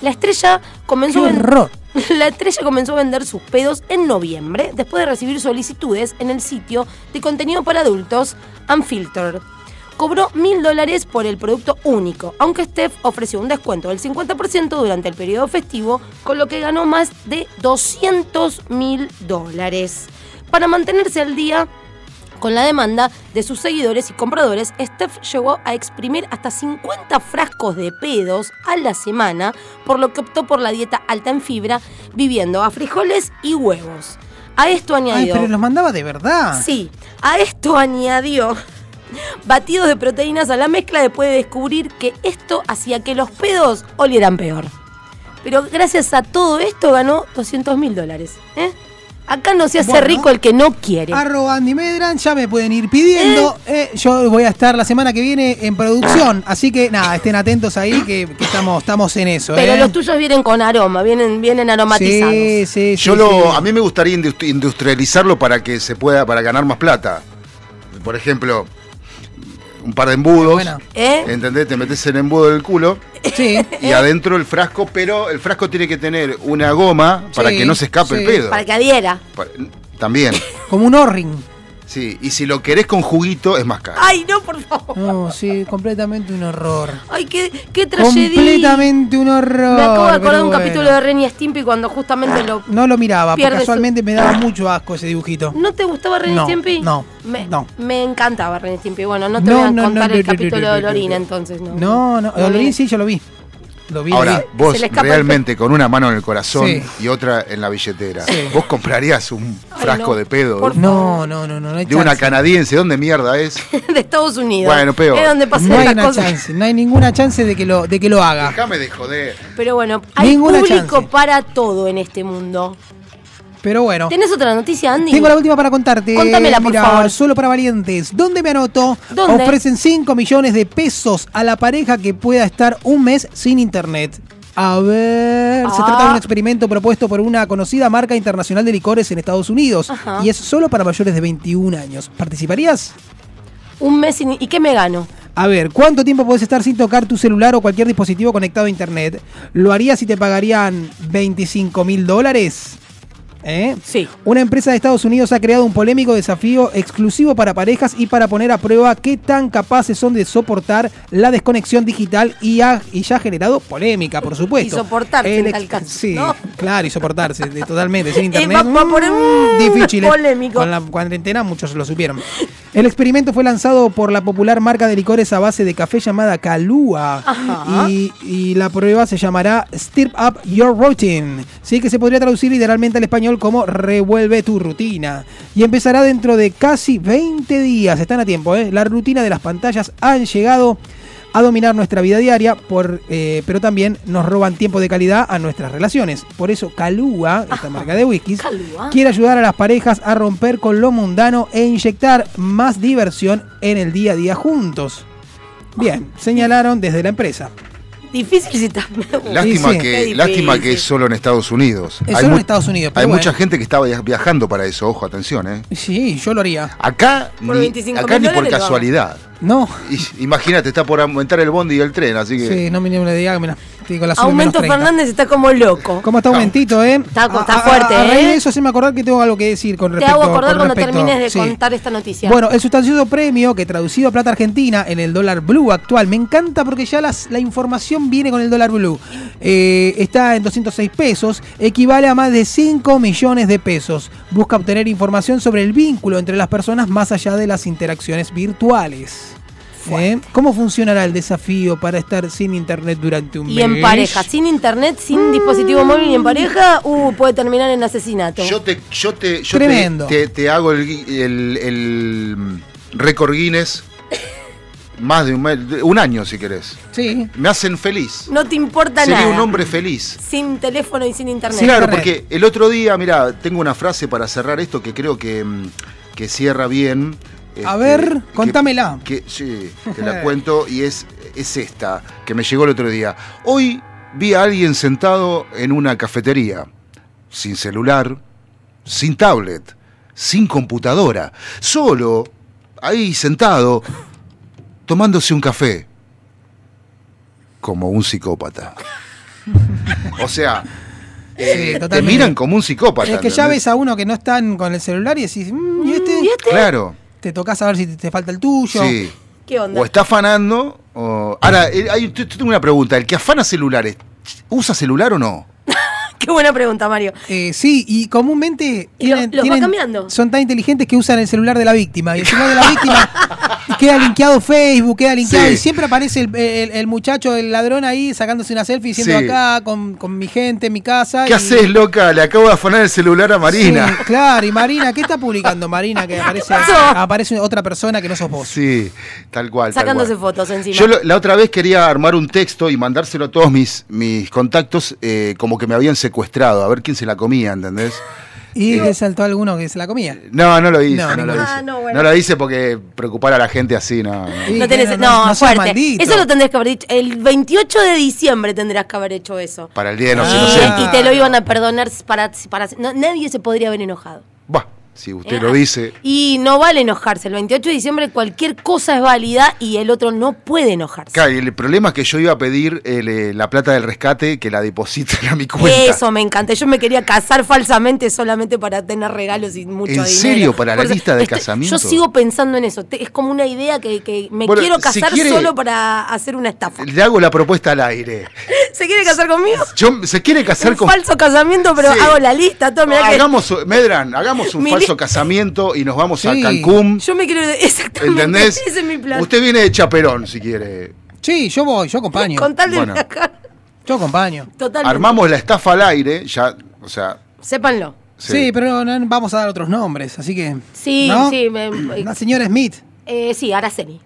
La estrella comenzó. [laughs] La estrella comenzó a vender sus pedos en noviembre, después de recibir solicitudes en el sitio de contenido para adultos Unfiltered. Cobró mil dólares por el producto único, aunque Steph ofreció un descuento del 50% durante el periodo festivo, con lo que ganó más de 200 mil dólares. Para mantenerse al día, con la demanda de sus seguidores y compradores, Steph llegó a exprimir hasta 50 frascos de pedos a la semana, por lo que optó por la dieta alta en fibra, viviendo a frijoles y huevos. A esto Ay, añadió... pero los mandaba de verdad. Sí, a esto añadió batidos de proteínas a la mezcla después de descubrir que esto hacía que los pedos olieran peor. Pero gracias a todo esto ganó 200 mil dólares. ¿eh? Acá no se hace Bueno. rico el que no quiere. Arroba Andy Medran, ya me pueden ir pidiendo. Eh, yo voy a estar la semana que viene en producción, así que nada, estén atentos ahí que, que estamos, estamos en eso. Pero eh. los tuyos vienen con aroma, vienen, vienen aromatizados. Sí, sí, Yo sí, lo, sí. a mí me gustaría industri- industrializarlo para que se pueda, para ganar más plata. Por ejemplo, un par de embudos. ¿Eh? ¿Entendés? Te metes el embudo del culo. Sí. Y adentro el frasco, pero el frasco tiene que tener una goma para Sí, que no se escape sí. el pedo. Para que adhiera. Pa- También. Como un O-ring. Sí, y si lo querés con juguito es más caro. Ay, no, por favor. No, sí, completamente un horror. Ay, qué, qué tragedia. Completamente un horror. Me acabo de acordar de un bueno. capítulo de Ren y Stimpy cuando justamente lo. No lo miraba, porque su- casualmente me daba mucho asco ese dibujito. ¿No te gustaba Ren y No, Stimpy? no, Me, no. me encantaba Ren y Stimpy. Bueno, no te No, voy a no, contar no, el capítulo no, de Lorina, no. entonces, ¿no? No, no. sí, yo lo vi. Lo vi, lo Ahora, vi. vos realmente con una mano en el corazón Sí. y otra en la billetera, Sí. ¿vos comprarías un frasco no, de pedo por No, no, no, no, no hay de una canadiense? ¿Dónde mierda es? [laughs] de Estados Unidos. Bueno, peor. Es donde pasan No hay una chance, no hay ninguna chance de que lo, de que lo haga. Déjame de joder. Pero bueno, hay Ninguna público chance. para todo en este mundo. Pero bueno. ¿Tenés otra noticia, Andy? Tengo la última para contarte. Contámela, por Mira, favor. Solo para valientes. ¿Dónde me anoto? ¿Dónde? Ofrecen 5 millones de pesos a la pareja que pueda estar un mes sin internet. A ver, se Ah. trata de un experimento propuesto por una conocida marca internacional de licores en Estados Unidos Ajá. y es solo para mayores de 21 años. ¿Participarías? Un mes sin... ¿Y qué me gano? A ver, ¿cuánto tiempo puedes estar sin tocar tu celular o cualquier dispositivo conectado a internet? ¿Lo harías si te pagarían 25 mil dólares? ¿Eh? Sí. Una empresa de Estados Unidos ha creado un polémico desafío exclusivo para parejas y para poner a prueba qué tan capaces son de soportar la desconexión digital y, ha- y ya ha generado polémica, por supuesto. Y soportarse en El tal caso, Sí, ¿no? claro, y soportarse totalmente sin [laughs] internet. va- va a poner, mm, mm, difícil. ¿eh? polémico. Con la cuarentena muchos lo supieron. El experimento fue lanzado por la popular marca de licores a base de café llamada Calúa. Ajá. Y, y la prueba se llamará Stir Up Your Routine. Sí, que se podría traducir literalmente al español español como Revuelve tu rutina. Y empezará dentro de casi 20 días. Están a tiempo, ¿eh? La rutina de las pantallas han llegado a dominar nuestra vida diaria, por, eh, pero también nos roban tiempo de calidad a nuestras relaciones. Por eso Calúa, esta [laughs] marca de whiskies, Calúa. quiere ayudar a las parejas a romper con lo mundano e inyectar más diversión en el día a día juntos. Bien, señalaron desde la empresa. Difícil si está. Lástima, Sí, sí. que, lástima que es solo en Estados Unidos. Es Hay solo en Estados Unidos, pero Hay bueno. mucha gente que está via- viajando para eso, ojo, atención, ¿eh? Sí, yo lo haría. Acá, Por ni, 25 acá ni por casualidad. No, Y- Imagínate, está por aumentar el bondi y el tren, así que. sí, no me le diga, mira, la Aumento menos 30. Fernández está como loco. ¿Cómo está aumentito, eh? Está- está A- a- fuerte, a, raíz ¿eh? de eso se me acordar que tengo algo que decir con Te respecto hago acordar cuando respecto- termines de sí. contar esta noticia. Bueno, el sustancioso premio que traducido a plata argentina en el dólar blue actual, me encanta porque ya las- la información viene con el dólar blue. Eh, está en 206 pesos, equivale a más de 5 millones de pesos. Busca obtener información sobre el vínculo entre las personas más allá de las interacciones virtuales. ¿Eh? ¿Cómo funcionará el desafío para estar sin internet durante un mes? y en pareja, sin internet, sin dispositivo móvil y en pareja, uh, puede terminar en asesinato. Yo te, yo te, yo Tremendo. te, hago el, el, el, récord Guinness más de un, mes- un año, si querés. Sí. Me hacen feliz. no te importa Sería nada. un hombre feliz. Sin teléfono y sin internet. claro, Internet. porque el otro día, mira, tengo una frase para cerrar esto que creo que, mm, que cierra bien. A este, ver, que- contámela. Que, sí, te la [laughs] cuento y es, es esta, que me llegó el otro día. Hoy vi a alguien sentado en una cafetería, sin celular, sin tablet, sin computadora, solo, ahí sentado, tomándose un café, como un psicópata. O sea, eh, te miran como un psicópata. Es que ya ves a uno que no están con el celular y decís, "Mm, ¿y este? ¿Y este? Claro, Te tocas a ver si te, te falta el tuyo. sí. ¿Qué onda? O está afanando, o... Ahora, eh, hay, yo tengo una pregunta. ¿El que afana celulares, usa celular o no? [laughs] Qué buena pregunta, Mario. Eh, sí, y comúnmente tienen- los va tienen- cambiando. son tan inteligentes que usan el celular de la víctima. Y el celular de la víctima [laughs] queda linkeado Facebook, queda linkeado Sí. y siempre aparece el, el- el muchacho, el ladrón ahí sacándose una selfie diciendo Sí. acá con, con mi gente, en mi casa. ¿Qué y- haces, loca? Le acabo de afanar el celular a Marina. Sí, claro, y Marina, ¿qué está publicando Marina? Que aparece, aparece otra persona que no sos vos. Sí, tal cual. tal Sacándose cual. fotos encima. Yo lo- la otra vez quería armar un texto y mandárselo a todos mis, mis contactos eh, como que me habían secuestrado, a ver quién se la comía, ¿entendés? Y Eh, le saltó alguno que se la comía. No, no lo hice, No, no, lo ninguno. hice. Ah, no, bueno. No lo hice porque preocupar a la gente así, no. no. Sí, No, que tenés, no, no, no, no seas fuerte. Eso lo tendrías que haber dicho. El 28 de diciembre tendrías que haber hecho eso. Para el Día de los Ah. Inocentes. Y te lo iban a perdonar para... para no, nadie se podría haber enojado. Buah, si usted Eh, lo dice. Y no vale enojarse. El 28 de diciembre cualquier cosa es válida y el otro no puede enojarse. Claro, y el problema es que yo iba a pedir el, eh, la plata del rescate que la depositen [laughs] a mi cuenta. Eso me encanta. Yo me quería casar falsamente solamente para tener regalos y mucho ¿En dinero. serio? ¿Para la Por lista de casamiento? Yo sigo pensando en eso. Es como una idea que, que me Bueno, quiero si casar quiere- solo para hacer una estafa. Le hago la propuesta al aire. [laughs] ¿Se quiere casar conmigo? Yo, ¿Se quiere casar Un con falso casamiento, pero Sí. hago la lista. Todo, mirá que- Hagamos, Medran, hagamos un [laughs] Mi casamiento y nos vamos a. Cancún. Yo me quiero. [laughs] Exactamente. ¿Entendés? Ese es mi plan. Usted viene de chaperón, si quiere. Sí, yo voy, yo acompaño. Con tal de Bueno. Yo acompaño. Totalmente. Armamos la estafa al aire, ya, o sea. Sépanlo. Sí, pero no, vamos a dar otros nombres, así que. Sí, ¿no? sí. me- La señora Smith. eh, sí, Araceli.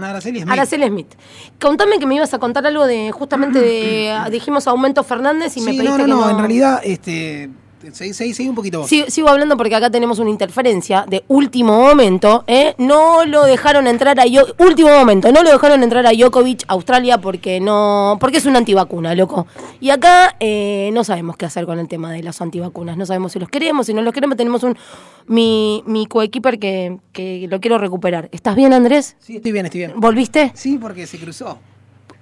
Araceli Smith. Araceli Smith. Contame que me ibas a contar algo de justamente de. [clears throat] Dijimos Aumento Fernández y me Sí, pediste no, no, que no, en realidad, este. Seguí, seguí, seguí un poquito vos. Sí, sigo hablando porque acá tenemos una interferencia de último momento. ¿eh? No lo dejaron entrar a Yo- último momento, no lo dejaron entrar a Djokovic Australia porque no, porque es una antivacuna, loco. Y acá eh, no sabemos qué hacer con el tema de las antivacunas. No sabemos si los queremos, si no los queremos. Tenemos un mi, mi coequiper que, que lo quiero recuperar. ¿Estás bien, Andrés? Sí, estoy bien, estoy bien. ¿Volviste? Sí, porque se cruzó.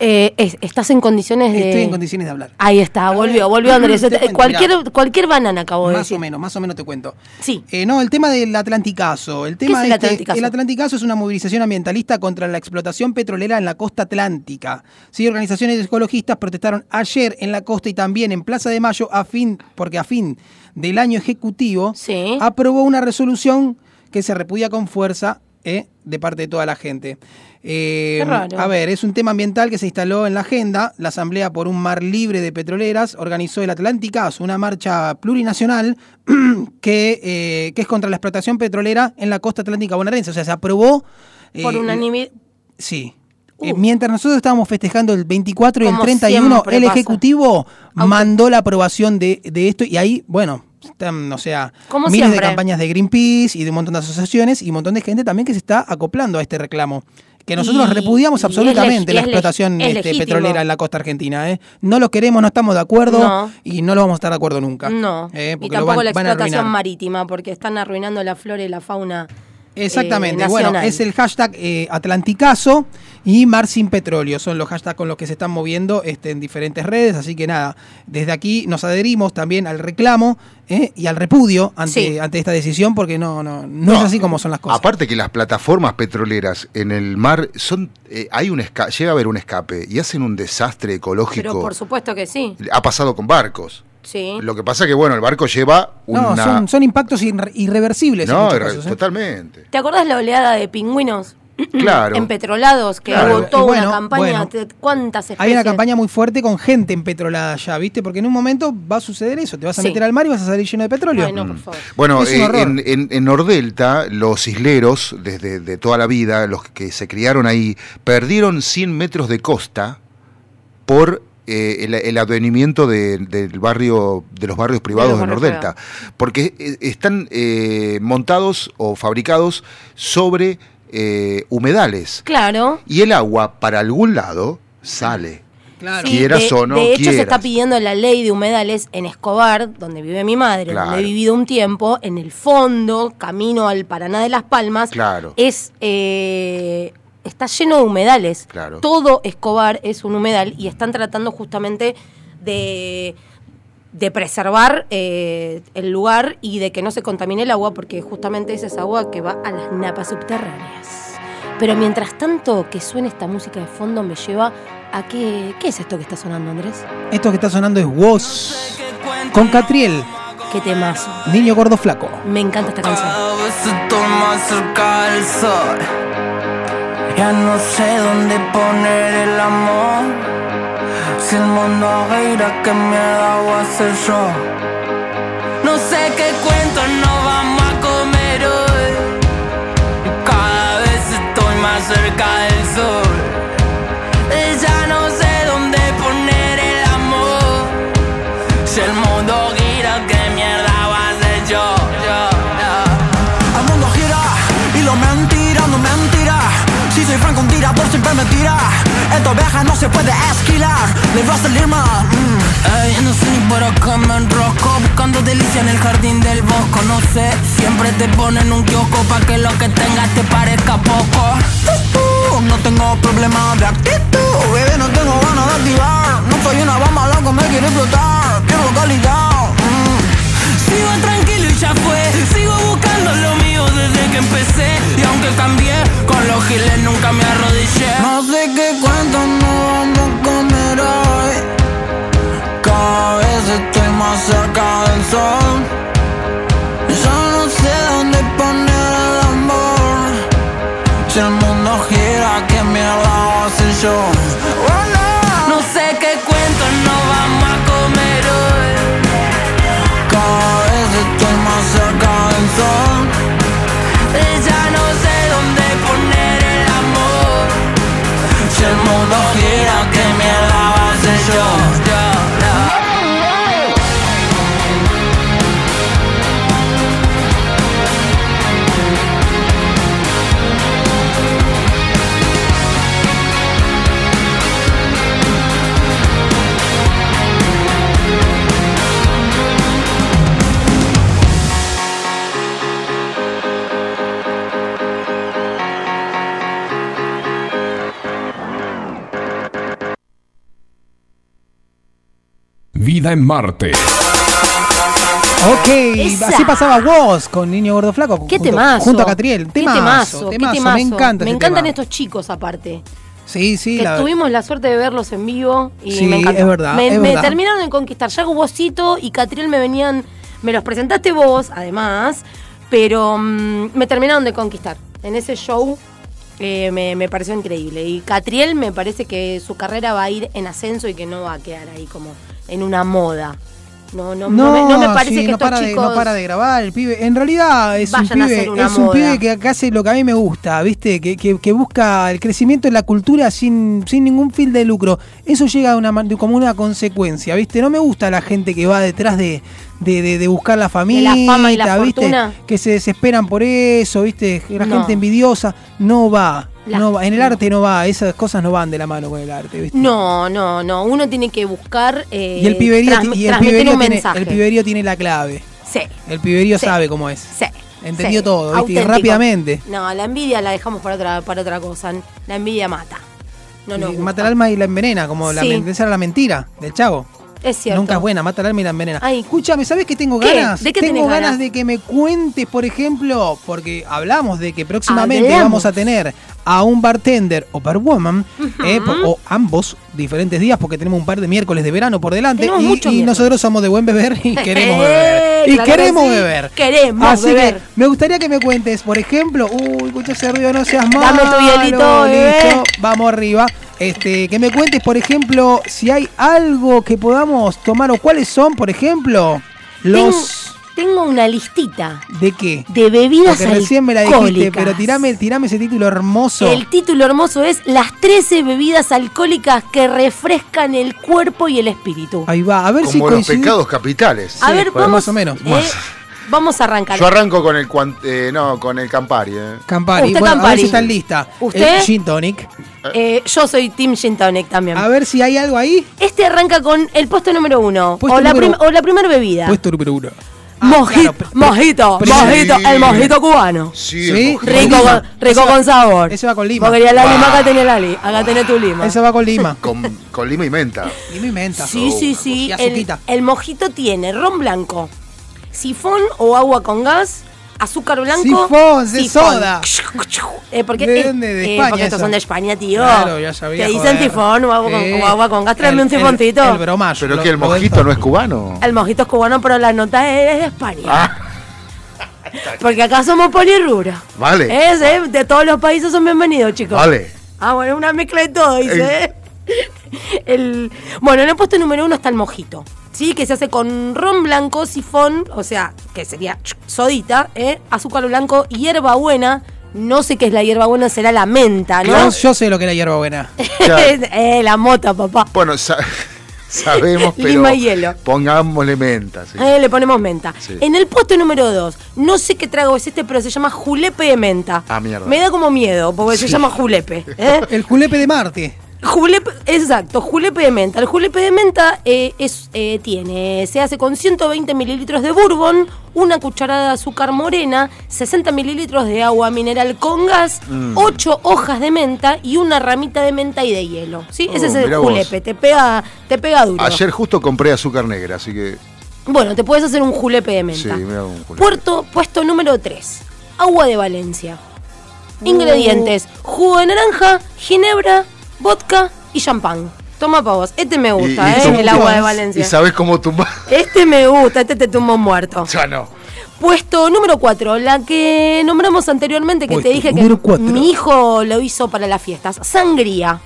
Eh, es- ¿Estás en condiciones de...? Estoy en condiciones de hablar. Ahí está, volvió, volvió Andrés. Cuento, cualquier, mirá. cualquier banana acabo de Más decir. o menos, más o menos te cuento. Sí. Eh, no, el tema del Atlanticazo. El tema es el que Atlanticazo? el Atlanticazo es una movilización ambientalista contra la explotación petrolera en la costa atlántica. Sí, organizaciones ecologistas protestaron ayer en la costa y también en Plaza de Mayo a fin, porque a fin del año ejecutivo aprobó una resolución que se repudia con fuerza eh, de parte de toda la gente. Eh, a ver, es un tema ambiental que se instaló en la agenda. La Asamblea por un Mar Libre de Petroleras organizó el Atlánticas, una marcha plurinacional [clears throat] que, eh, que es contra la explotación petrolera en la costa atlántica bonaerense. O sea, se aprobó. eh, Por unanimidad. Sí. Eh, mientras nosotros estábamos festejando el 24 y el Uh. Como 31, siempre el pasa. Ejecutivo mandó la aprobación de, de esto y ahí, bueno, o sea, Como miles siempre. de campañas de Greenpeace y de un montón de asociaciones y un montón de gente también que se está acoplando a este reclamo. Que nosotros Y- repudiamos absolutamente la explotación es este, petrolera en la costa argentina. ¿eh? No lo queremos, no estamos de acuerdo No. y no lo vamos a estar de acuerdo nunca. No. ¿eh? y lo tampoco van- la explotación marítima, porque están arruinando la flora y la fauna. Exactamente, eh, bueno, es el hashtag eh, Atlanticazo y Mar sin Petróleo, son los hashtags con los que se están moviendo este, en diferentes redes, así que nada, desde aquí nos adherimos también al reclamo eh, y al repudio ante, Sí. ante esta decisión, porque no, no, no, es así como son las cosas. Aparte que las plataformas petroleras en el mar son, eh, hay un esca- llega a haber un escape y hacen un desastre ecológico. Pero por supuesto que sí. Ha pasado con barcos. Sí. Lo que pasa que bueno, el barco lleva una No, son, son impactos irre- irreversibles. en No, muchos irre- casos, ¿eh? totalmente. ¿Te acordás la oleada de pingüinos? Claro. [clears throat] Empetrolados, que Claro. hubo toda Y bueno, una campaña. bueno. ¿Cuántas especies? Hay una campaña muy fuerte con gente empetrolada ya, ¿viste? Porque en un momento va a suceder eso, te vas a Sí. meter al mar y vas a salir lleno de petróleo. Ay, no, por favor. Bueno, eh, en, en- en Nordelta, los isleros, desde de toda la vida, los que se criaron ahí, perdieron 100 metros de costa por eh, el, el advenimiento de, del barrio, de los barrios privados de, Nordelta. Porque eh, están eh, montados o fabricados sobre eh, humedales. Claro. Y el agua, para algún lado, sale. Claro. Sí, Quieras de, o no de hecho, se está pidiendo la ley de humedales en Escobar, donde vive mi madre, Claro. donde he vivido un tiempo. En el fondo, camino al Paraná de las Palmas, Claro. es eh, está lleno de humedales. Claro. Todo Escobar es un humedal y están tratando justamente de de preservar eh, el lugar y de que no se contamine el agua, porque justamente es esa agua que va a las napas subterráneas. Pero mientras tanto que suene esta música de fondo me lleva a que... ¿Qué es esto que está sonando, Andrés? Esto que está sonando es Woz con Catriel, ¿Qué temazo? niño gordo flaco. Me encanta esta canción. Ya no sé dónde poner el amor. Si el mundo gira, que voy a hacer yo? No sé qué cuento no vamos a comer hoy. Cada vez estoy más cerca del sol. Soy franco, un tirador siempre me tira. Esto viaja, no se puede esquilar. Le va a salir mal. mm. Ey, no sé ni por acá me enrosco. Buscando delicia en el jardín del bosco. No sé, siempre te ponen un kiosco para que lo que tengas te parezca poco. Uh, no tengo problema de actitud, bebé, no tengo ganas de activar. No soy una bomba loco, me quiere explotar. Quiero calidad. mm. Sigo tranquilo ya fue. Sigo buscando lo mío desde que empecé. Y aunque cambié, con los giles nunca me arrodillé. No sé qué cuento no vamos a comer hoy. Cada vez estoy más cerca del sol. Ya no sé dónde poner el amor. Si el mundo gira, ¿qué mierda voy a hacer yo? Vida en Marte. Ok, Esa. así pasaba Woz con Niño Gordo Flaco. ¿Qué junto, temazo? Junto a Catriel. ¿Qué Temazo, temazo? ¿Qué temazo, temazo? Me encanta Me ese encantan tema. estos chicos aparte. Sí, sí, que la- tuvimos la suerte de verlos en vivo y Sí, me encantó. es verdad, Me, es me verdad. terminaron de conquistar. Ya Vosito y Catriel me venían, me los presentaste vos, además, pero mm, me terminaron de conquistar. En ese show eh, me, me pareció increíble. Y Catriel me parece que su carrera va a ir en ascenso y que no va a quedar ahí como en una moda. No, no, no, me, no me parece sí, que no estos para de, chicos... no para de grabar el pibe. En realidad es un pibe, es un moda. pibe que, hace lo que a mí me gusta, ¿viste? Que, que- que busca el crecimiento en la cultura sin, sin ningún fin de lucro. Eso llega a una, como una consecuencia, ¿viste? No me gusta la gente que va detrás de, de, de- de buscar la familia, fama y la ¿viste? fortuna. Que se desesperan por eso, ¿viste? La No. gente envidiosa. No va. La- no. En el arte no va. Esas cosas no van de la mano con el arte, ¿viste? No, no, no. Uno tiene que buscar eh, Y el piberío, y el piberío tiene, mensaje. el piberío tiene la clave. Sí. El piberío Sí. sabe cómo es. Sí. Entendió Sí. todo, ¿viste? Y rápidamente. No, la envidia la dejamos para otra, para otra cosa. La envidia mata. No, no. Mata el alma y la envenena, como la, Sí. era la mentira del chavo. Es cierto. Nunca es buena, mata el alma y la envenena. Ay. Escúchame, ¿sabes qué tengo ¿Qué? ganas? ¿De qué tengo ganas ganas? de que me cuentes, por ejemplo, porque hablamos de que próximamente Hablamos. vamos a tener a un bartender o barwoman, eh, po- o ambos diferentes días, porque tenemos un par de miércoles de verano por delante. Tenemos Y, muchos y miércoles. nosotros somos de buen beber y [laughs] queremos Eh, beber. Y claro que queremos sí. beber. Queremos Así beber. que me gustaría que me cuentes, por ejemplo, uy, escucha ese ruido, no seas malo. Dame tu hielito, bebé. listo, vamos arriba. Este, que me cuentes, por ejemplo, si hay algo que podamos tomar o cuáles son, por ejemplo, los Tengo una listita de qué? de bebidas Porque recién me la dijiste, pero tirame, tirame ese título hermoso. El título hermoso es Las 13 bebidas alcohólicas que refrescan el cuerpo y el espíritu. Ahí va, a ver si Como los coincide- pecados capitales. A ver, pues, vamos, más o menos. eh, vamos a arrancar. Yo arranco con el eh, no, con el Campari. eh. Campari, Usted bueno, a ver Campari. si está en lista. ¿Usted? El Gin Tonic. Eh, yo soy Team Gin Tonic también. A ver si hay algo ahí. Este arranca con el puesto número uno. Puesto o, la número- prim- o la primera bebida. Puesto número uno. mojito, mojito, primero. mojito, el mojito cubano. Sí, Sí, mojito. Rico, con, rico con sabor. Ese va con lima. Porque la lima Ah. acá tiene la li- acá tiene tu lima. Ese va con lima. Con, con lima y menta. Lima y menta. Sí, sí, sí. Y El, el mojito tiene ron blanco, sifón o agua con gas, azúcar blanco. Sifón, de soda. [laughs] Eh, porque, ¿De eh, dónde? ¿De eh, España porque estos eso? son de España, tío. Claro, ya sabía, Te dicen tifón o agua, con, Eh, o agua con gas, tráeme el- un sifoncito. El, el. Pero lo- que el mojito no es cubano. El mojito es cubano, pero la nota es de España. Ah, [laughs] Porque acá somos polirrubros. vale. Es, eh, de todos los países son bienvenidos, chicos. Vale. Ah, bueno, una mezcla de todo, dice. [laughs] El, bueno, en el puesto número uno está el mojito. ¿Sí? Que se hace con ron blanco, sifón, o sea, que sería sodita, ¿eh? azúcar blanco, hierbabuena. No sé qué es la hierbabuena, será la menta, ¿no? Yo, yo sé lo que es la hierba buena. [laughs] eh, la mota, papá. Bueno, sa- [laughs] sabemos, pero Lima y hielo. pongámosle menta. sí. Eh, le ponemos menta. Sí. En el puesto número 2, no sé qué trago es este, pero se llama julepe de menta. Ah, mierda. Me da como miedo, porque se llama julepe. ¿eh? El julepe de Marte. Julepe, exacto, julepe de menta. El julepe de menta eh, es, eh, tiene, se hace con 120 mililitros de bourbon, una cucharada de azúcar morena, 60 mililitros de agua mineral con gas, Mm. 8 hojas de menta y una ramita de menta y de hielo. ¿sí? Ese Oh, es el mirá vos. julepe, te pega, te pega duro. Ayer justo compré azúcar negra, así que. Bueno, te puedes hacer un julepe de menta. Sí, mira un culo. Puerto, puesto número 3. Agua de Valencia. Ingredientes: jugo de naranja, ginebra, vodka y champán. Toma pa' vos. Este me gusta, Y- y ¿eh? El agua de Valencia. ¿Y sabes cómo tumbar? Este me gusta, este te tumba un muerto. Ya no. Puesto número 4, la que nombramos anteriormente, que Puesto te dije que número cuatro. mi hijo lo hizo para las fiestas. Sangría.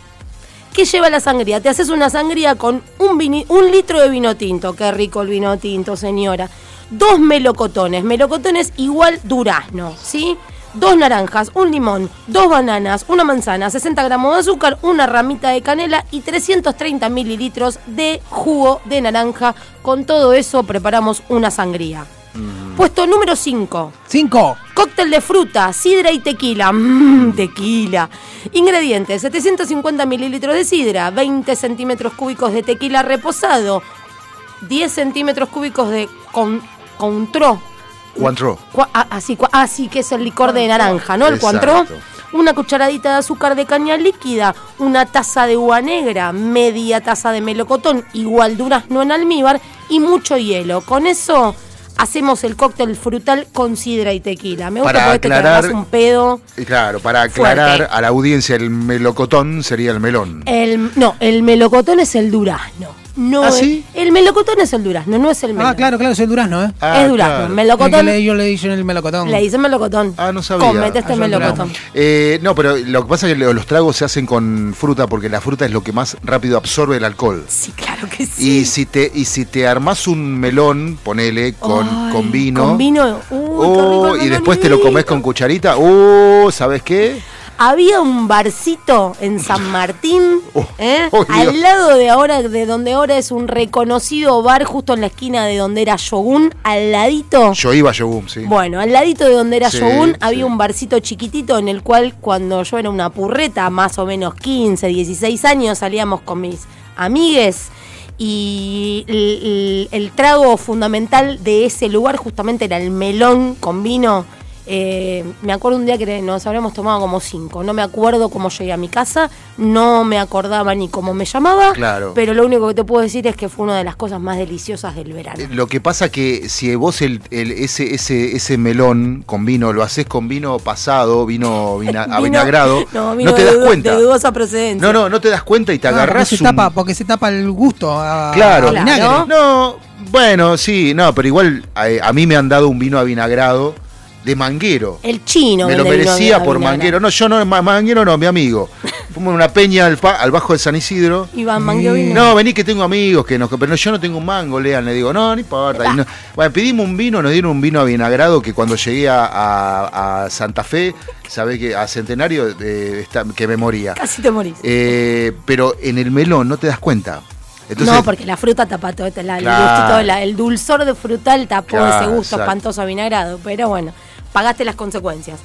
¿Qué lleva la sangría? Te haces una sangría con un, vini- un litro de vino tinto. Qué rico el vino tinto, señora. Dos melocotones. Melocotones igual durazno, ¿sí? Dos naranjas, un limón, dos bananas, una manzana, 60 gramos de azúcar, una ramita de canela y 330 mililitros de jugo de naranja. Con todo eso preparamos una sangría. Puesto número 5. 5. Cóctel de fruta, sidra y tequila. Mmm, tequila. Ingredientes: 750 mililitros de sidra, 20 centímetros cúbicos de tequila reposado, 10 centímetros cúbicos de con, contró. Cuantro. Cua- ah, Así, cua- ah, sí, que es el licor de naranja, ¿no? El cuantró. Exacto. Una cucharadita de azúcar de caña líquida, una taza de uva negra, media taza de melocotón, igual durazno en almíbar y mucho hielo. Con eso hacemos el cóctel frutal con sidra y tequila. Me gusta Para te aclarar- tragás un pedo. Y claro, para aclarar Fuerte. a la audiencia, el melocotón sería el melón. El, no, el melocotón es el durazno. No ¿Ah, es- sí? El melocotón es el durazno, no es el melón. Ah, claro, claro, es el durazno, ¿eh? Es durazno. Melocotón. El que le- yo le dije en el melocotón. Le dicen melocotón. Ah, no sabía. Comete este Ah, melocotón. no. Eh, no, pero lo que pasa es que lo- los tragos se hacen con fruta porque la fruta es lo que más rápido absorbe el alcohol. Sí, claro que sí. Y si te y si te armás un melón, ponele con, Ay, con vino. Con vino. Uy, qué oh, rico el y después te lo comes con cucharita. Uh, ¿sabes qué? Había un barcito en San Martín, [laughs] ¿eh? oh, al lado de ahora, de donde ahora es un reconocido bar, justo en la esquina de donde era Shogun, al ladito. Yo iba a Yogum, sí. Bueno, al ladito de donde era Sí, Shogun sí. había un barcito chiquitito en el cual cuando yo era una purreta, más o menos 15, 16 años, salíamos con mis amigues y el, el- el trago fundamental de ese lugar justamente era el melón con vino. Eh, me acuerdo un día que nos habíamos tomado como cinco. No me acuerdo cómo llegué a mi casa, no me acordaba ni cómo me llamaba, Claro. pero lo único que te puedo decir es que fue una de las cosas más deliciosas del verano. Lo que pasa que si vos el, el- ese, ese, ese melón con vino lo haces con vino pasado, vino [laughs] Vino- avinagrado, no, [laughs] no, vino te de das cuenta. de dudosa procedencia. No, no, no te das cuenta y te porque se un... tapa, porque se tapa el gusto a, Claro. a vinagre. No, bueno, sí, no, pero igual a, a mí me han dado un vino avinagrado de manguero. El chino. me lo merecía por manguero. No, yo no, ma- manguero no, mi amigo. [laughs] Fuimos en una peña al, bajo de San Isidro. Iván Mangueo vino. No, vení que tengo amigos que nos. Pero no, yo no tengo un mango, lean. Le digo, no, no importa. No- bueno, pedimos un vino, nos dieron un vino avinagrado que cuando llegué a, a- a Santa Fe, sabés que a Centenario, eh, está- que me moría. Casi te morís. Eh, pero en el melón no te das cuenta. Entonces, no, porque la fruta tapa todo, la- el, Claro. gustito, la- el dulzor de frutal tapó Claro, ese gusto exacto. espantoso avinagrado. Pero bueno, pagaste las consecuencias.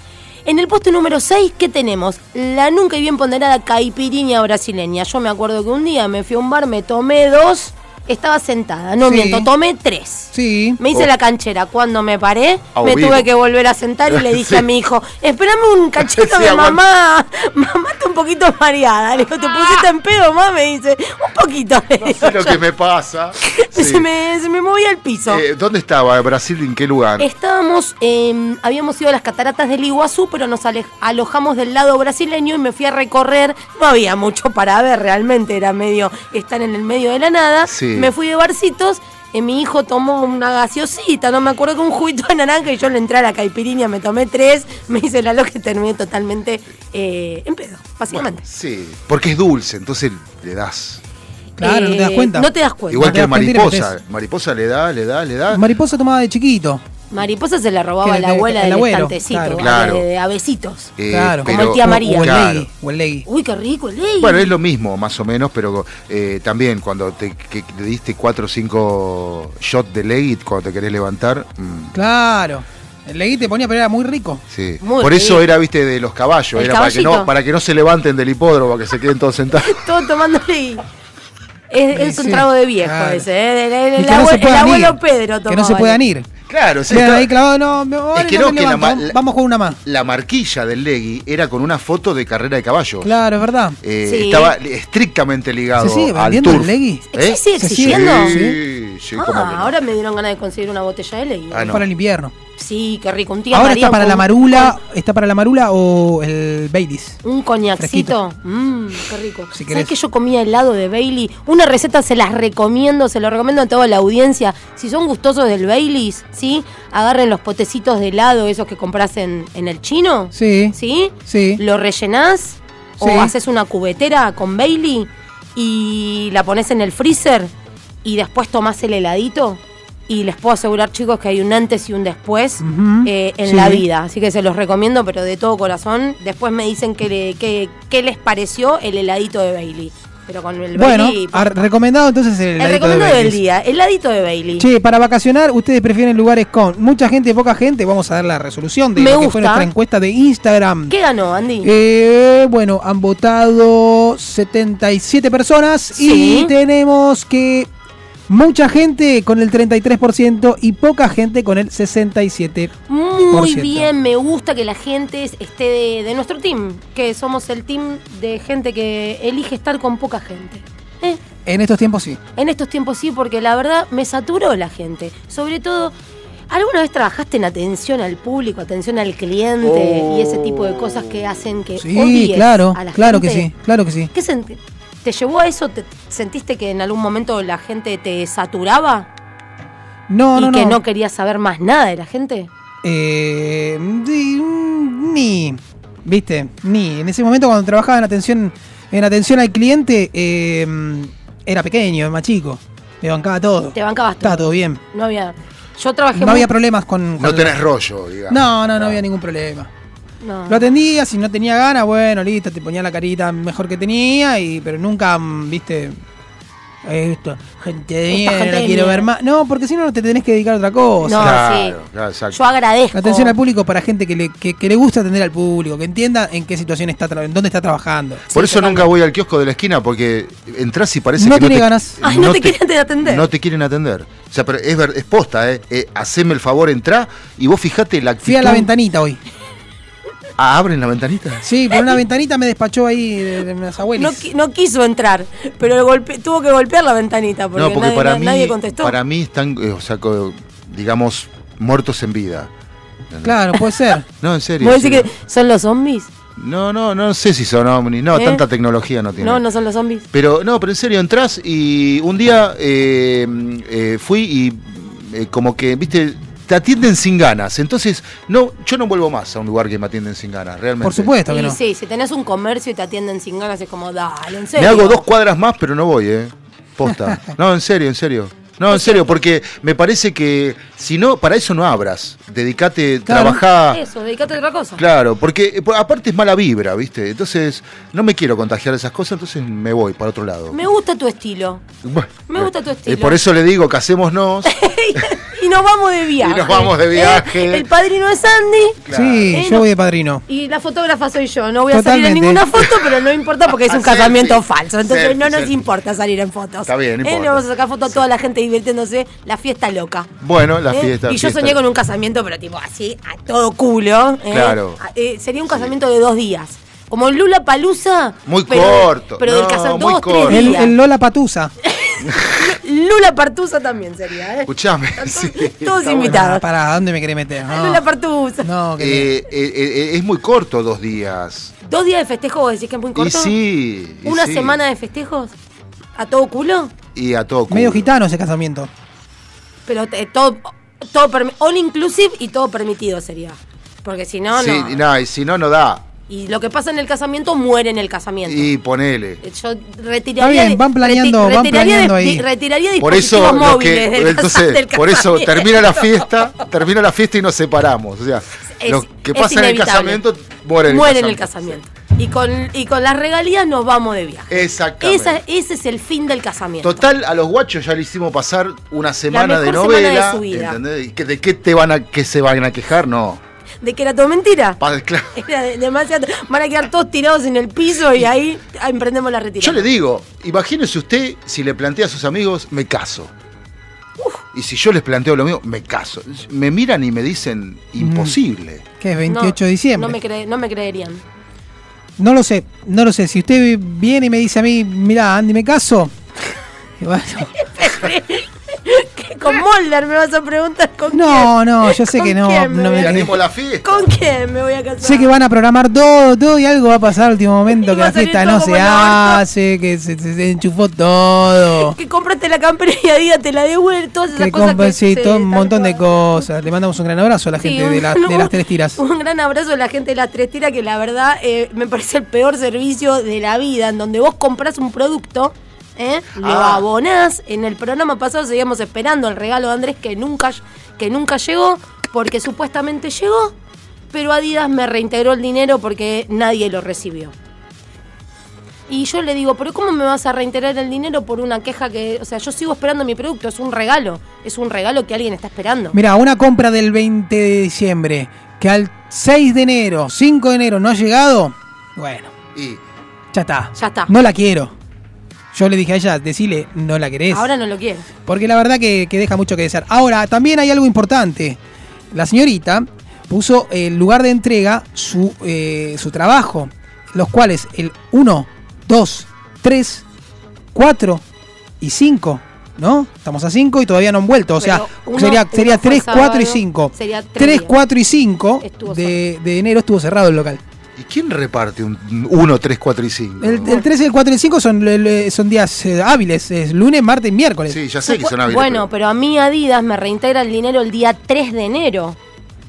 En el puesto número 6, ¿qué tenemos? La nunca y bien ponderada caipirinha brasileña. Yo me acuerdo que un día me fui a un bar, me tomé dos, estaba sentada, no Sí. miento, tomé tres. Sí. Me hice Oh. la canchera. Cuando me paré, me vivo. tuve que volver a sentar y le [laughs] dije Sí. a mi hijo, espérame un [laughs] cachito Sí, aguanta. mamá, mamá está un poquito mareada. Le digo, ¿te pusiste en pedo, mamá? Me dice, un poquito. Le no digo sé lo yo. que me pasa. [laughs] Sí. se, me, se me movía el piso. Eh, ¿Dónde estaba Brasil? ¿En qué lugar? Estábamos, eh, habíamos ido a las cataratas del Iguazú, pero nos alojamos del lado brasileño y me fui a recorrer. No había mucho para ver, realmente era medio estar en el medio de la nada. Sí. Me fui de barcitos. eh, mi hijo tomó una gaseosita, no me acuerdo que un juguito de naranja y yo le entré a la caipirinha, me tomé tres, me hice la loca y terminé totalmente eh, en pedo, básicamente. Sí, porque es dulce, entonces le das. Claro, no te das Eh, cuenta. No te das cuenta. Igual te que y mariposa. Mariposa le da, le da, le da. Mariposa tomaba de chiquito. Mariposa se la robaba Que la abuela el del abuelo, estantecito, claro. Claro. De, de abecitos. Eh, claro. Como el tía María. O, o el Claro. legui, o el legui. Uy, qué rico el ley. Bueno, es lo mismo, más o menos, pero eh, también cuando te que diste cuatro o cinco shots de legit cuando te querés levantar. mm, Claro. El legui te ponía, pero era muy rico. sí. Muy Por eso era, viste, de los caballos. El Era para que, no, para que no se levanten del hipódromo, que se queden todos sentados. [laughs] Todo tomando ley. Es, es un trago de viejo claro. ese, ¿eh? El, que no abuelo ir. Pedro Que tomaba. no se puedan ir. Claro, sí, está- ahí clavados, no, me- ahora que no no, me que la la- vamos con una más. la marquilla del legui era con una foto de carrera de caballos. Claro, es verdad. Eh, Sí. Estaba estrictamente ligado ¿Se sigue al vendiendo turf. el legui? ¿Eh? ¿Sí sigue ¿Se existiendo? Sí, sí, Ah, no. ahora me dieron ganas de conseguir una botella de ley. Ah, no. Para el invierno. Sí, qué rico. Un Ahora está para la un- marula, está para la marula o el Baileys. Un coñacito. Mmm, qué rico. Si ¿Sabes que yo comía helado de Bailey? Una receta se las recomiendo, se lo recomiendo a toda la audiencia. Si son gustosos del Baileys, ¿sí? Agarren los potecitos de helado, esos que compras en, en el chino. Sí. ¿Sí? Sí. Lo rellenás Sí. o haces una cubetera con Bailey y la pones en el freezer y después tomás el heladito. Y les puedo asegurar, chicos, que hay un antes y un después eh, en Sí. la vida. Así que se los recomiendo, pero de todo corazón. Después me dicen qué le- les pareció el heladito de Bailey. Pero con el Bueno, Bailey. ar- recomendado entonces el el de recomendado del día, heladito de Bailey. Che, para vacacionar, ¿ustedes prefieren lugares con mucha gente y poca gente? Vamos a dar la resolución de Me lo que gusta. fue nuestra encuesta de Instagram. ¿Qué ganó, Andy? Eh, bueno, han votado 77 personas Sí. y tenemos que mucha gente con el 33% y poca gente con el 67%. Muy bien, me gusta que la gente es- esté de, de nuestro team, que somos el team de gente que elige estar con poca gente. ¿Eh? En estos tiempos sí. En estos tiempos sí, porque la verdad me saturó la gente. Sobre todo, ¿alguna vez trabajaste en atención al público, atención al cliente y ese tipo de cosas que hacen que Sí, odies claro, a la claro que sí, claro que sí. ¿Qué ¿Te llevó a eso? ¿Te, ¿Sentiste que en algún momento la gente te saturaba? No, y no, que no. no querías saber más nada de la gente. Eh, ni, viste, ni. En ese momento cuando trabajaba en atención, en atención al cliente, eh, era pequeño, más chico. Me bancaba todo. Te bancabas todo. Estaba todo bien. No había. Yo trabajé No muy- había problemas con. No con- tenés rollo, digamos. No, no, no había ningún problema. No. Lo atendía, si no tenía ganas, bueno, listo, te ponía la carita mejor que tenía, y pero nunca, mm, viste, esto, gente de Esta mierda, la quiero ver más. No, porque si no te tenés que dedicar a otra cosa. No, Claro, sí. claro, exacto. Yo agradezco. La atención al público para gente que le, que, que le gusta atender al público, que entienda en qué situación está, en dónde está trabajando. Por eso nunca voy al kiosco de la esquina porque entras y parece No que tiene no te, ganas. Ay, no, te quieren atender. No te quieren atender. O sea, pero es, ver- es posta, ¿eh? eh haceme el favor, entrá y vos fijate la actitud. Fui a la ventanita hoy. Ah, abren la ventanita. Sí, por una ventanita me despachó ahí de, de mis abuelos. No, qui- no quiso entrar, pero golpe- tuvo que golpear la ventanita porque, no, porque nadie, para, na- mí, nadie contestó. para mí están, eh, o sea, co- digamos, muertos en vida. Claro, puede ser. [laughs] No, en serio. ¿Vos en decís serio. que son los zombies? No, no, no sé si son ovnis. No, ¿Eh? tanta tecnología no tiene. No, no son los zombies. Pero no, pero en serio, entras y un día eh, eh, fui y eh, como que, viste, te atienden sin ganas. Entonces, no, yo no vuelvo más a un lugar que me atienden sin ganas, realmente. Por supuesto que Y no. sí, si tenés un comercio y te atienden sin ganas, es como, dale, en Me serio. hago dos cuadras más, pero no voy, ¿eh? Posta. [laughs] No, en serio, en serio. No, en serio, porque me parece que si no, para eso no abras. Dedicate, Claro. trabajá. Eso, dedicate a otra cosa. Claro, porque eh, aparte es mala vibra, ¿viste? Entonces, no me quiero contagiar de esas cosas, entonces me voy para otro lado. Me gusta tu estilo. Bueno, Me gusta tu eh, estilo. por eso le digo, casémonos. [laughs] Y nos vamos de viaje. Y nos vamos de ¿Eh? viaje. El padrino es Andy. Sí, Eh, yo no. voy de padrino. Y la fotógrafa soy yo. No voy a salir en ninguna foto, pero no importa porque es un [laughs] Selfie. casamiento falso. Entonces Selfie, no nos selfie. importa salir en fotos. Está bien, no Eh, importa. Le vamos a sacar fotos a toda la gente divirtiéndose. La fiesta loca. Bueno, la ¿eh? fiesta. Y yo fiesta. soñé con un casamiento, pero tipo así, a todo culo. ¿eh? Claro. Eh, sería un casamiento de dos días. Como Lula Palusa. Muy pero, corto. Pero del No, casamiento, muy dos, corto. El, días. el Lola Patusa. [laughs] Lula Partusa también sería, ¿eh? Escuchame. sí, Todos invitados. ¿Para dónde me querés meter? No, Lula Partusa. no que Eh, eh, eh, es muy corto dos días. ¿Dos días de festejo vos decís que es muy corto? Y sí. y ¿Una sí. semana de festejos? ¿A todo culo? Y a todo culo. medio gitano ese casamiento. Pero te- todo, todo permi- all inclusive y todo permitido sería. Porque si no, Sí, no. y no, y si no, no da. Y lo que pasa en el casamiento muere en el casamiento. Y ponele. Yo retiraría. Está bien, van planeando- reti- van retiraría planeando ahí. Retiraría Por eso, móviles que, del, entonces, del [laughs] por eso termina la fiesta, termina la fiesta y nos separamos. O sea, Es- lo que pasa en el casamiento muere en el Muere en el casamiento. Y con, y con las regalías nos vamos de viaje. Exactamente. Esa- ese es el fin del casamiento. Total, a los guachos ya le hicimos pasar una semana de mejor semana de novela. su vida. ¿entendés? ¿Y que- ¿De qué te van a, que se van a quejar? No. ¿De que era todo mentira? Pa- claro. [laughs] Era de- demasiado. Van a quedar todos tirados en el piso y ahí emprendemos la retirada. Yo le digo, imagínese usted si le plantea a sus amigos, me caso. Y si yo les planteo lo mismo, me caso. Me miran y me dicen, imposible. ¿Qué es 28 de diciembre? No me, cre- no me creerían. No lo sé, no lo sé. Si usted viene y me dice a mí, mira, Andy, me caso. [laughs] bueno, [laughs] con Molder me vas a preguntar con no, no, yo sé ¿Con que no. quién me no me- la fiesta. quién. ¿Con quién me voy a casar? Sé que van a programar todo, todo y algo va a pasar al último momento, Y que la fiesta no se hace, que se, se- se enchufó todo. [laughs] Que compraste la campera y a día te la devuelven. Todas esas Que cosas que sí, se- todo un montón de cosas. Le mandamos un gran abrazo a la Sí, gente un- de, la- de un- las tres tiras. [laughs] Un gran abrazo a la gente de las tres tiras que la verdad eh, me parece el peor servicio de la vida, en donde vos compras un producto, ¿eh? lo Ah. abonás. En el programa pasado seguíamos esperando el regalo de Andrés que nunca, que nunca llegó, porque supuestamente llegó, pero Adidas me reintegró el dinero porque nadie lo recibió. Y yo le digo, pero ¿cómo me vas a reintegrar el dinero por una queja que, o sea, yo sigo esperando mi producto, es un regalo, es un regalo que alguien está esperando. Mira, una compra del 20 de diciembre que al 6 de enero, 5 de enero no ha llegado, bueno, Y ya está. Ya está. No la quiero. Yo le dije a ella, decile, no la querés. Ahora no lo quiero. Porque la verdad que, que deja mucho que desear. Ahora, también hay algo importante. La señorita puso el lugar de entrega su, eh, su trabajo, los cuales el 1, 2, 3, 4 y 5, ¿no? Estamos a 5 y todavía no han vuelto. O sea, uno- sería, uno sería fue 3, 4 y sábado, 5. sería tres 3, días. 4 y 5 Estuvo de, de enero estuvo cerrado el local. ¿Y quién reparte un 1, 3, 4 y 5? El, el 3, el 4 y el 5 son, son días eh, hábiles, es lunes, martes y miércoles. Sí, ya sé que son hábiles. Bueno, pero a mí Adidas me reintegra el dinero el día 3 de enero.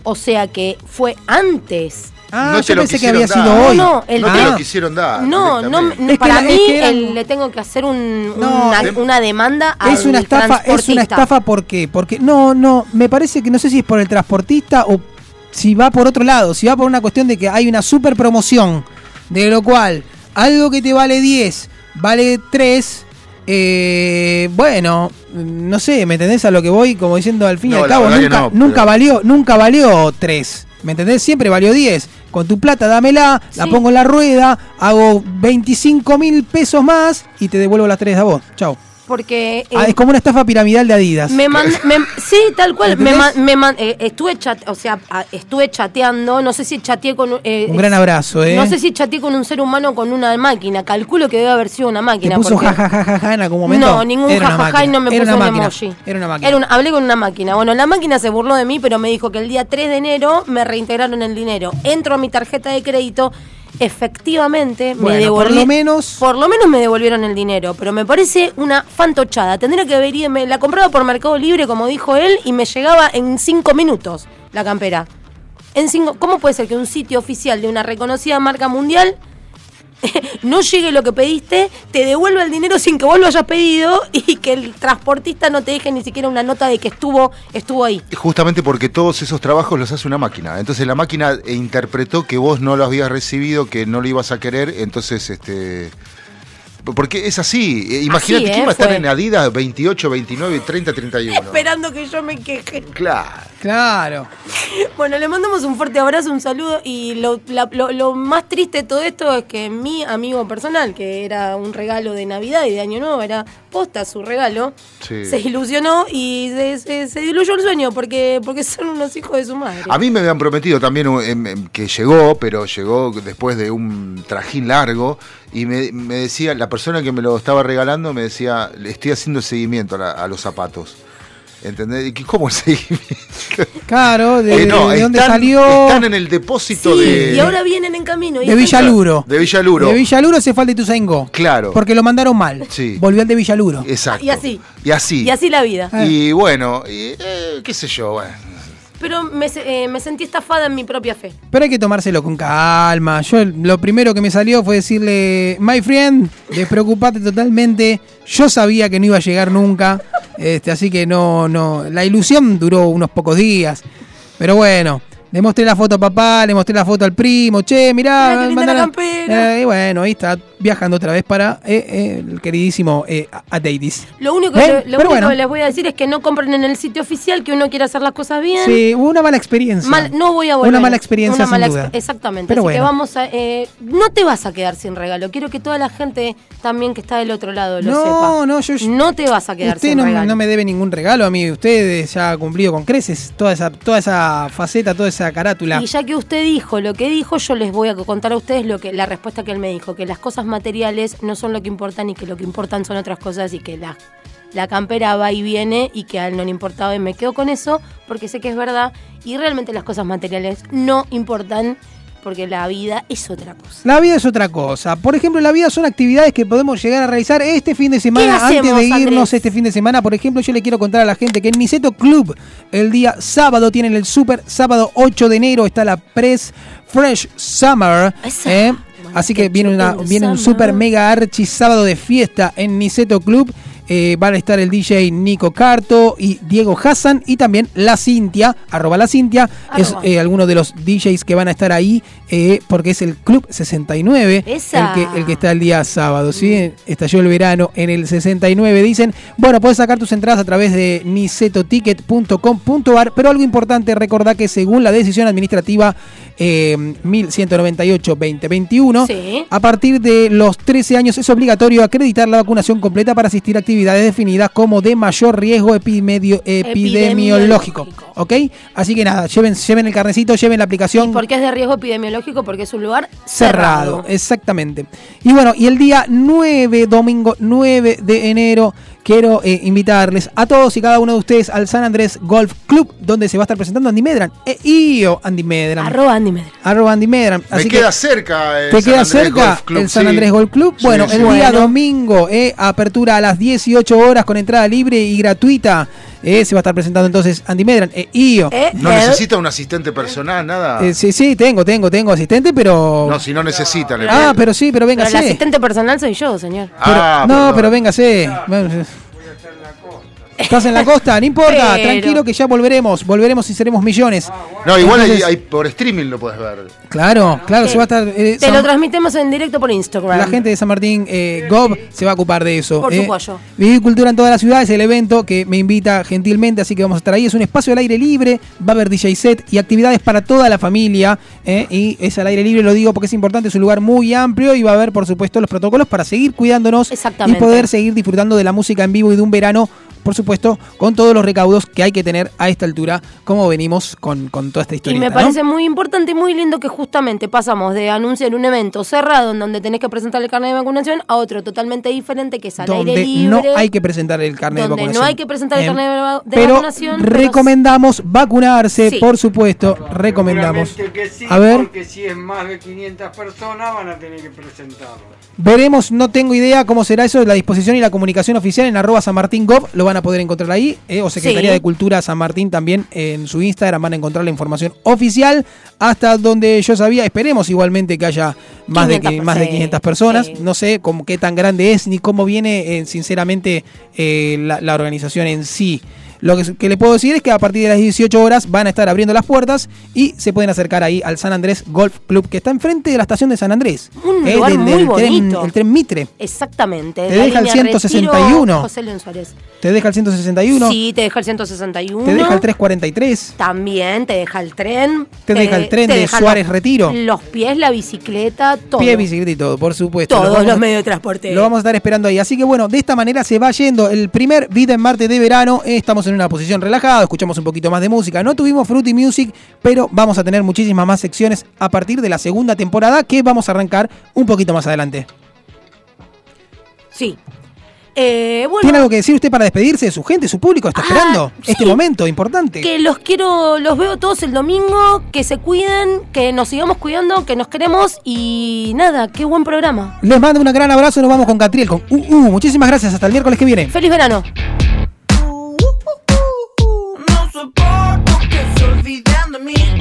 O sea que fue antes. Ah, No yo pensé que había dar. sido hoy. No, el no te tres- lo quisieron dar. No, no, Es que para mí es que eran- el- le tengo que hacer un, No, una, de- una demanda al Es una estafa, es una estafa ¿por qué? Porque no, no, me parece que no sé si es por el transportista o si va por otro lado, si va por una cuestión de que hay una super promoción, de lo cual algo que te vale 10, vale 3, eh, bueno, no sé, ¿me entendés a lo que voy? Como diciendo al fin y No, al cabo, nunca, no, nunca pero- valió, nunca valió 3. ¿Me entendés? Siempre valió 10. Con tu plata dámela, la pongo en la rueda, hago 25 mil pesos más y te devuelvo las 3 a vos. Chao. Porque Ah, es como una estafa piramidal de Adidas. Me man- me- sí, tal cual. Me, eh, estuve o sea, a- estuve chateando. No sé si chateé con eh, Un gran abrazo, ¿eh? No sé si chateé con un ser humano o con una máquina. Calculo que debe haber sido una ¿Te máquina. puso porque- jajajaja en algún momento? No, ningún jajaja y no me puso una un emoji. Era una máquina. Era hablé con una máquina. Bueno, la máquina se burló de mí, pero me dijo que el día 3 de enero me reintegraron el dinero. Entro a mi tarjeta de crédito. Efectivamente, me devolví. por lo menos- Por lo menos me devolvieron el dinero. Pero me parece una fantochada. Tendría que haber ido. me la compraba por Mercado Libre, como dijo él, y me llegaba en 5 minutos la campera. En cinco, ¿Cómo puede ser que un sitio oficial de una reconocida marca mundial [laughs] no llegue lo que pediste, te devuelva el dinero sin que vos lo hayas pedido y que el transportista no te deje ni siquiera una nota de que estuvo, estuvo ahí. Justamente porque todos esos trabajos los hace una máquina. Entonces la máquina interpretó que vos no lo habías recibido, que no lo ibas a querer, entonces este porque es así. Eh, Imagínate quién ¿eh? va a estar en Adidas 28, 29, 30, 31. Esperando que yo me queje. Claro. Claro. Bueno, le mandamos un fuerte abrazo, un saludo y lo, la- lo- lo más triste de todo esto es que mi amigo personal, que era un regalo de Navidad y de Año Nuevo, era posta su regalo, Sí. se ilusionó y se, se- se diluyó el sueño porque, porque son unos hijos de su madre. A mí me habían prometido también un- em, em, que llegó, pero llegó después de un trajín largo. Y me, me decía, la persona que me lo estaba regalando me decía, le estoy haciendo seguimiento a, la- a los zapatos. ¿Entendés? ¿Y ¿Cómo el seguimiento? [laughs] Claro, de, Eh, no, de dónde están- salió. Están en el depósito Sí, de, y ahora vienen en camino. y De Villaluro. de Villaluro. De Villaluro se fue al de Tuzaingó. Claro. Porque lo mandaron mal. Sí. Volvió al de Villaluro. Exacto. Y así. Y así. Y así la vida. Y bueno, y, eh, qué sé yo, bueno. Pero me, eh, me sentí estafada en mi propia fe. Pero hay que tomárselo con calma. Yo lo primero que me salió fue decirle, my friend, despreocupate totalmente. Yo sabía que no iba a llegar nunca. Este, así que no, no. La ilusión duró unos pocos días. Pero bueno. Le mostré la foto a papá, le mostré la foto al primo, che, mirá, linda la. Eh, y bueno, ahí está viajando otra vez para eh, eh, el queridísimo eh, Ateides. Lo único, que, lo único bueno. que les voy a decir es que no compren en el sitio oficial, que uno quiere hacer las cosas bien. Sí, hubo una mala experiencia. Mal- no voy a volver. Una mala experiencia, Una mala sin duda. Exactamente. Pero Así que bueno. vamos a. no te vas a quedar sin regalo. Quiero que toda la gente también que está del otro lado lo No, sepa. no, yo- No te vas a quedar Usted sin no, regalo. no me debe ningún regalo a mí. Usted ya ha cumplido con creces toda esa, toda esa faceta, toda carátula. Y ya que usted dijo lo que dijo, yo les voy a contar a ustedes lo que la respuesta que él me dijo, que las cosas materiales no son lo que importan y que lo que importan son otras cosas y que la, la campera va y viene y que a él no le importaba y me quedo con eso porque sé que es verdad y realmente las cosas materiales no importan porque la vida es otra cosa. La vida es otra cosa. Por ejemplo, la vida son actividades que podemos llegar a realizar este fin de semana. ¿Qué hacemos, Antes de irnos Andrés? este fin de semana, por ejemplo, yo le quiero contar a la gente que en Niceto Club el día sábado tienen el super sábado 8 de enero está la Press Fresh Summer. ¿eh? Así que viene, una, viene un super mega archi sábado de fiesta en Niceto Club. Eh, van a estar el DJ Nico Carto y Diego Hassan y también La Cintia, arroba La Cintia, es eh, alguno de los DJs que van a estar ahí eh, porque es el Club 69 Esa. el que, el que está el día sábado, ¿sí? Estalló el verano en el 69, dicen. Bueno, puedes sacar tus entradas a través de nisetoticket.com.ar, pero algo importante, recordá que según la decisión administrativa eh, 1198-2021, Sí. a partir de los 13 años es obligatorio acreditar la vacunación completa para asistir a actividades actividades definidas como de mayor riesgo epimedio- epidemiológico. ¿Ok? Así que nada, lleven, lleven el carnecito, lleven la aplicación Porque es de riesgo epidemiológico, porque es un lugar cerrado. cerrado. Exactamente. Y bueno, y el día 9, domingo 9 de enero, quiero eh, invitarles a todos y cada uno de ustedes al San Andrés Golf Club, donde se va a estar presentando Andy Medran. E io Andy Medran. Arroba Andy Medran. Arroba Andy Medran. Me Así queda que- cerca el ¿Te San queda Andrés cerca Golf Club, el San sí. Andrés Golf Club? Bueno, sí. el día Bueno. domingo, eh, apertura a las 18 horas con entrada libre y gratuita. eh, se va a estar presentando entonces Andy Medran. E io. No necesita un asistente personal, nada. Eh, sí, sí, tengo, tengo, tengo asistente, pero. No, si no necesita. le Ah, pero sí, pero venga, Pero el asistente personal soy yo, señor. Ah, no, perdón. pero véngase. Estás en la costa, no importa, Pero- tranquilo que ya volveremos, volveremos y seremos millones. No, igual ahí por streaming lo puedes ver. Claro, claro, se va a estar. eh, Te San- lo transmitimos en directo por Instagram. la gente de San Martín eh, Gov se va a ocupar de eso. Por eh. supuesto. Vivir Cultura en toda la ciudad es el evento que me invita gentilmente, así que vamos a estar ahí. Es un espacio al aire libre, va a haber DJ set y actividades para toda la familia. eh, y es al aire libre, lo digo porque es importante, es un lugar muy amplio y va a haber, por supuesto, los protocolos para seguir cuidándonos y poder seguir disfrutando de la música en vivo y de un verano. Por supuesto, con todos los recaudos que hay que tener a esta altura, como venimos con, con toda esta Y historia. me parece muy importante y muy lindo que justamente pasamos de anunciar un evento cerrado en donde tenés que presentar el carnet de vacunación a otro totalmente diferente que es al donde aire libre. no hay que presentar el carnet de donde vacunación. no hay que presentar el Em, carnet de, va- de pero vacunación. recomendamos vacunarse, Sí. por supuesto, recomendamos. Seguramente que sí, A ver, porque si es más de 500 personas van a tener que presentarlo. veremos, no tengo idea cómo será eso, la disposición y la comunicación oficial en arroba San Martín Gov, lo van a poder encontrar ahí, eh, o Secretaría Sí. de Cultura San Martín también en su Instagram van a encontrar la información oficial, hasta donde yo sabía, esperemos igualmente que haya más, de, 500 que- más de sí, 500 personas, no sé cómo, qué tan grande es, ni cómo viene, eh, sinceramente, eh, la, la organización en sí. Lo que, que le puedo decir es que a partir de las 18 horas van a estar abriendo las puertas y se pueden acercar ahí al San Andrés Golf Club, que está enfrente de la estación de San Andrés. Un eh, lugar del- muy del tren- bonito. el tren Mitre. Exactamente. Te deja el línea 161. Retiro, José León Suárez. Te deja el 161, Sí, te deja el 161. te deja el 343. También te deja el tren. Te deja el tren te de Suárez los- Retiro. Los pies, la bicicleta, todo. Pie, bicicleta y todo, por supuesto. Todos los medios de transporte. Lo vamos a estar esperando ahí. Así que bueno, de esta manera se va yendo el primer Vida en Marte de verano. Eh, Estamos en una posición relajada, escuchamos un poquito más de música. No tuvimos Fruity Music, pero vamos a tener muchísimas más secciones a partir de la segunda temporada que vamos a arrancar un poquito más adelante. Sí. Eh, bueno, ¿Tiene algo que decir usted para despedirse de su gente, su público? ¿Está esperando sí. este momento importante? que los quiero, los veo todos el domingo, que se cuiden, que nos sigamos cuidando, que nos queremos y nada, qué buen programa. Les mando un gran abrazo. Nos vamos con Catriel, con UU. Muchísimas gracias. Hasta el miércoles que viene. Feliz verano. me.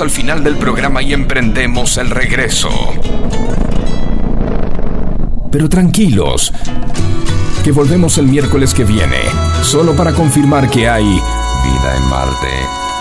Al final del programa y emprendemos el regreso. Pero tranquilos, que volvemos el miércoles que viene, solo para confirmar que hay vida en Marte.